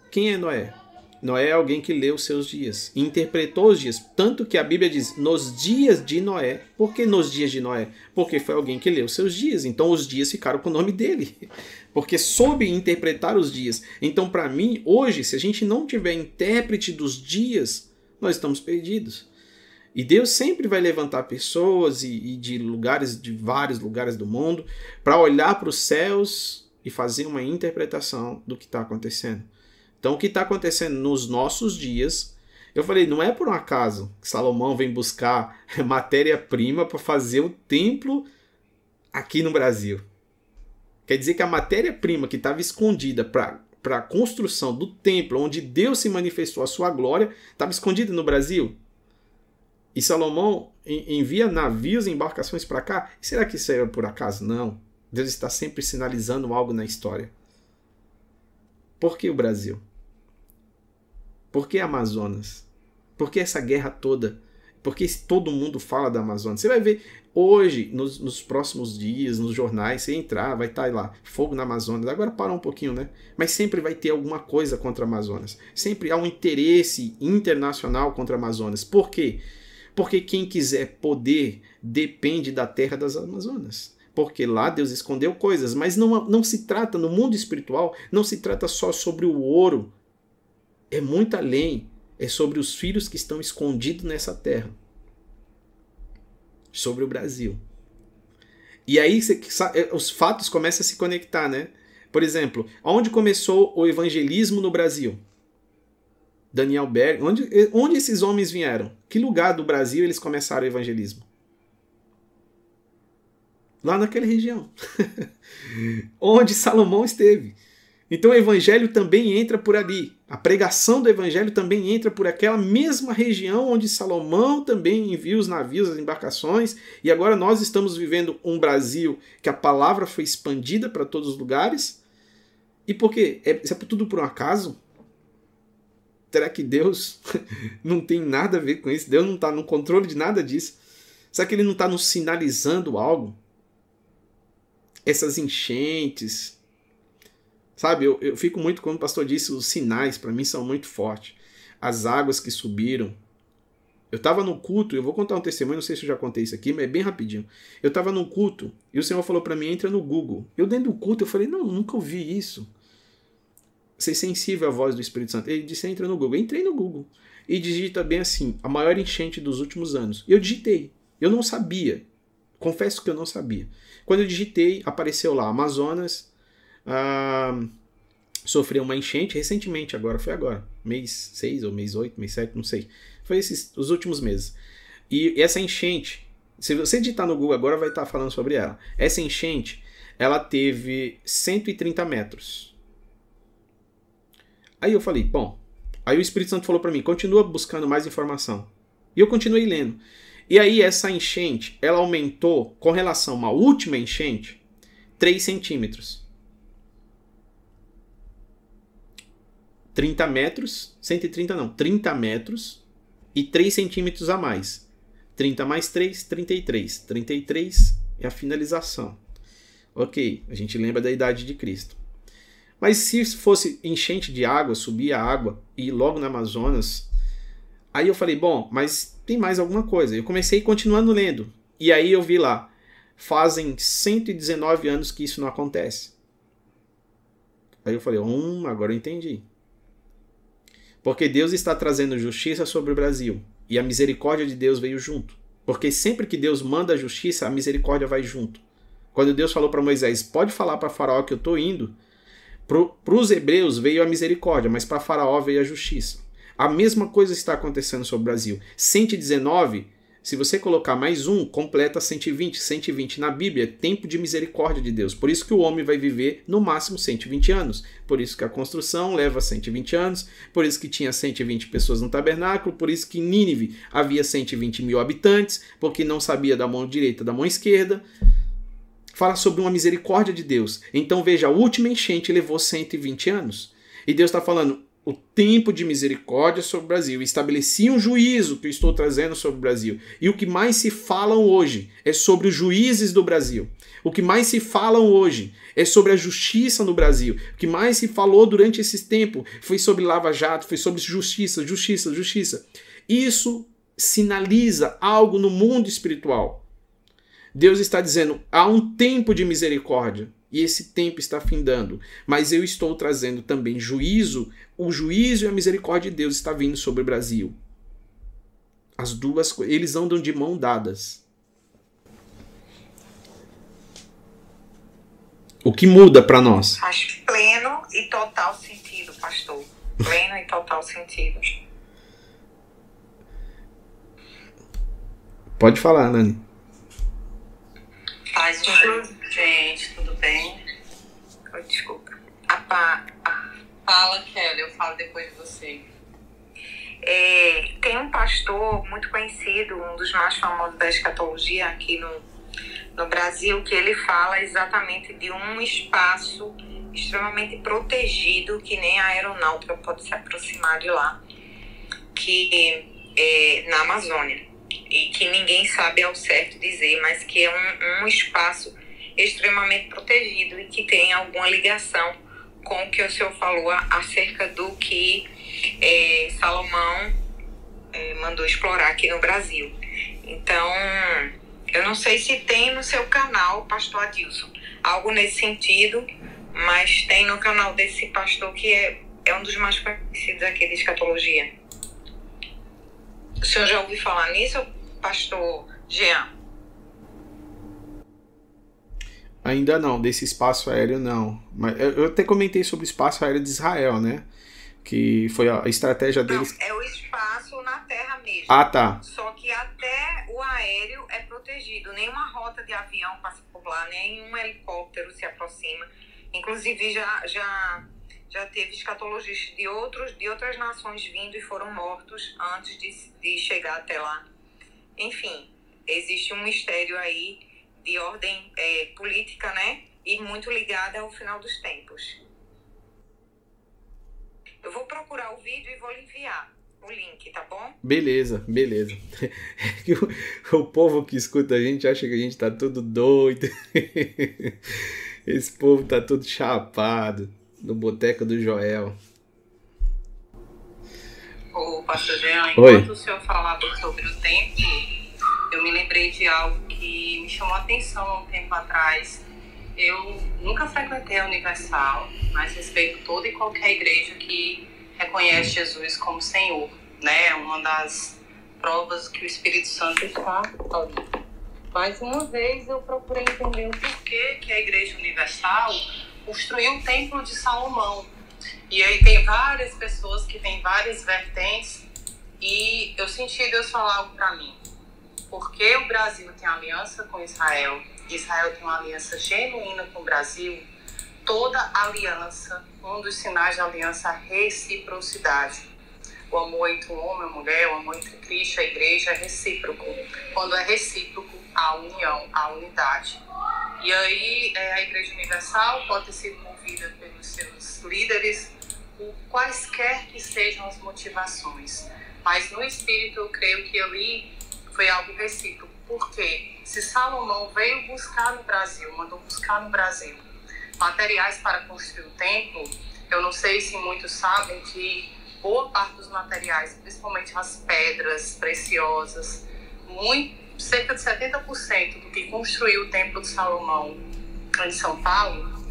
quem é Noé? Noé é alguém que leu os seus dias, interpretou os dias. Tanto que a Bíblia diz nos dias de Noé. Por que nos dias de Noé? Porque foi alguém que leu os seus dias. Então os dias ficaram com o nome dele. Porque soube interpretar os dias. Então, para mim, hoje, se a gente não tiver intérprete dos dias, nós estamos perdidos. E Deus sempre vai levantar pessoas e, e de lugares, de vários lugares do mundo, para olhar para os céus e fazer uma interpretação do que está acontecendo. Então, o que está acontecendo nos nossos dias, eu falei, não é por um acaso que Salomão vem buscar matéria-prima para fazer o templo aqui no Brasil. Quer dizer que a matéria-prima que estava escondida para para a construção do templo onde Deus se manifestou a sua glória, estava escondida no Brasil. E Salomão envia navios e embarcações para cá. Será que isso é por acaso? Não. Deus está sempre sinalizando algo na história. Por que o Brasil? Por que Amazonas? Por que essa guerra toda? Por que todo mundo fala da Amazônia? Você vai ver hoje, nos, nos, próximos dias, nos jornais, você entrar, vai estar tá lá, fogo na Amazônia. Agora para um pouquinho, né? Mas sempre vai ter alguma coisa contra a Amazonas. Sempre há um interesse internacional contra a Amazonas. Por quê? Porque quem quiser poder depende da terra das Amazonas. porque lá Deus escondeu coisas, mas não, não se trata, no mundo espiritual, não se trata só sobre o ouro, é muito além, é sobre os filhos que estão escondidos nessa terra, sobre o Brasil. E aí é, os fatos começam a se conectar, né? Por exemplo, onde começou o evangelismo no Brasil? Daniel Berg, onde, onde esses homens vieram? Que lugar do Brasil eles começaram o evangelismo? Lá naquela região. onde Salomão esteve. Então o evangelho também entra por ali. A pregação do evangelho também entra por aquela mesma região onde Salomão também envia os navios, as embarcações, e agora nós estamos vivendo um Brasil que a palavra foi expandida para todos os lugares. E por quê? É, é tudo por um acaso? Será que Deus não tem nada a ver com isso? Deus não está no controle de nada disso? Será que ele não está nos sinalizando algo? Essas enchentes. Sabe, eu, eu fico muito, como o pastor disse, os sinais para mim são muito fortes. As águas que subiram. Eu estava no culto, eu vou contar um testemunho, não sei se eu já contei isso aqui, mas é bem rapidinho. Eu estava no culto e o Senhor falou para mim: entra no Google. Eu dentro do culto, eu falei: não, nunca ouvi isso ser sensível à voz do Espírito Santo. Ele disse: entra no Google. Eu entrei no Google e digita bem assim: a maior enchente dos últimos anos. Eu digitei. Eu não sabia. Confesso que eu não sabia. Quando eu digitei, apareceu lá: Amazonas ah, sofreu uma enchente recentemente, agora foi agora. Mês 6 ou mês 8, mês 7, não sei. Foi esses os últimos meses. E essa enchente, se você digitar no Google agora, vai estar falando sobre ela. Essa enchente, ela teve 130 metros Aí eu falei, bom. Aí o Espírito Santo falou para mim, continua buscando mais informação. E eu continuei lendo. E aí essa enchente, ela aumentou com relação a uma última enchente 3 centímetros. 30 metros, 130 não, 30 metros e 3 centímetros a mais. 30 mais 3, 33. 33 é a finalização. Ok, a gente lembra da idade de Cristo. Mas se fosse enchente de água, subir a água e logo no Amazonas, aí eu falei, bom, mas tem mais alguma coisa. Eu comecei continuando lendo. E aí eu vi lá, fazem 119 anos que isso não acontece. Aí eu falei, hum, agora eu entendi. Porque Deus está trazendo justiça sobre o Brasil. E a misericórdia de Deus veio junto. Porque sempre que Deus manda a justiça, a misericórdia vai junto. Quando Deus falou para Moisés, pode falar para Faraó que eu estou indo, para os hebreus veio a misericórdia, mas para Faraó veio a justiça. A mesma coisa está acontecendo sobre o Brasil. 119, se você colocar mais um, completa 120. 120 na Bíblia é tempo de misericórdia de Deus. Por isso que o homem vai viver no máximo 120 anos. Por isso que a construção leva 120 anos. Por isso que tinha 120 pessoas no tabernáculo. Por isso que em Nínive havia 120 mil habitantes, porque não sabia da mão direita da mão esquerda fala sobre uma misericórdia de Deus. Então veja, a última enchente levou 120 anos. E Deus está falando, o tempo de misericórdia sobre o Brasil. Estabeleci um juízo que eu estou trazendo sobre o Brasil. E o que mais se falam hoje é sobre os juízes do Brasil. O que mais se falam hoje é sobre a justiça no Brasil. O que mais se falou durante esse tempo foi sobre Lava Jato, foi sobre justiça, justiça, justiça. Isso sinaliza algo no mundo espiritual. Deus está dizendo: há um tempo de misericórdia e esse tempo está findando, mas eu estou trazendo também juízo. O juízo e a misericórdia de Deus está vindo sobre o Brasil. As duas coisas, eles andam de mão dadas. O que muda para nós? Faz pleno e total sentido, pastor. Pleno e total sentido. Pode falar, Nani. Paz de gente, tudo bem? Oh, desculpa. A, a... Fala, Kelly, eu falo depois de você. É, tem um pastor muito conhecido, um dos mais famosos da escatologia aqui no, no Brasil, que ele fala exatamente de um espaço extremamente protegido, que nem a aeronáutica pode se aproximar de lá, que é na Amazônia e que ninguém sabe ao certo dizer, mas que é um, um espaço extremamente protegido e que tem alguma ligação com o que o senhor falou acerca do que é, Salomão é, mandou explorar aqui no Brasil. Então, Eu não sei se tem no seu canal, pastor Adilson, algo nesse sentido, mas tem no canal desse pastor que é, é um dos mais conhecidos aqui de escatologia. O senhor já ouviu falar nisso, pastor Jean? Ainda não, desse espaço aéreo não. Mas eu até comentei sobre o espaço aéreo de Israel, né? Que foi a estratégia deles. Não, é o espaço na terra mesmo. Ah, tá. Só que até o aéreo é protegido. Nenhuma rota de avião passa por lá, nenhum helicóptero se aproxima. Inclusive, já, já, já teve escatologistas de, outros, de outras nações vindo e foram mortos antes de, de chegar até lá. Enfim, existe um mistério aí de ordem é, política, né? E muito ligada ao final dos tempos. Eu vou procurar o vídeo e vou lhe enviar o link, tá bom? Beleza, beleza. o, o povo que escuta a gente acha que a gente tá tudo doido. Esse povo tá todo chapado no boteco do Joel. Ô, pastor Jean, Oi. enquanto o senhor falava sobre o tempo, eu me lembrei de algo que me chamou a atenção um tempo atrás. Eu nunca frequentei a Universal, mas respeito toda e qualquer igreja que reconhece Jesus como Senhor, né? Uma das provas que o Espírito Santo está ali. Mais uma vez eu procurei entender o porquê que a Igreja Universal construiu o Templo de Salomão. E aí tem várias pessoas que têm várias vertentes e eu senti Deus falar algo para mim. Porque o Brasil tem aliança com Israel, Israel tem uma aliança genuína com o Brasil, toda aliança, um dos sinais de aliança é a reciprocidade. O amor entre o homem e mulher, o amor entre Cristo e a igreja é recíproco. Quando é recíproco, há união, há unidade. E aí é, a Igreja Universal pode ter sido movida pelos seus líderes, por quaisquer que sejam as motivações. Mas no espírito eu creio que ali foi algo recíproco. Porque se Salomão veio buscar no Brasil, mandou buscar no Brasil materiais para construir o templo, eu não sei se muitos sabem que boa parte dos materiais, principalmente as pedras preciosas, muito, cerca de 70% do que construiu o Templo de Salomão em São Paulo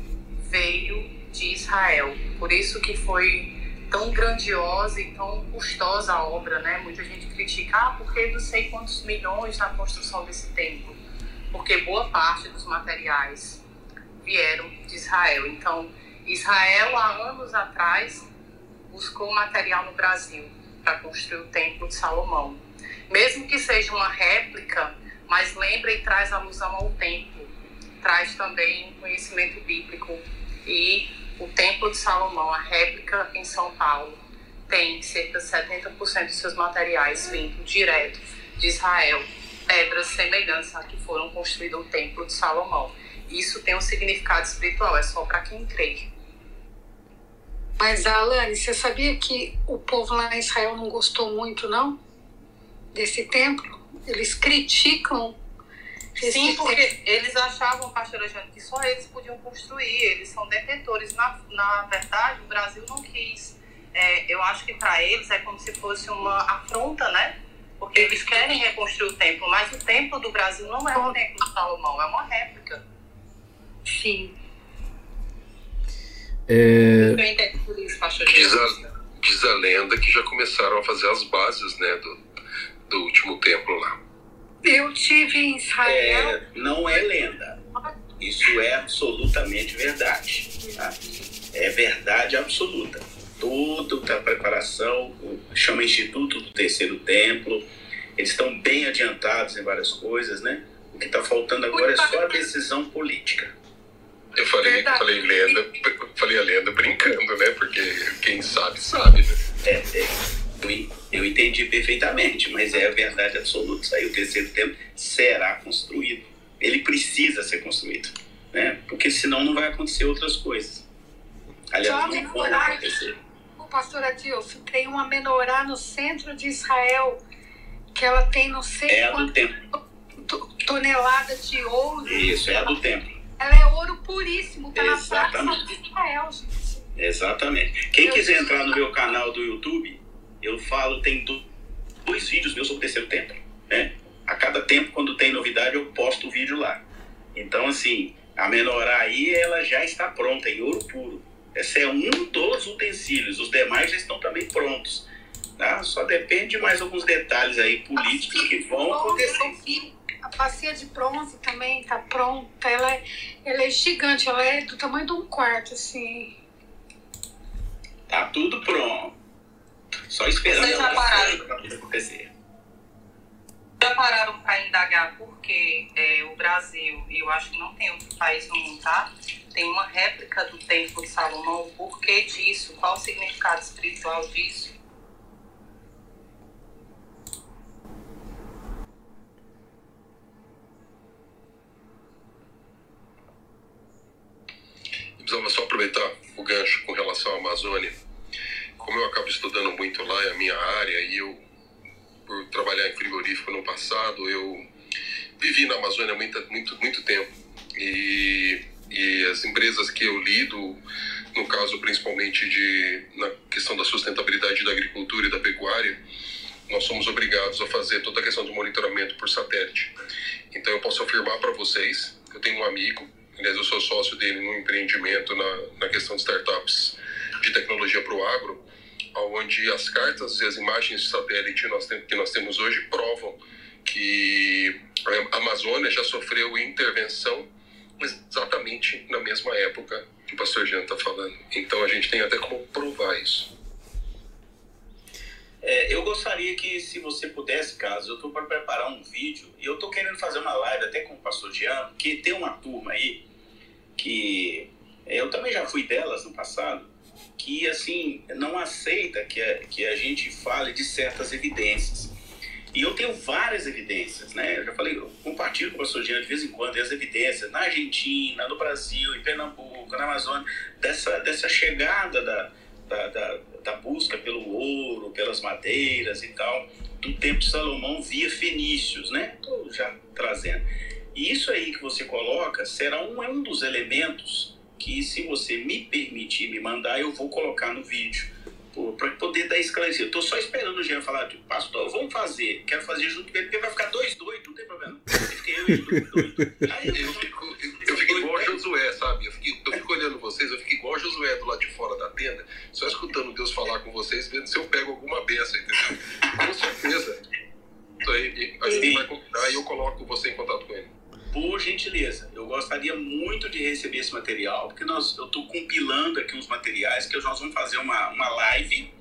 veio de Israel. Por isso que foi tão grandiosa e tão custosa a obra, né? Muita gente critica, ah, por que não sei quantos milhões na construção desse templo? Porque boa parte dos materiais vieram de Israel. Então, Israel, há anos atrás, buscou material no Brasil para construir o Templo de Salomão. Mesmo que seja uma réplica, mas lembra e traz alusão ao templo, traz também conhecimento bíblico. E o Templo de Salomão, a réplica em São Paulo, tem cerca de 70% dos seus materiais vindo direto de Israel, pedras semelhantes a que foram construídas o Templo de Salomão. Isso tem um significado espiritual, é só para quem crê. Mas, Alane, você sabia que o povo lá em Israel não gostou muito, não? Desse templo? Eles criticam. Sim, porque templo. eles achavam, pastora Jane, que só eles podiam construir, eles são detentores. Na, na verdade, o Brasil não quis. É, eu acho que para eles é como se fosse uma afronta, né? Porque eles querem reconstruir o templo, mas o templo do Brasil não é o templo de Salomão, é uma réplica. Sim. É, Eu entendo por isso, pastor Diz Jane. a, diz a lenda que já começaram a fazer as bases né, do, do último templo lá. Eu tive em Israel. É, não é lenda. Isso é absolutamente verdade. tá? É verdade absoluta. Toda a preparação, o- chama Instituto do Terceiro Templo, eles estão bem adiantados em várias coisas, né? O que está faltando agora é só a decisão política. Eu falei, Verdade. falei lenda, falei a lenda brincando, né? Porque quem sabe, sabe, né? É, é, eu, entendi perfeitamente, mas é a verdade absoluta. Isso aí, o terceiro templo será construído. Ele precisa ser construído, né? Porque senão não vai acontecer outras coisas. Aliás, Só não vão acontecer. O pastor Adilson tem uma menorá no centro de Israel que ela tem não sei É a do quantas templo. to- toneladas de ouro. Isso, é a do templo. Ela é ouro puríssimo, tá na praça de Israel, gente. Exatamente. Quem Eu quiser entrar no meu canal do YouTube, eu falo, tem do- dois vídeos meus sobre o terceiro templo. Né? a cada tempo, quando tem novidade, eu posto o vídeo lá. Então, assim, a menorá aí, ela já está pronta, em ouro puro. Esse é um dos utensílios, os demais já estão também prontos. Tá? Só depende de mais alguns detalhes aí políticos que vão acontecer. A bacia de bronze também está pronta. Ela é, ela é gigante, ela é do tamanho de um quarto, assim. Tá tudo pronto. Só esperando Vocês já pararam? acontecer. Já pararam para indagar por que é, o Brasil, e eu acho que não tem outro país no mundo, tá? Tem uma réplica do Templo de Salomão. O porquê disso? Qual o significado espiritual disso? Precisava só aproveitar o gancho com relação à Amazônia. Como eu acabo estudando muito lá, é a minha área, e eu, por trabalhar em frigorífico no passado, eu vivi na Amazônia muito, muito, muito tempo. E, e as empresas que eu lido, no caso principalmente de, na questão da sustentabilidade da agricultura e da pecuária, nós somos obrigados a fazer toda a questão do monitoramento por satélite. Então eu posso afirmar para vocês, eu tenho um amigo, aliás eu sou sócio dele num empreendimento na, na questão de startups de tecnologia para o agro, onde as cartas e as imagens de satélite que nós temos hoje provam que a Amazônia já sofreu intervenção exatamente na mesma época que o pastor Jean está falando. Então a gente tem até como provar isso. É, eu gostaria que, se você pudesse, caso eu estou para preparar um vídeo e eu estou querendo fazer uma live até com o pastor Jean, que tem uma turma aí que eu também já fui delas no passado, que assim não aceita que a, que a gente fale de certas evidências. E eu tenho várias evidências, né? Eu já falei, eu compartilho com o pastor Jean de vez em quando as evidências na Argentina, no Brasil, em Pernambuco, na Amazônia, dessa, dessa chegada da, da, da, da busca pelo ouro, pelas madeiras e tal, do tempo de Salomão via fenícios, né? Estou já trazendo. E isso aí que você coloca será um, é um dos elementos que, se você me permitir me mandar, eu vou colocar no vídeo para poder dar esclarecer. Eu tô só esperando o Jean falar, tipo, pastor, vamos fazer, quero fazer junto com ele, porque vai ficar dois doidos, não tem problema. Eu e. Aí eu, Eu fico, eu fico igual Josué, sabe? Eu fico, eu fico olhando vocês, eu fico igual Josué do lado de fora da tenda, só escutando Deus falar com vocês, vendo se eu pego alguma benção, entendeu? Com certeza. Aí, a gente vai combinar e eu coloco você em contato com ele. Por gentileza, eu gostaria muito de receber esse material, porque nós, eu estou compilando aqui uns materiais que nós vamos fazer uma, uma live,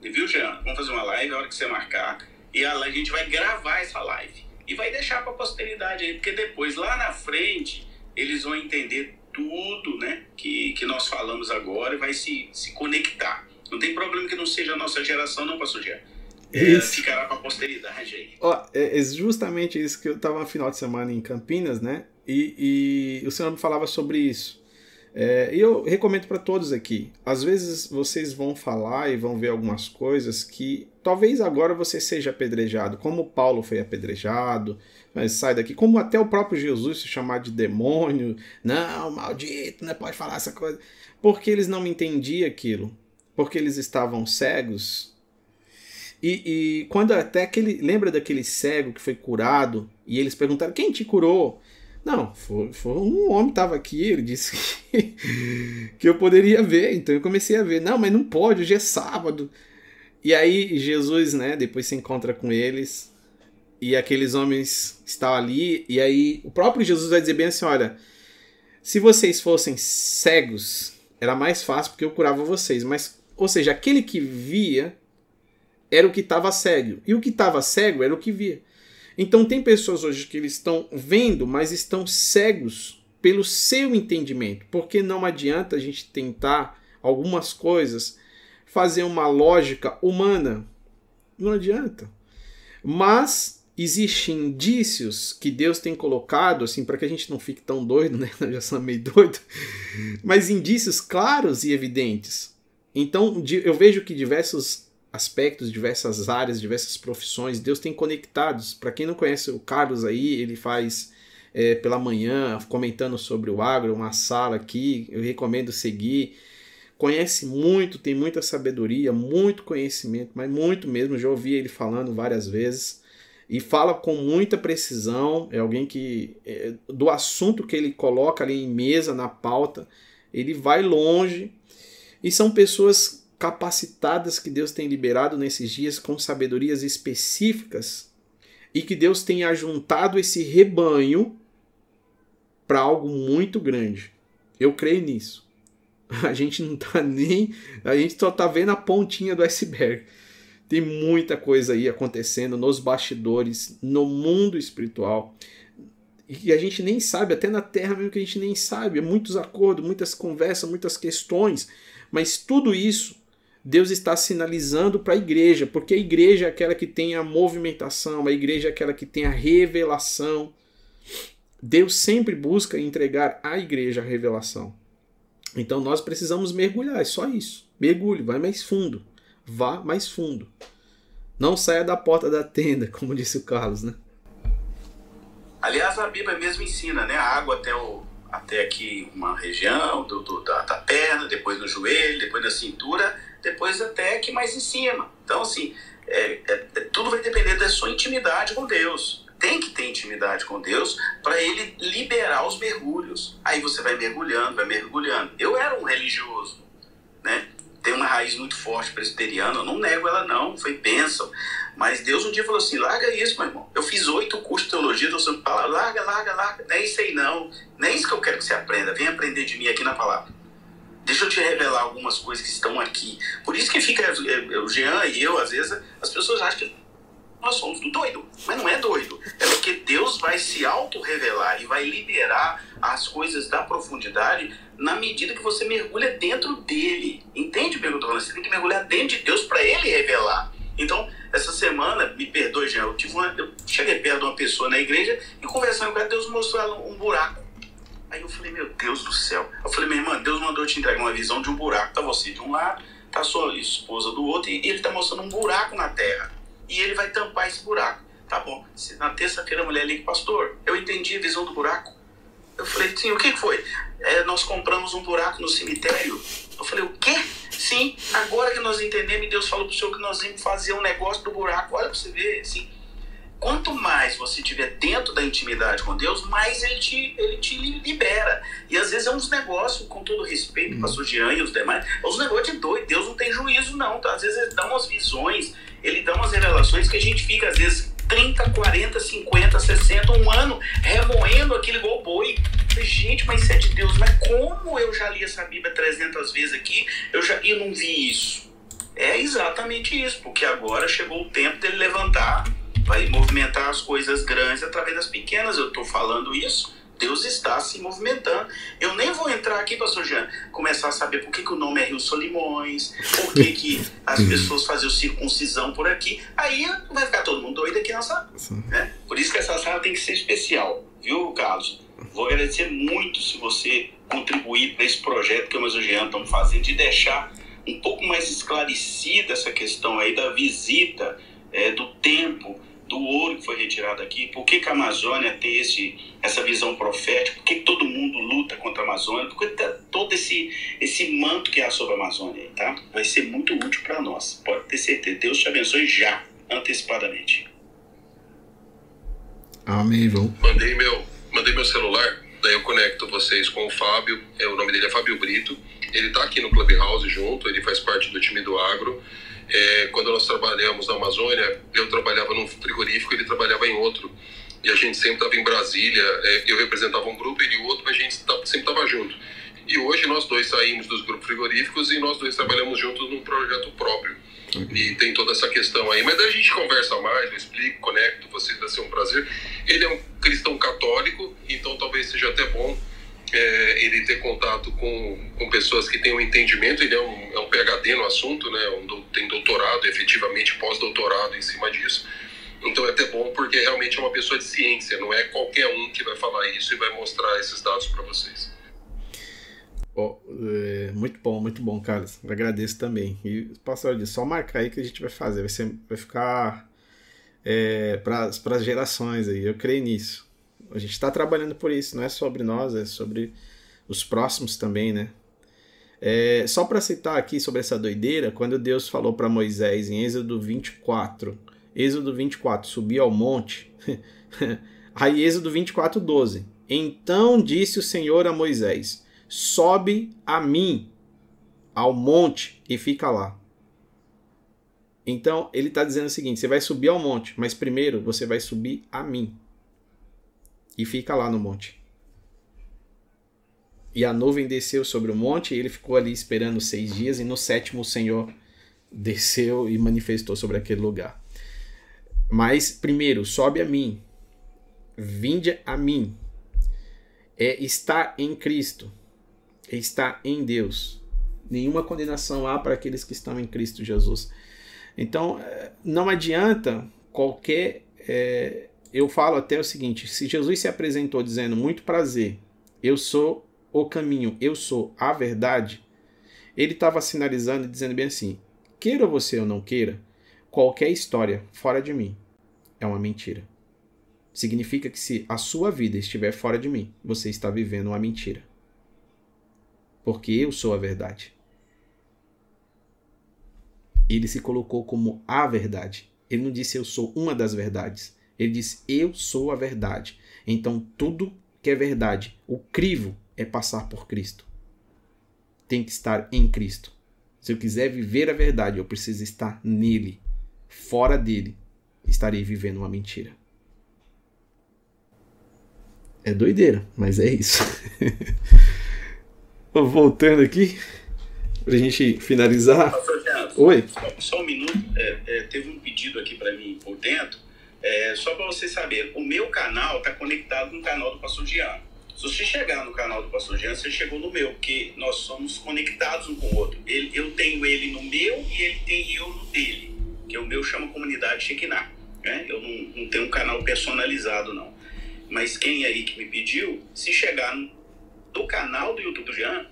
viu, Jean? Vamos fazer uma live a hora que você marcar, e a, a gente vai gravar essa live. E vai deixar para a posteridade aí, porque depois, lá na frente, eles vão entender tudo né, que, que nós falamos agora e vai se, se conectar. Não tem problema que não seja a nossa geração, não, pastor Jean. É, Isso. ficará para a posteridade aí. Ó, é, é justamente isso que eu tava no final de semana em Campinas, né? E, e o senhor me falava sobre isso. É, e eu recomendo para todos aqui. Às vezes vocês vão falar e vão ver algumas coisas que talvez agora você seja apedrejado, como Paulo foi apedrejado, mas sai daqui, como até o próprio Jesus se chamar de demônio, não, maldito, não pode falar essa coisa, porque eles não entendiam aquilo, porque eles estavam cegos e, e, quando até aquele. Lembra daquele cego que foi curado? E eles perguntaram: quem te curou? Não, foi, foi um homem estava aqui. Ele disse que, que eu poderia ver. Então eu comecei a ver. Não, mas não pode, hoje é sábado. E aí Jesus, né, depois se encontra com eles. E aqueles homens estão ali. E aí o próprio Jesus vai dizer bem assim: olha, se vocês fossem cegos, era mais fácil porque eu curava vocês. Mas, ou seja, aquele que via era o que estava cego. E o que estava cego era o que via. Então tem pessoas hoje que eles estão vendo, mas estão cegos pelo seu entendimento. Porque não adianta a gente tentar algumas coisas fazer uma lógica humana. Não adianta. Mas existem indícios que Deus tem colocado assim para que a gente não fique tão doido, né? Eu já sou meio doido. Mas indícios claros e evidentes. Então eu vejo que diversos aspectos, diversas áreas, diversas profissões, Deus tem conectados. Para quem não conhece o Carlos aí, ele faz é, pela manhã comentando sobre o agro, uma sala aqui, eu recomendo seguir. Conhece muito, tem muita sabedoria, muito conhecimento, mas muito mesmo. Já ouvi ele falando várias vezes. e fala com muita precisão. É alguém que, é, do assunto que ele coloca ali em mesa, na pauta, ele vai longe. E são pessoas capacitadas que Deus tem liberado nesses dias com sabedorias específicas e que Deus tem ajuntado esse rebanho para algo muito grande. Eu creio nisso. A gente não tá nem. A gente só tá vendo a pontinha do iceberg. Tem muita coisa aí acontecendo nos bastidores, no mundo espiritual. E a gente nem sabe, até na terra mesmo que a gente nem sabe. É muitos acordos, muitas conversas, muitas questões. Mas tudo isso Deus está sinalizando para a igreja, porque a igreja é aquela que tem a movimentação, a igreja é aquela que tem a revelação. Deus sempre busca entregar à igreja a revelação. Então nós precisamos mergulhar, é só isso. Mergulhe, vai mais fundo. Vá mais fundo. Não saia da porta da tenda, como disse o Carlos, né? Aliás, a Bíblia mesmo ensina, né? A água até, o, até aqui uma região do, do da, da perna, depois no joelho, depois na cintura, depois até aqui mais em cima. Então, assim, é, é, é tudo vai depender da sua intimidade com Deus tem que ter intimidade com Deus para ele liberar os mergulhos. Aí você vai mergulhando, vai mergulhando. Eu era um religioso, né? Tem uma raiz muito forte presbiteriana, eu não nego ela não, foi bênção. Mas Deus um dia falou assim: larga isso, meu irmão. Eu fiz oito cursos de teologia, Deus falou: larga, larga, larga. Isso aí não. É isso que eu quero que você aprenda. Vem aprender de mim aqui na palavra. Deixa eu te revelar algumas coisas que estão aqui. Por isso que fica é, o Jean e eu, às vezes, as pessoas acham que nós somos doido, mas não é doido. É porque Deus vai se auto-revelar e vai liberar as coisas da profundidade na medida que você mergulha dentro dele. Entende o que eu estou falando? Você tem que mergulhar dentro de Deus para ele revelar. Então, essa semana, me perdoe, Jean, eu, tive uma, eu cheguei perto de uma pessoa na igreja e conversando com ela, Deus mostrou ela um buraco. Aí eu falei, meu Deus do céu. Eu falei, minha irmã, Deus mandou te entregar uma visão de um buraco. Tá você de um lado, tá sua esposa do outro, e ele tá mostrando um buraco na terra e ele vai tampar esse buraco. Tá bom, se na terça-feira a mulher liga, pastor, eu entendi a visão do buraco. Eu falei, sim, o que foi? É, nós compramos um buraco no cemitério. Eu falei, o quê? Sim, agora que nós entendemos, Deus falou pro senhor que nós íamos fazer um negócio do buraco. Olha pra você ver, assim, quanto mais você estiver dentro da intimidade com Deus, mais ele te, ele te libera. E às vezes é uns negócios, com todo respeito, hum. pastor Jean e os demais, é uns negócios de doido. Deus não tem juízo, não. Tá? Às vezes ele dá umas visões, ele dá umas revelações que a gente fica, às vezes, 30, 40, 50, 60, um ano remoendo aquilo igual boi. Gente, mas isso é de Deus. Mas como eu já li essa Bíblia 300 vezes aqui, eu já e não vi isso? É exatamente isso, porque agora chegou o tempo dele levantar, vai movimentar as coisas grandes através das pequenas. Eu estou falando isso Deus está se movimentando. Eu nem vou entrar aqui, pastor Jean, começar a saber por que, que o nome é Rio Solimões, por que, que as pessoas faziam circuncisão por aqui. Aí vai ficar todo mundo doido aqui nessa. Né? Por isso que essa sala tem que ser especial, viu, Carlos? Vou agradecer muito se você contribuir para esse projeto que eu e o Jean estamos fazendo, de deixar um pouco mais esclarecida essa questão aí da visita, é, do tempo do ouro que foi retirado aqui, por que, que a Amazônia tem esse, essa visão profética, por que, que todo mundo luta contra a Amazônia, por que tá todo esse, esse manto que há sobre a Amazônia, tá? Vai ser muito útil para nós, pode ter certeza. Deus te abençoe já, antecipadamente. Amém, João. Mandei meu, mandei meu celular, daí eu conecto vocês com o Fábio, é, o nome dele é Fábio Brito, ele está aqui no Clubhouse junto, ele faz parte do time do Agro, é, quando nós trabalhamos na Amazônia, eu trabalhava num frigorífico, ele trabalhava em outro. E a gente sempre estava em Brasília, é, eu representava um grupo, ele outro, mas a gente sempre estava junto. E hoje nós dois saímos dos grupos frigoríficos e nós dois trabalhamos juntos num projeto próprio. E tem toda essa questão aí. Mas daí a gente conversa mais, eu explico, conecto, vocês vai ser um prazer. Ele é um cristão católico, então talvez seja até bom é, ele ter contato com, com pessoas que têm um entendimento, ele é um, é um PhD no assunto, né, um, tem doutorado, efetivamente pós-doutorado em cima disso. Então é até bom porque realmente é uma pessoa de ciência, não é qualquer um que vai falar isso e vai mostrar esses dados para vocês. Oh, é, muito bom, muito bom, Carlos. Agradeço também. E, pastor, só marcar aí que a gente vai fazer. Vai, ser, vai ficar é, para as gerações aí. Eu creio nisso. A gente está trabalhando por isso, não é sobre nós, é sobre os próximos também, né? É, só para citar aqui sobre essa doideira, quando Deus falou para Moisés em Êxodo 24, Êxodo 24, subir ao monte. Aí, Êxodo 24, 12. Então disse o Senhor a Moisés: Sobe a mim ao monte e fica lá. Então, ele está dizendo o seguinte: você vai subir ao monte, mas primeiro você vai subir a mim. E fica lá no monte. E a nuvem desceu sobre o monte, e ele ficou ali esperando seis dias, e no sétimo o Senhor desceu e manifestou sobre aquele lugar. Mas primeiro, sobe a mim, vinde a mim. É estar em Cristo, é estar em Deus. Nenhuma condenação há para aqueles que estão em Cristo Jesus. Então, eh, não adianta qualquer. É, eu falo até o seguinte: se Jesus se apresentou dizendo muito prazer, eu sou o caminho, eu sou a verdade, ele estava sinalizando e dizendo bem assim: queira você ou não queira, qualquer história fora de mim é uma mentira. Significa que se a sua vida estiver fora de mim, você está vivendo uma mentira. Porque eu sou a verdade. Ele se colocou como a verdade. Ele não disse eu sou uma das verdades. Ele disse eu sou a verdade. Então tudo que é verdade, o crivo é passar por Cristo. Tem que estar em Cristo. Se eu quiser viver a verdade, eu preciso estar nele. Fora dele, estarei vivendo uma mentira. É doideira, mas é isso. Voltando aqui, pra gente finalizar. Oi. Só, só, um minuto. É, é, teve um pedido aqui para mim por dentro. É, só para você saber, o meu canal está conectado no canal do Pastor Jean. Se você chegar no canal do Pastor Jean, você chegou no meu, porque nós somos conectados um com o outro. Ele, eu tenho ele no meu e ele tem eu no dele. Que o meu chama Comunidade Shekinah. Né? Eu não, não tenho um canal personalizado, não. Mas quem aí que me pediu, se chegar no, no canal do YouTube do Jean,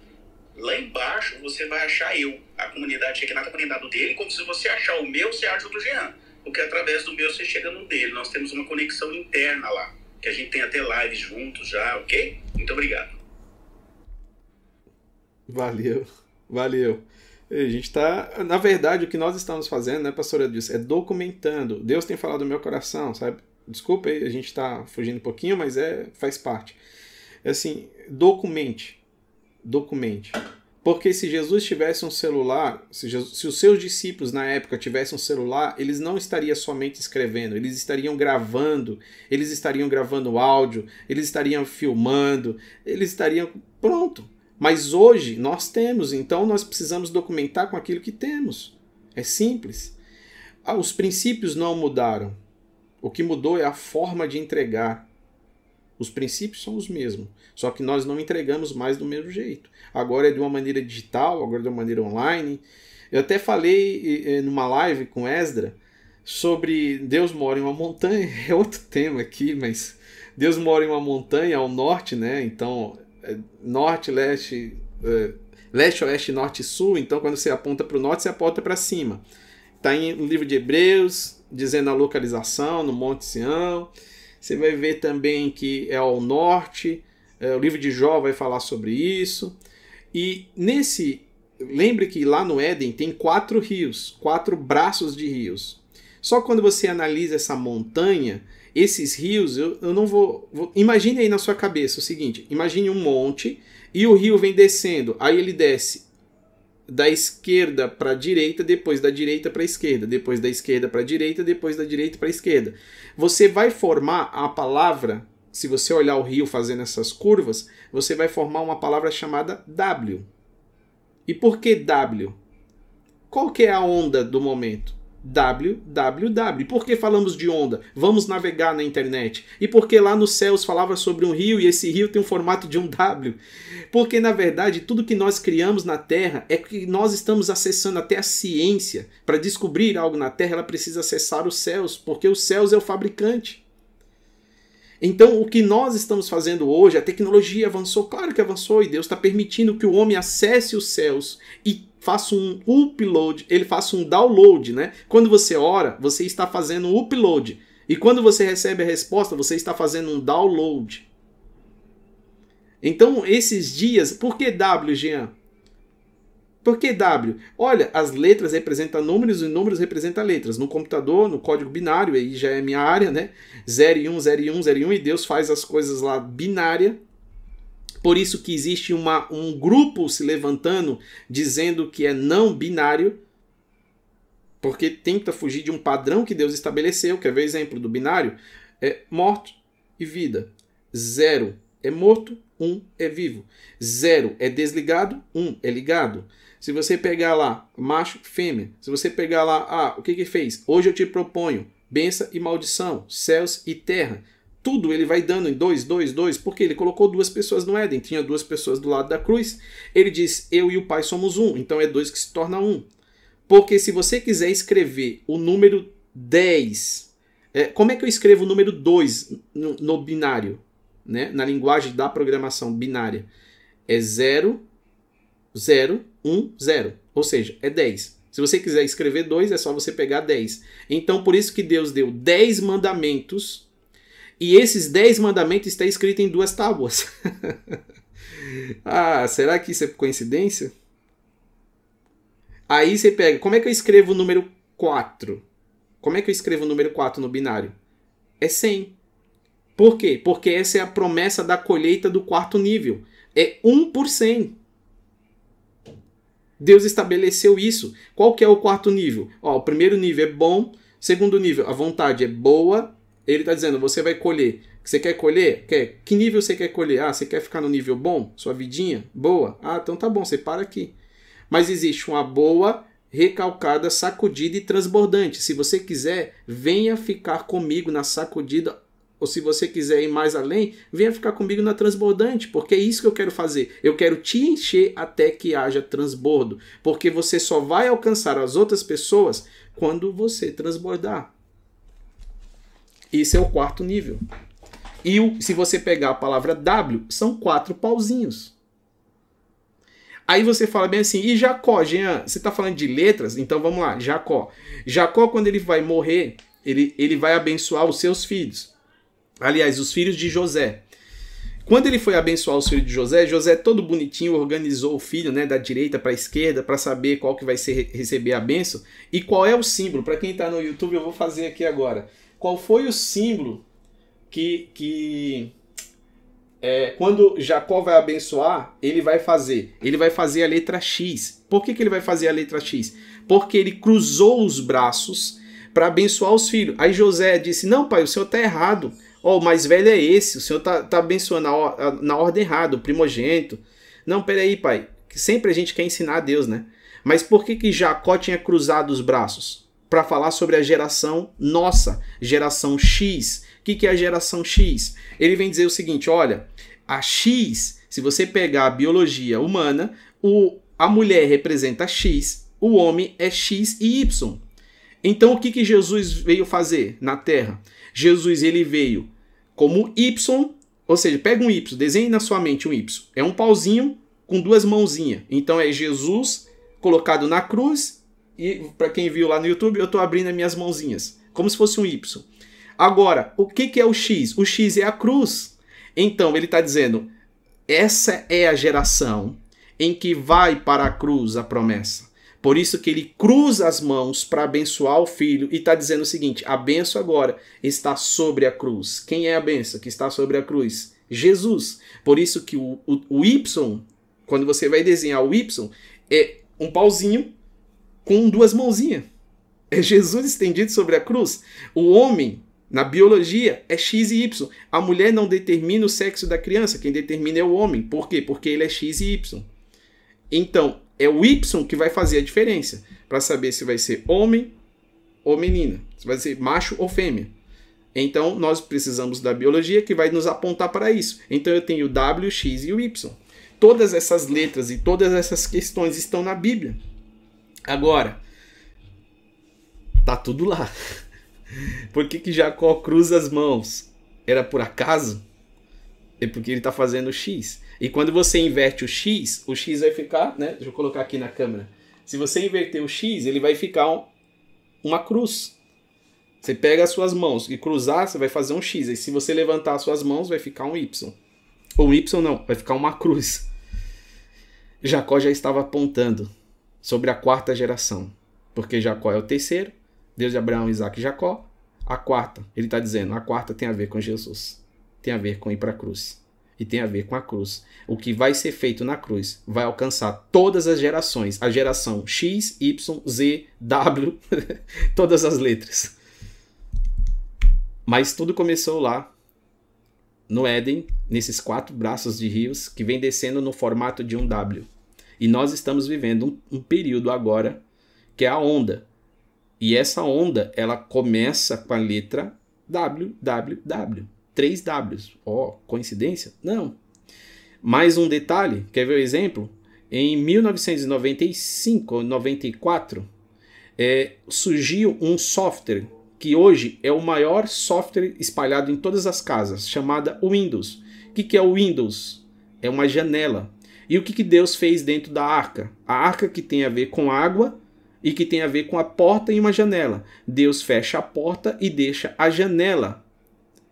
lá embaixo você vai achar eu. A comunidade Shekinah, a comunidade dele, como se você achar o meu, você acha o do Jean. Porque através do meu você chega no dele. Nós temos uma conexão interna lá que a gente tem até lives juntos já, ok? Muito obrigado. Valeu, valeu. A gente está, na verdade, o que nós estamos fazendo, né, pastora Edilson, é documentando. Deus tem falado no meu coração, sabe? Desculpa a gente está fugindo um pouquinho, mas é faz parte. É assim, documente, documente. Porque se Jesus tivesse um celular, se, Jesus, se, os seus discípulos na época tivessem um celular, eles não estariam somente escrevendo, eles estariam gravando, eles estariam gravando áudio, eles estariam filmando, eles estariam. Pronto. Mas hoje nós temos, então nós precisamos documentar com aquilo que temos. É simples. Ah, os princípios não mudaram. O que mudou é a forma de entregar. Os princípios são os mesmos, só que nós não entregamos mais do mesmo jeito. Agora é de uma maneira digital, agora é de uma maneira online. Eu até falei numa live com Esdra sobre Deus mora em uma montanha, é outro tema aqui, mas Deus mora em uma montanha ao norte, né? Então, é norte, leste, é, leste, oeste, norte e sul. Então, quando você aponta para o norte, você aponta para cima. Está no livro de Hebreus, dizendo a localização, no Monte Sião. Você vai ver também que é ao norte, é, o livro de Jó vai falar sobre isso. E nesse, lembre que lá no Éden tem quatro rios, quatro braços de rios. Só quando você analisa essa montanha, esses rios, eu, eu não vou, vou. Imagine aí na sua cabeça o seguinte: imagine um monte e o rio vem descendo. Aí ele desce da esquerda para a direita, depois da direita para a esquerda, depois da esquerda para a direita, depois da direita para a esquerda. Você vai formar a palavra, se você olhar o rio fazendo essas curvas, você vai formar uma palavra chamada W. E por que W? Qual que é a onda do momento? Www. Por que falamos de onda? Vamos navegar na internet. E por que lá nos céus falava sobre um rio e esse rio tem o formato de um W? Porque na verdade tudo que nós criamos na Terra é que nós estamos acessando até a ciência. Para descobrir algo na Terra, ela precisa acessar os céus, porque os céus é o fabricante. Então, o que nós estamos fazendo hoje, a tecnologia avançou, claro que avançou, e Deus está permitindo que o homem acesse os céus e faça um upload, ele faça um download, né? Quando você ora, você está fazendo um upload. E quando você recebe a resposta, você está fazendo um download. Então, esses dias, por que W, Jean? Por que W? Olha, as letras representam números e números representam letras. No computador, no código binário, aí já é minha área, né? 0 e 1, 0 e 1, 0 e 1, e Deus faz as coisas lá binária. Por isso que existe uma, um grupo se levantando dizendo que é não binário, porque tenta fugir de um padrão que Deus estabeleceu. Quer ver exemplo do binário? É morto e vida. Zero é morto, um é vivo. Zero é desligado, um é ligado. Se você pegar lá macho, fêmea, se você pegar lá, ah, o que que fez? Hoje eu te proponho benção e maldição, céus e terra. Tudo ele vai dando em dois, dois, dois, porque ele colocou duas pessoas no Éden, tinha duas pessoas do lado da cruz. Ele diz: Eu e o Pai somos um, então é dois que se torna um. Porque se você quiser escrever o número 10, é, como é que eu escrevo o número 2 no, no binário? Né? Na linguagem da programação binária. É 0, 0, 1, 0. Ou seja, é 10. Se você quiser escrever 2, é só você pegar 10. Então, por isso que Deus deu 10 mandamentos. E esses 10 mandamentos estão escritos em duas tábuas. ah, será que isso é coincidência? Aí você pega, como é que eu escrevo o número 4? Como é que eu escrevo o número 4 no binário? É 100. Por quê? Porque essa é a promessa da colheita do quarto nível. É 1 por 100. Deus estabeleceu isso. Qual que é o quarto nível? Ó, o primeiro nível é bom, segundo nível, a vontade é boa. Ele está dizendo, você vai colher. Você quer colher? Quer? Que nível você quer colher? Ah, você quer ficar no nível bom? Sua vidinha? Boa? Ah, então tá bom, você para aqui. Mas existe uma boa, recalcada, sacudida e transbordante. Se você quiser, venha ficar comigo na sacudida ou se você quiser ir mais além, venha ficar comigo na transbordante, porque é isso que eu quero fazer. Eu quero te encher até que haja transbordo, porque você só vai alcançar as outras pessoas quando você transbordar. Esse é o quarto nível. E o, se você pegar a palavra W, são quatro pauzinhos. Aí você fala bem assim, e Jacó, Jean, você está falando de letras? Então vamos lá, Jacó. Jacó, quando ele vai morrer, ele, ele vai abençoar os seus filhos. Aliás, os filhos de José. Quando ele foi abençoar os filhos de José, José todo bonitinho organizou o filho, né, da direita para a esquerda para saber qual que vai ser receber a benção e qual é o símbolo. Para quem está no YouTube, eu vou fazer aqui agora. Qual foi o símbolo que que é, quando Jacó vai abençoar, ele vai fazer? Ele vai fazer a letra X. Por que, que ele vai fazer a letra X? Porque ele cruzou os braços para abençoar os filhos. Aí José disse: Não, pai, o senhor está errado. Ó, oh, o mais velho é esse, o senhor tá, tá abençoando na, na ordem errada, o primogênito. Não, peraí, pai. Sempre a gente quer ensinar a Deus, né? Mas por que, que Jacó tinha cruzado os braços? Para falar sobre a geração nossa, geração X. O que, que é a geração X? Ele vem dizer o seguinte: olha, a X, se você pegar a biologia humana, o, a mulher representa X, o homem é X e Y. Então o que, que Jesus veio fazer na Terra? Jesus ele veio como Y, ou seja, pega um Y, desenhe na sua mente um Y. É um pauzinho com duas mãozinhas. Então é Jesus colocado na cruz e para quem viu lá no YouTube, eu estou abrindo as minhas mãozinhas, como se fosse um Y. Agora, o que, que é o X? O X é a cruz. Então ele está dizendo: essa é a geração em que vai para a cruz a promessa. Por isso que ele cruza as mãos para abençoar o filho e está dizendo o seguinte: a benção agora está sobre a cruz. Quem é a benção que está sobre a cruz? Jesus. Por isso que o, o, o Y, quando você vai desenhar o Y, é um pauzinho com duas mãozinhas. É Jesus estendido sobre a cruz. O homem, na biologia, é X e Y. A mulher não determina o sexo da criança, quem determina é o homem. Por quê? Porque ele é X e Y. Então, é o Y que vai fazer a diferença para saber se vai ser homem ou menina, se vai ser macho ou fêmea. Então nós precisamos da biologia que vai nos apontar para isso. Então eu tenho o W, X e o Y. Todas essas letras e todas essas questões estão na Bíblia. Agora, tá tudo lá. Por que, que Jacó cruza as mãos? Era por acaso? É porque ele está fazendo X. E quando você inverte o x, o x vai ficar, né? Deixa eu colocar aqui na câmera. Se você inverter o x, ele vai ficar um, uma cruz. Você pega as suas mãos e cruzar, você vai fazer um x. E se você levantar as suas mãos, vai ficar um y. Ou y não, vai ficar uma cruz. Jacó já estava apontando sobre a quarta geração. Porque Jacó é o terceiro, Deus de Abraão, Isaac e Jacó. A quarta, ele está dizendo, a quarta tem a ver com Jesus. Tem a ver com ir para a cruz. E tem a ver com a cruz. O que vai ser feito na cruz vai alcançar todas as gerações. A geração X, Y, Z, W, todas as letras. Mas tudo começou lá no Éden, nesses quatro braços de rios que vem descendo no formato de um W. E nós estamos vivendo um, um período agora que é a onda. E essa onda, ela começa com a letra W, W, W. Três Ws. Ó, oh, coincidência? Não. Mais um detalhe, quer ver o exemplo? Em 1995 ou 94, é, surgiu um software que hoje é o maior software espalhado em todas as casas, chamada Windows. O que, que é o Windows? É uma janela. E o que, que Deus fez dentro da arca? A arca que tem a ver com água e que tem a ver com a porta e uma janela. Deus fecha a porta e deixa a janela.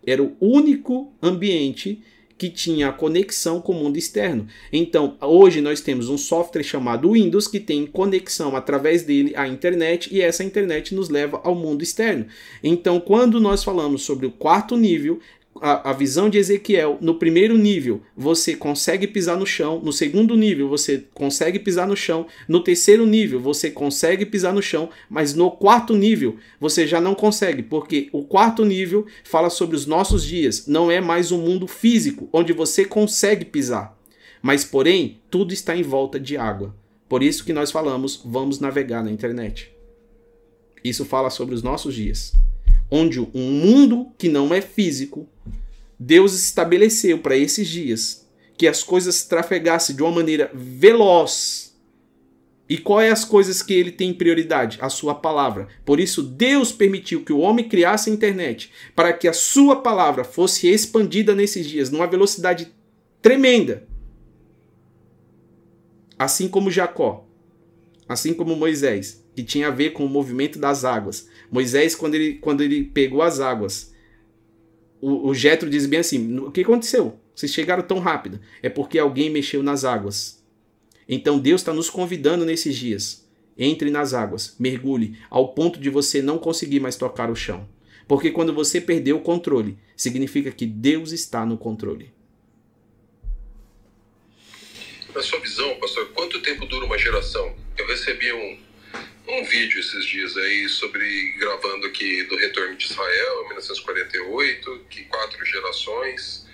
Era o único ambiente que tinha conexão com o mundo externo. Então, hoje nós temos um software chamado Windows que tem conexão através dele à internet e essa internet nos leva ao mundo externo. Então, quando nós falamos sobre o quarto nível, a, a, visão de Ezequiel, no primeiro nível você consegue pisar no chão, no segundo nível você consegue pisar no chão, no terceiro nível você consegue pisar no chão, mas no quarto nível você já não consegue, porque o quarto nível fala sobre os nossos dias, não é mais um mundo físico onde você consegue pisar, mas porém tudo está em volta de água. Por isso que nós falamos, vamos navegar na internet. Isso fala sobre os nossos dias onde um mundo que não é físico, Deus estabeleceu para esses dias que as coisas trafegassem de uma maneira veloz. E quais é as coisas que ele tem prioridade? A sua palavra. Por isso Deus permitiu que o homem criasse a internet para que a sua palavra fosse expandida nesses dias numa velocidade tremenda. Assim como Jacó, assim como Moisés, que tinha a ver com o movimento das águas. Moisés, quando ele, quando ele pegou as águas, o, Jetro diz bem assim: o que aconteceu? Vocês chegaram tão rápido? É porque alguém mexeu nas águas. Então Deus está nos convidando nesses dias. Entre nas águas, mergulhe, ao ponto de você não conseguir mais tocar o chão. Porque quando você perdeu o controle, significa que Deus está no controle. Na sua visão, pastor, quanto tempo dura uma geração? Eu recebi um, um vídeo esses dias aí sobre gravando aqui do retorno de Israel, 1948, que quatro gerações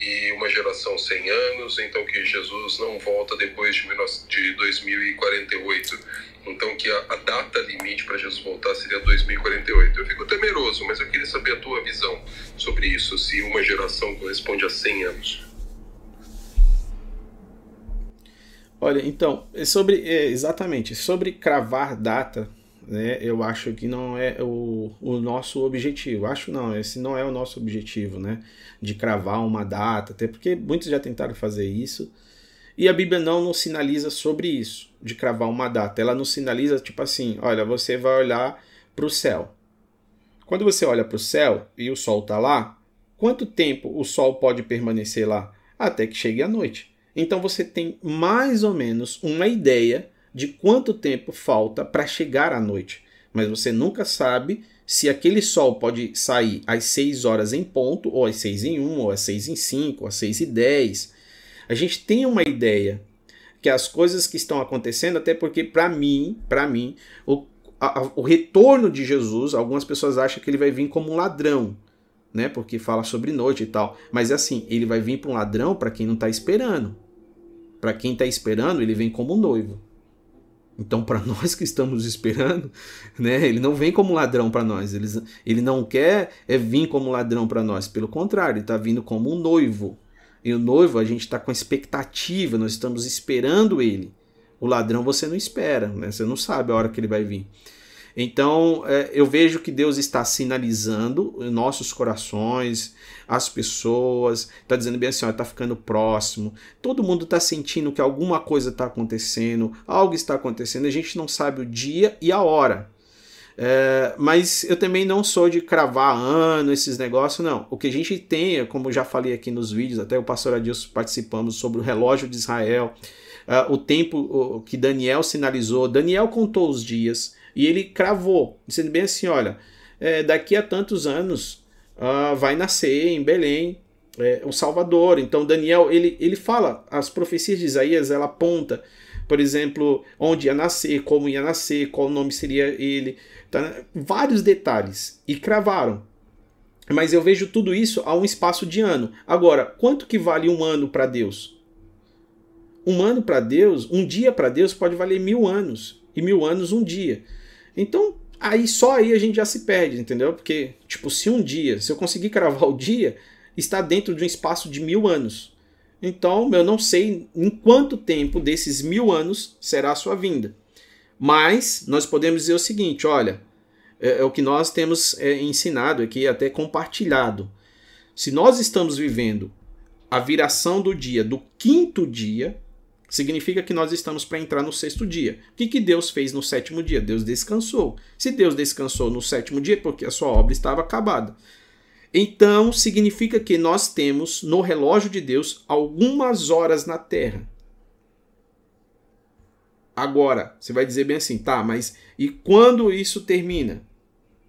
e uma geração 100 anos, então que Jesus não volta depois de 2048. Então que a, a data limite para Jesus voltar seria 2048. Eu fico temeroso, mas eu queria saber a tua visão sobre isso, se uma geração corresponde a 100 anos. Olha, então, é sobre é, exatamente sobre cravar data, né? Eu acho que não é o, o nosso objetivo. Acho não, esse não é o nosso objetivo, né? De cravar uma data, até porque muitos já tentaram fazer isso. E a Bíblia não nos sinaliza sobre isso, de cravar uma data. Ela nos sinaliza tipo assim: olha, você vai olhar para o céu. Quando você olha para o céu e o sol está lá, quanto tempo o sol pode permanecer lá? Até que chegue a noite. Então você tem mais ou menos uma ideia de quanto tempo falta para chegar à noite, mas você nunca sabe se aquele sol pode sair às 6 horas em ponto, ou às 6 em 1, ou às 6 em 5, ou às 6 e 10. A gente tem uma ideia que as coisas que estão acontecendo, até porque para mim, para mim, o, a, o retorno de Jesus, algumas pessoas acham que ele vai vir como um ladrão, né? Porque fala sobre noite e tal. Mas é assim, ele vai vir para um ladrão para quem não está esperando. Para quem está esperando, ele vem como noivo. Então, para nós que estamos esperando, né, ele não vem como ladrão para nós. Ele, ele não quer é vir como ladrão para nós. Pelo contrário, ele está vindo como um noivo. E o noivo, a gente está com expectativa, nós estamos esperando ele. O ladrão você não espera, né? você não sabe a hora que ele vai vir. Então, é, eu vejo que Deus está sinalizando nossos corações, as pessoas, está dizendo bem assim, está ficando próximo. Todo mundo está sentindo que alguma coisa está acontecendo, algo está acontecendo, a gente não sabe o dia e a hora. É, mas eu também não sou de cravar ano, esses negócios, não. O que a gente tem, como já falei aqui nos vídeos, até o pastor Adilson participamos sobre o relógio de Israel, uh, o tempo que Daniel sinalizou. Daniel contou os dias e ele cravou, dizendo bem assim: olha, é, daqui a tantos anos uh, vai nascer em Belém é, o Salvador. Então Daniel ele, ele fala, as profecias de Isaías ela aponta, por exemplo, onde ia nascer, como ia nascer, qual nome seria ele, tá? vários detalhes e cravaram. Mas eu vejo tudo isso a um espaço de ano. Agora, quanto que vale um ano para Deus? Um ano para Deus, um dia para Deus pode valer mil anos e mil anos um dia. Então, aí só aí a gente já se perde, entendeu? Porque, tipo, se um dia, se eu conseguir cravar o dia, está dentro de um espaço de mil anos. Então, eu não sei em quanto tempo desses mil anos será a sua vinda. Mas nós podemos dizer o seguinte: olha, é, é o que nós temos é, ensinado aqui, até compartilhado. Se nós estamos vivendo a viração do dia do quinto dia, significa que nós estamos para entrar no sexto dia. O que, que Deus fez no sétimo dia? Deus descansou. Se Deus descansou no sétimo dia, é porque a sua obra estava acabada. Então, significa que nós temos no relógio de Deus algumas horas na terra. Agora, você vai dizer bem assim, tá, mas e quando isso termina?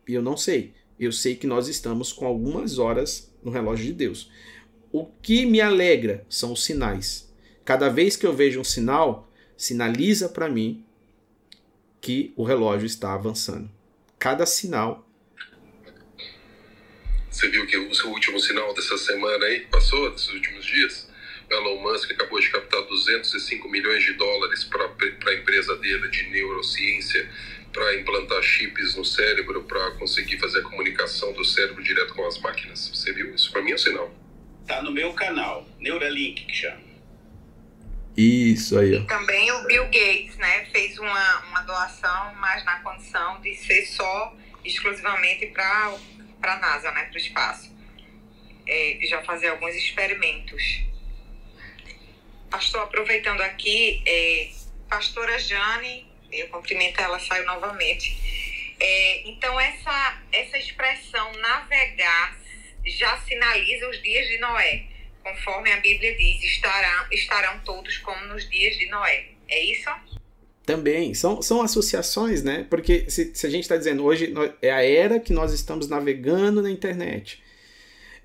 Eu não sei. Eu sei que nós estamos com algumas horas no relógio de Deus. O que me alegra são os sinais. Cada vez que eu vejo um sinal, sinaliza para mim que o relógio está avançando. Cada sinal você viu que o seu último sinal dessa semana aí, passou, desses últimos dias? O Elon Musk acabou de captar 205 milhões de dólares para a empresa dele de neurociência, para implantar chips no cérebro, para conseguir fazer a comunicação do cérebro direto com as máquinas. Você viu? Isso para mim é um sinal. Tá no meu canal, Neuralink que chama. Isso aí. E também o Bill Gates, né, fez uma, uma doação, mas na condição de ser só exclusivamente para a NASA, né, para o espaço. É, já fazer alguns experimentos. Pastor, aproveitando aqui, é, pastora Jane, eu cumprimento ela, saiu novamente. É, então, essa, essa expressão navegar já sinaliza os dias de Noé. Conforme a Bíblia diz, estarão, estarão todos como nos dias de Noé. É isso? Também, são, são associações, né? Porque se, se a gente está dizendo hoje é a era que nós estamos navegando na internet.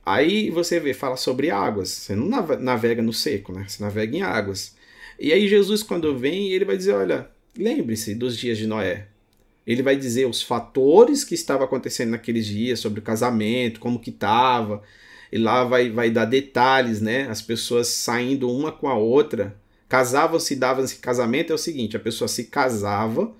Aí você vê, fala sobre águas. Você não navega no seco, né? Você navega em águas. E aí Jesus, quando vem, ele vai dizer: olha, lembre-se dos dias de Noé. Ele vai dizer os fatores que estavam acontecendo naqueles dias, sobre o casamento, como que estava. E lá vai, vai dar detalhes, né? As pessoas saindo uma com a outra casavam-se davam-se casamento é o seguinte: a pessoa se casava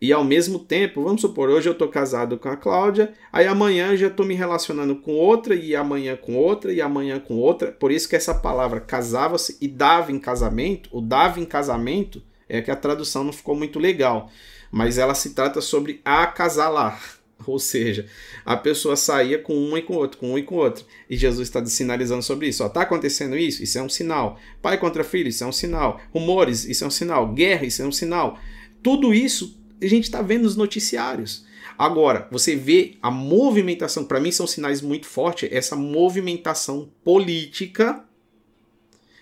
e ao mesmo tempo, vamos supor, hoje eu estou casado com a Cláudia, aí amanhã eu já estou me relacionando com outra, e amanhã com outra, e amanhã com outra. Por isso que essa palavra casava-se e dava em casamento, o dava em casamento, é que a tradução não ficou muito legal, mas ela se trata sobre acasalar. Ou seja, a pessoa saía com um e com outro, com um e com outro. E Jesus está sinalizando sobre isso. Está acontecendo isso? Isso é um sinal. Pai contra filho, isso é um sinal. Rumores, isso é um sinal. Guerra, isso é um sinal. Tudo isso a gente está vendo nos noticiários. Agora, você vê a movimentação, para mim são sinais muito fortes, essa movimentação política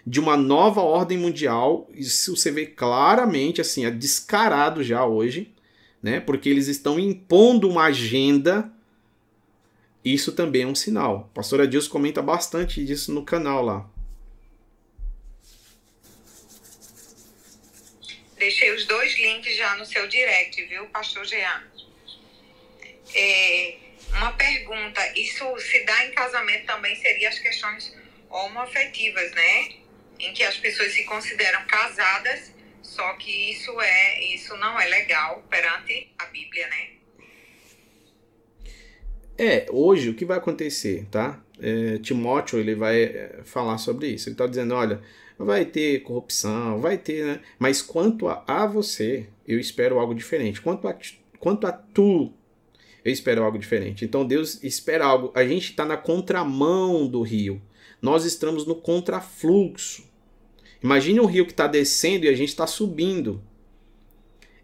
de uma nova ordem mundial. Isso você vê claramente, assim, é descarado já hoje né? Porque eles estão impondo uma agenda. Isso também é um sinal. A pastora Dilson comenta bastante disso no canal lá. Deixei os dois links já no seu direct, viu, pastor Jean? É, uma pergunta, isso se dá em casamento também seria as questões homoafetivas, né? Em que as pessoas se consideram casadas só que isso é, isso não é legal perante a Bíblia, né? É, hoje o que vai acontecer, tá? É, Timóteo ele vai é, falar sobre isso. Ele está dizendo, olha, vai ter corrupção, vai ter, né? Mas quanto a, a você, eu espero algo diferente. Quanto a, quanto a tu, eu espero algo diferente. Então Deus espera algo. A gente está na contramão do rio. Nós estamos no contrafluxo. Imagine um rio que está descendo e a gente está subindo.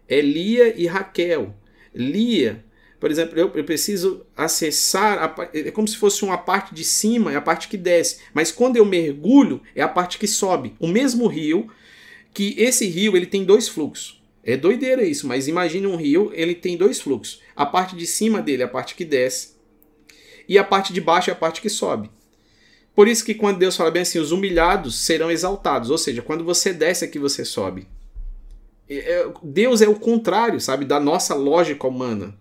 É Lia e Raquel. Lia, por exemplo, eu, eu preciso acessar, a, é como se fosse uma parte de cima, é a parte que desce. Mas quando eu mergulho, é a parte que sobe. O mesmo rio que esse rio ele tem dois fluxos. É doideira isso, mas imagine um rio, ele tem dois fluxos. A parte de cima dele é a parte que desce e a parte de baixo é a parte que sobe. Por isso que quando Deus fala bem assim, os humilhados serão exaltados, ou seja, quando você desce aqui você sobe. É, Deus é o contrário, sabe, da nossa lógica humana.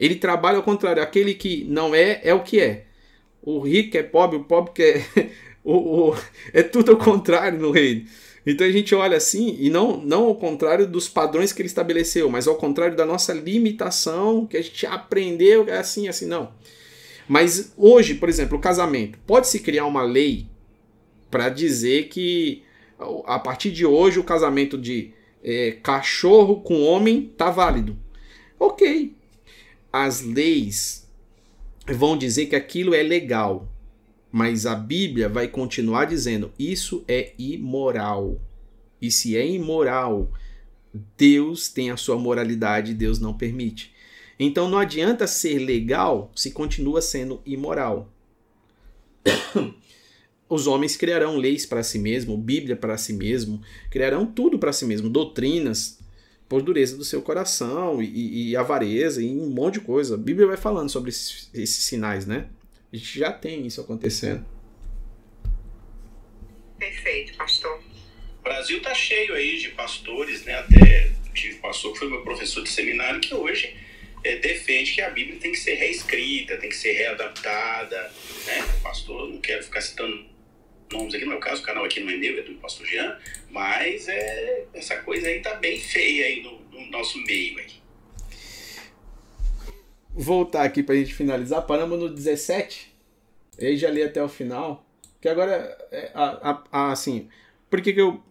Ele trabalha ao contrário. Aquele que não é, é o que é. O rico é pobre, o pobre que é. o, o, é tudo ao contrário no reino. Então a gente olha assim, e não, não ao contrário dos padrões que ele estabeleceu, mas ao contrário da nossa limitação, que a gente aprendeu, é assim, assim, não. Mas hoje, por exemplo, o casamento, pode-se criar uma lei para dizer que a partir de hoje o casamento de é, cachorro com homem tá válido. Ok. As leis vão dizer que aquilo é legal, mas a Bíblia vai continuar dizendo: isso é imoral. E se é imoral, Deus tem a sua moralidade, Deus não permite. Então não adianta ser legal se continua sendo imoral. Os homens criarão leis para si mesmo, Bíblia para si mesmo, criarão tudo para si mesmo, doutrinas, por dureza do seu coração e, e, avareza e um monte de coisa. A Bíblia vai falando sobre esses, esses sinais, né? A gente já tem isso acontecendo. Perfeito, pastor. O Brasil está cheio aí de pastores, né? Até tive pastor que foi meu professor de seminário que hoje é, defende que a Bíblia tem que ser reescrita, tem que ser readaptada, né? Pastor, não quero ficar citando nomes aqui, no meu caso, o canal aqui não é meu, é do pastor Jean, mas é, essa coisa aí tá bem feia aí no, no nosso meio aí voltar aqui pra gente finalizar. Paramos no 17. aí já li até o final. Que agora, é, a, a, a, assim, por que, que eu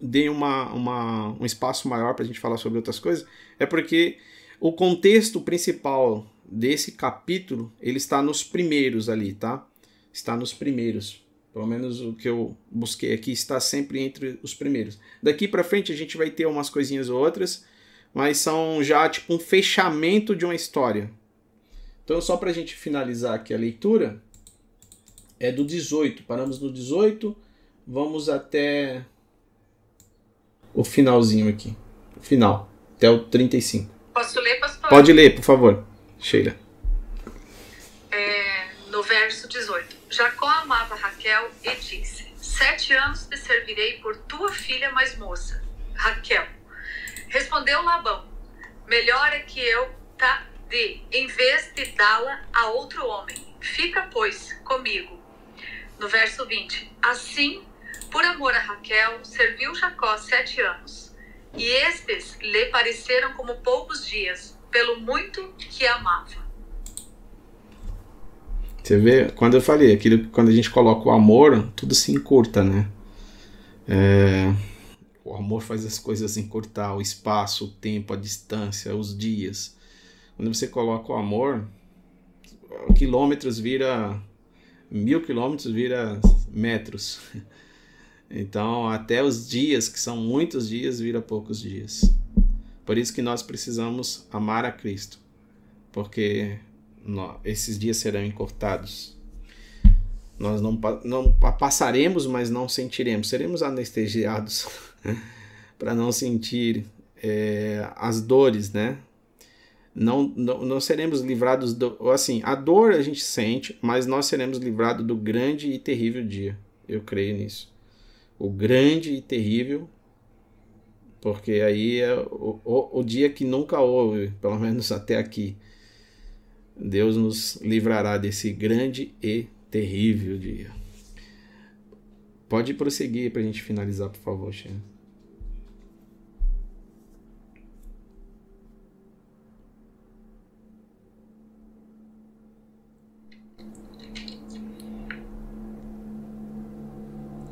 dei uma, uma, um espaço maior pra gente falar sobre outras coisas? É porque o contexto principal desse capítulo, ele está nos primeiros ali, tá? Está nos primeiros. Pelo menos o que eu busquei aqui está sempre entre os primeiros. Daqui para frente a gente vai ter umas coisinhas ou outras, mas são já tipo um fechamento de uma história. Então, só para a gente finalizar aqui a leitura, é do 18. Paramos no 18, vamos até o finalzinho aqui. Final, até o 35. Posso ler, pastor? Pode ler, por favor, Sheila. É, no verso 18. Jacó amava Raquel e disse: Sete anos te servirei por tua filha mais moça, Raquel. Respondeu Labão: Melhor é que eu tá de, em vez de dá-la a outro homem. Fica, pois, comigo. No verso 20: Assim, por amor a Raquel, serviu Jacó sete anos. E estes lhe pareceram como poucos dias, pelo muito que amava. Você vê, quando eu falei, aquilo, quando a gente coloca o amor, tudo se encurta, né? É, o amor faz as coisas encurtar, o espaço, o tempo, a distância, os dias. Quando você coloca o amor, quilômetros vira mil quilômetros vira metros. Então, até os dias, que são muitos dias, vira poucos dias. Por isso que nós precisamos amar a Cristo, porque esses dias serão encurtados. Nós não, não passaremos, mas não sentiremos. Seremos anestesiados para não sentir é, as dores, né? não, não, não seremos livrados do. Assim, a dor a gente sente, mas nós seremos livrados do grande e terrível dia. Eu creio nisso. O grande e terrível, porque aí é o, o, o dia que nunca houve, pelo menos até aqui. Deus nos livrará desse grande e terrível dia. Pode prosseguir para a gente finalizar, por favor, Xena.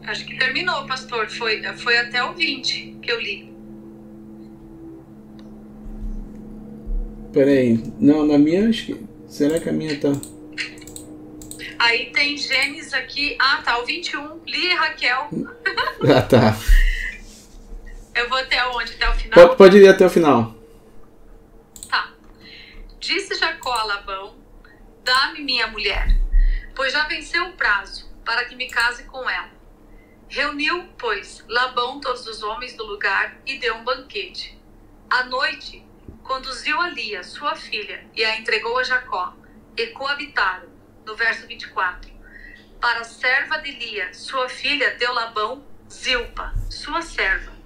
Acho que terminou, pastor. Foi, foi até o 20 que eu li. Peraí. Não, na minha acho que. Será que a minha tá. Aí tem Gênesis aqui. Ah, tá. O 21. Li Raquel. ah, tá. Eu vou até onde? Até o final? Pode, pode ir até o final. Tá. Disse Jacó a Labão: Dá-me minha mulher, pois já venceu o prazo para que me case com ela. Reuniu, pois, Labão todos os homens do lugar e deu um banquete. À noite, conduziu a Lia, sua filha, e a entregou a Jacó, e coabitaram. No verso 24. Para a serva de Lia, sua filha, deu Labão Zilpa, sua serva.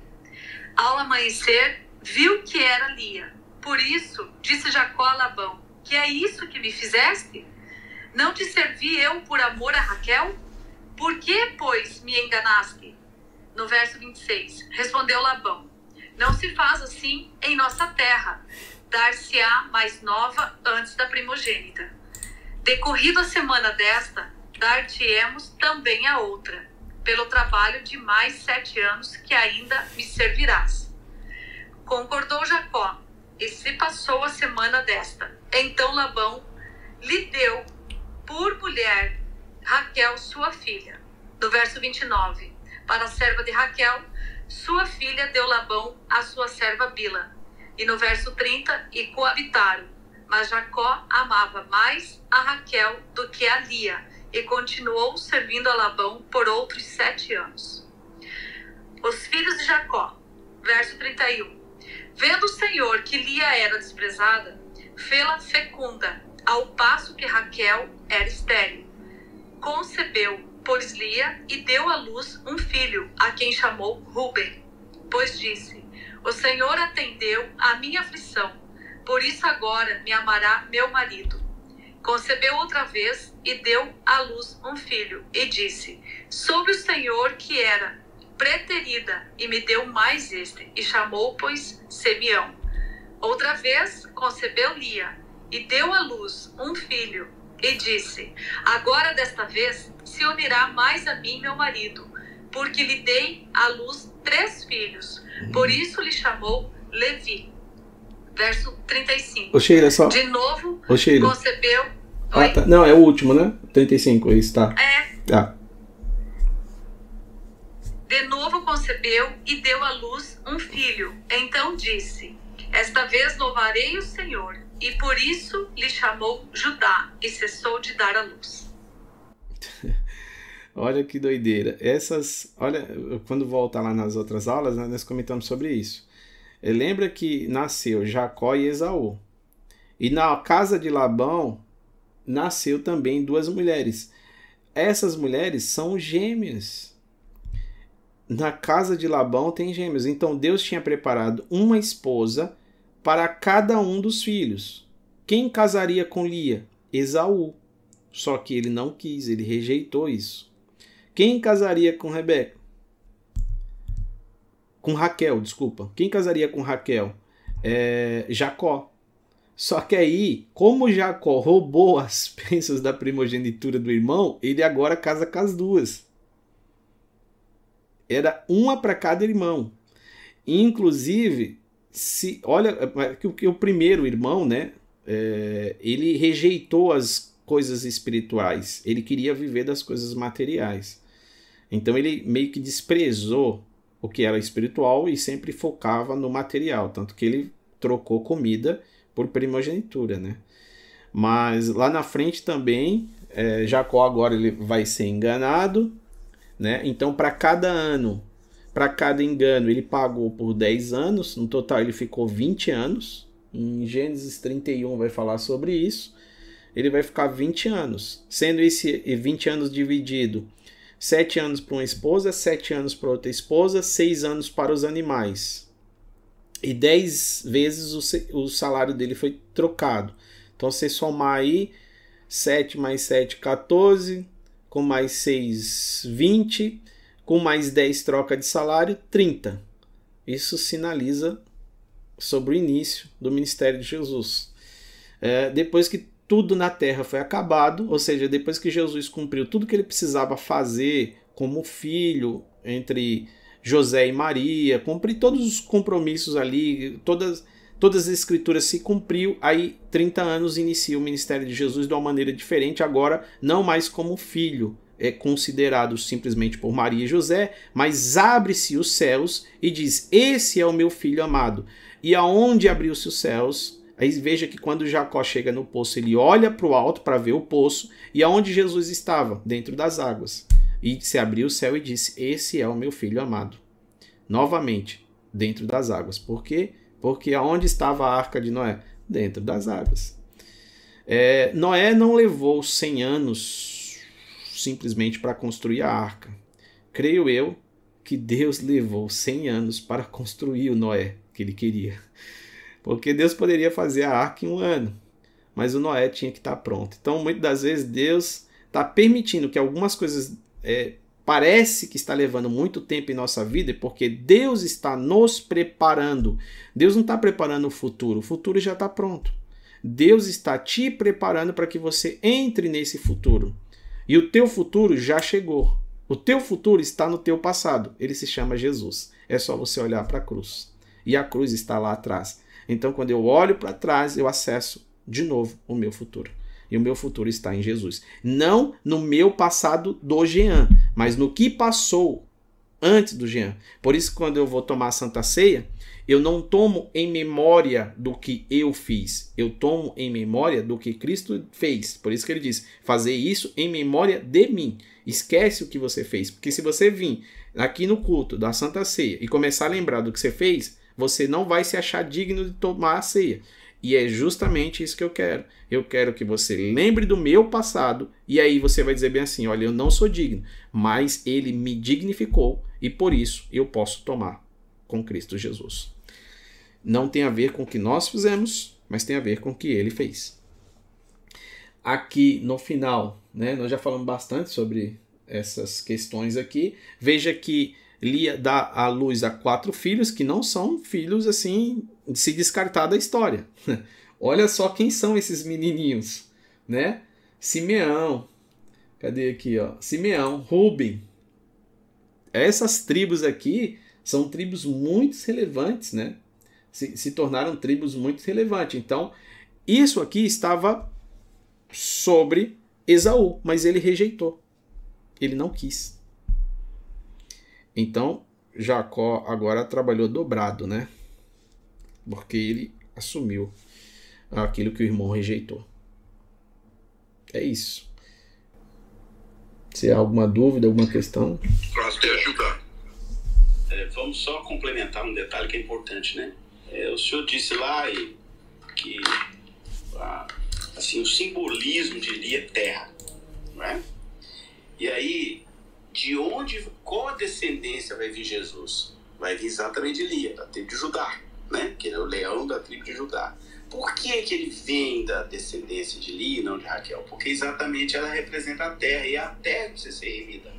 Ao amanhecer, viu que era Lia. Por isso, disse Jacó a Labão: Que é isso que me fizeste? Não te servi eu por amor a Raquel? Por que, pois, me enganaste? No verso 26, respondeu Labão: Não se faz assim em nossa terra. Dar-se-á mais nova antes da primogênita. Decorrida a semana desta, dar-te-emos também a outra, pelo trabalho de mais sete anos que ainda me servirás. Concordou Jacó, e se passou a semana desta. Então Labão lhe deu por mulher Raquel, sua filha. No verso 29, para a serva de Raquel, sua filha deu Labão a sua serva Bila. E no verso 30, e coabitaram. Mas Jacó amava mais a Raquel do que a Lia, e continuou servindo a Labão por outros sete anos. Os filhos de Jacó, verso 31. Vendo o Senhor que Lia era desprezada, fê-la fecunda, ao passo que Raquel era estéril concebeu, pois Lia, e deu à luz um filho, a quem chamou Ruben. Pois disse: O Senhor atendeu à minha aflição, por isso agora me amará meu marido. Concebeu outra vez e deu à luz um filho, e disse: Soube o Senhor que era preterida, e me deu mais este, e chamou, pois, Simeão. Outra vez concebeu Lia, e deu à luz um filho, e disse: Agora desta vez se unirá mais a mim meu marido, porque lhe dei à luz três filhos. Por isso lhe chamou Levi. Verso 35. Ô, Sheila, só. De novo, Ô, Sheila. concebeu. Ah, tá. Não, é o último, né? 35, isso tá. É. Tá. De novo concebeu e deu à luz um filho. Então disse: Esta vez louvarei o Senhor e por isso lhe chamou Judá e cessou de dar a luz. olha que doideira. Essas, olha, quando volta lá nas outras aulas, né, nós comentamos sobre isso. Lembra que nasceu Jacó e Esaú. E na casa de Labão nasceu também duas mulheres. Essas mulheres são gêmeas. Na casa de Labão tem gêmeos. Então Deus tinha preparado uma esposa para cada um dos filhos. Quem casaria com Lia? Esaú. Só que ele não quis, ele rejeitou isso. Quem casaria com Rebeca? Com Raquel, desculpa. Quem casaria com Raquel? É, Jacó. Só que aí, como Jacó roubou as bênçãos da primogenitura do irmão, ele agora casa com as duas. Era uma para cada irmão. Inclusive, se olha é, que, o primeiro irmão, né, é, ele rejeitou as coisas espirituais, ele queria viver das coisas materiais. Então ele meio que desprezou o que era espiritual e sempre focava no material, tanto que ele trocou comida por primogenitura, né? Mas lá na frente também, é, Jacó agora ele vai ser enganado, né? Então para cada ano para cada engano, ele pagou por 10 anos, no total ele ficou 20 anos. Em Gênesis 31 vai falar sobre isso. Ele vai ficar 20 anos, sendo esse 20 anos dividido 7 anos para uma esposa, 7 anos para outra esposa, 6 anos para os animais. E 10 vezes o, salário dele foi trocado. Então, você somar aí 7 mais 7, 14, com mais 6, 20 com mais 10 troca de salário, 30. Isso sinaliza sobre o início do ministério de Jesus. É, depois que tudo na terra foi acabado, ou seja, depois que Jesus cumpriu tudo que ele precisava fazer como filho entre José e Maria, cumprir todos os compromissos ali, todas, todas as escrituras se cumpriu, aí 30 anos inicia o ministério de Jesus de uma maneira diferente, agora não mais como filho, é considerado simplesmente por Maria e José, mas abre-se os céus e diz: Esse é o meu filho amado. E aonde abriu-se os céus? Aí veja que quando Jacó chega no poço, ele olha para o alto para ver o poço e aonde Jesus estava, dentro das águas. e se abriu o céu e disse: Esse é o meu filho amado. Novamente, dentro das águas. Por quê? Porque aonde estava a arca de Noé? Dentro das águas. É, Noé não levou 100 anos simplesmente para construir a arca. Creio eu que Deus levou 100 anos para construir o Noé que ele queria. Porque Deus poderia fazer a arca em um ano, mas o Noé tinha que estar pronto. Então, muitas das vezes, Deus está permitindo que algumas coisas é, parece que está levando muito tempo em nossa vida, porque Deus está nos preparando. Deus não está preparando o futuro, o futuro já está pronto. Deus está te preparando para que você entre nesse futuro. E o teu futuro já chegou. O teu futuro está no teu passado. Ele se chama Jesus. É só você olhar para a cruz. E a cruz está lá atrás. Então, quando eu olho para trás, eu acesso de novo o meu futuro. E o meu futuro está em Jesus. Não no meu passado do Jean, mas no que passou antes do Jean. Por isso, quando eu vou tomar a Santa Ceia, eu não tomo em memória do que eu fiz, eu tomo em memória do que Cristo fez. Por isso que ele diz: fazer isso em memória de mim. Esquece o que você fez, porque se você vir aqui no culto da Santa Ceia e começar a lembrar do que você fez, você não vai se achar digno de tomar a ceia. E é justamente isso que eu quero. Eu quero que você lembre do meu passado e aí você vai dizer bem assim: olha, eu não sou digno, mas ele me dignificou e por isso eu posso tomar com Cristo Jesus. Não tem a ver com o que nós fizemos, mas tem a ver com o que ele fez. Aqui no final, né, nós já falamos bastante sobre essas questões aqui. Veja que Lia dá à luz a quatro filhos que não são filhos assim de se descartar da história. Olha só quem são esses menininhos, né? Simeão, cadê aqui, ó? Simeão, Ruben. Essas tribos aqui são tribos muito relevantes, né? Se, se tornaram tribos muito relevantes. Então, isso aqui estava sobre Esaú, mas ele rejeitou. Ele não quis. Então, Jacó agora trabalhou dobrado, né? Porque ele assumiu aquilo que o irmão rejeitou. É isso. Se há alguma dúvida, alguma questão? Posso te ajudar. É, vamos só complementar um detalhe que é importante, né? É, o senhor disse lá que a, assim, o simbolismo é terra, não é? E aí, de onde, qual a descendência vai vir Jesus? Vai vir exatamente de Lia, da tribo de Judá, né? Que é o leão da tribo de Judá. Por que, que ele vem da descendência de Lia e não de Raquel? Porque exatamente ela representa a terra e a terra precisa ser remida,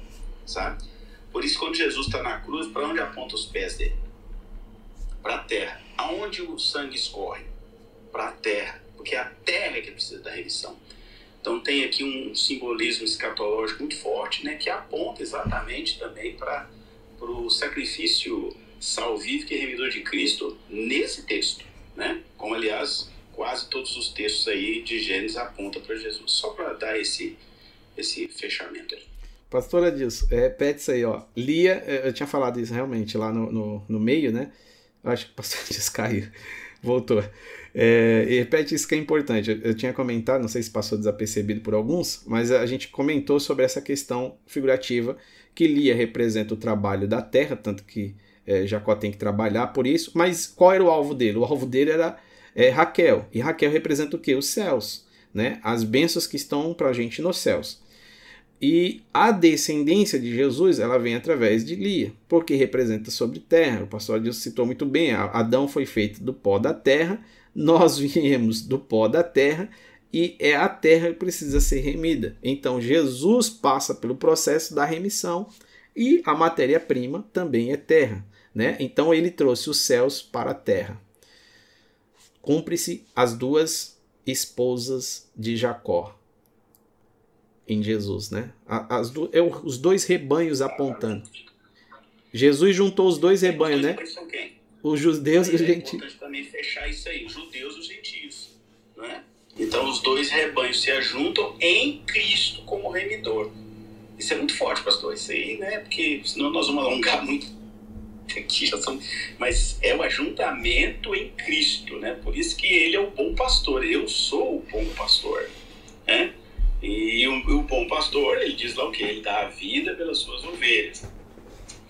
sabe? Por isso, quando Jesus está na cruz, para onde aponta os pés dele? Para a terra. Aonde o sangue escorre? Para a terra. Porque é a terra que precisa da remissão. Então tem aqui um simbolismo escatológico muito forte, né, que aponta exatamente também para o sacrifício salvífico e remidor de Cristo nesse texto, né? Como aliás quase todos os textos aí de Gênesis apontam para Jesus. Só para dar esse esse fechamento aí. Pastora Dilson, repete isso aí, ó. Lia, eu tinha falado isso realmente lá no, no, no meio, né? Acho que o pastor Dilson caiu, voltou. É, e repete isso que é importante. Eu, eu, tinha comentado, não sei se passou desapercebido por alguns, mas a gente comentou sobre essa questão figurativa que Lia representa o trabalho da terra, tanto que é, Jacó tem que trabalhar por isso. Mas qual era o alvo dele? O alvo dele era é, Raquel. E Raquel representa o que? Os céus, né? As bênçãos que estão para a gente nos céus. E a descendência de Jesus, ela vem através de Lia, porque representa sobre terra. O pastor Deus citou muito bem, Adão foi feito do pó da terra, nós viemos do pó da terra e é a terra que precisa ser remida. Então Jesus passa pelo processo da remissão e a matéria-prima também é terra. Né? Então ele trouxe os céus para a terra. Cumpre-se as duas esposas de Jacó em Jesus, né? As do, é os dois rebanhos apontando. Jesus juntou os dois rebanhos, né? Os judeus e os gentios. também fechar isso aí, os judeus e os gentios. Né? Então os dois rebanhos se ajuntam em Cristo como remidor. Isso é muito forte, pastor. Isso aí, né? Porque senão nós vamos alongar muito aqui, já são... mas é o ajuntamento em Cristo, né? Por isso que ele é o bom pastor. Eu sou o bom pastor, né? E o, o bom pastor, ele diz lá o quê? Ele dá a vida pelas suas ovelhas.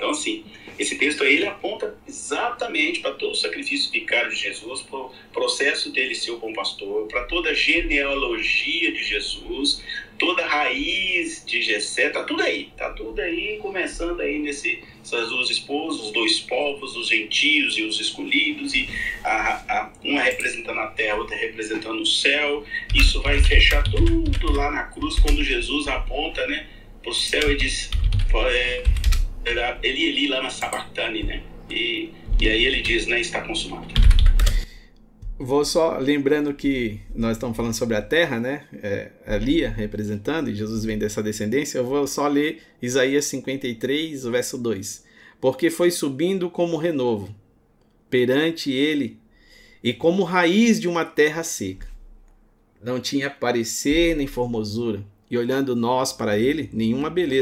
Então, assim, esse texto aí ele aponta exatamente para todo o sacrifício vicário de Jesus, para o processo dele ser o bom pastor, para toda a genealogia de Jesus, toda a raiz de Jessé, tá tudo aí, tá tudo aí, começando aí nesse, essas duas esposas, os dois povos, os gentios e os escolhidos, e a, a, uma representando a terra, outra representando o céu, isso vai fechar tudo lá na cruz, quando Jesus aponta, né, para o céu e diz, é, era Eli Eli lá na Sabatani, né? E, e aí ele diz, né, está consumado. Vou só lembrando que nós estamos falando sobre a terra, né? É, a Lia representando, e Jesus vem dessa descendência. Eu vou só ler Isaías 53, verso 2. Porque foi subindo como renovo perante ele e como raiz de uma terra seca. Não tinha parecer nem formosura, e olhando nós para ele, nenhuma beleza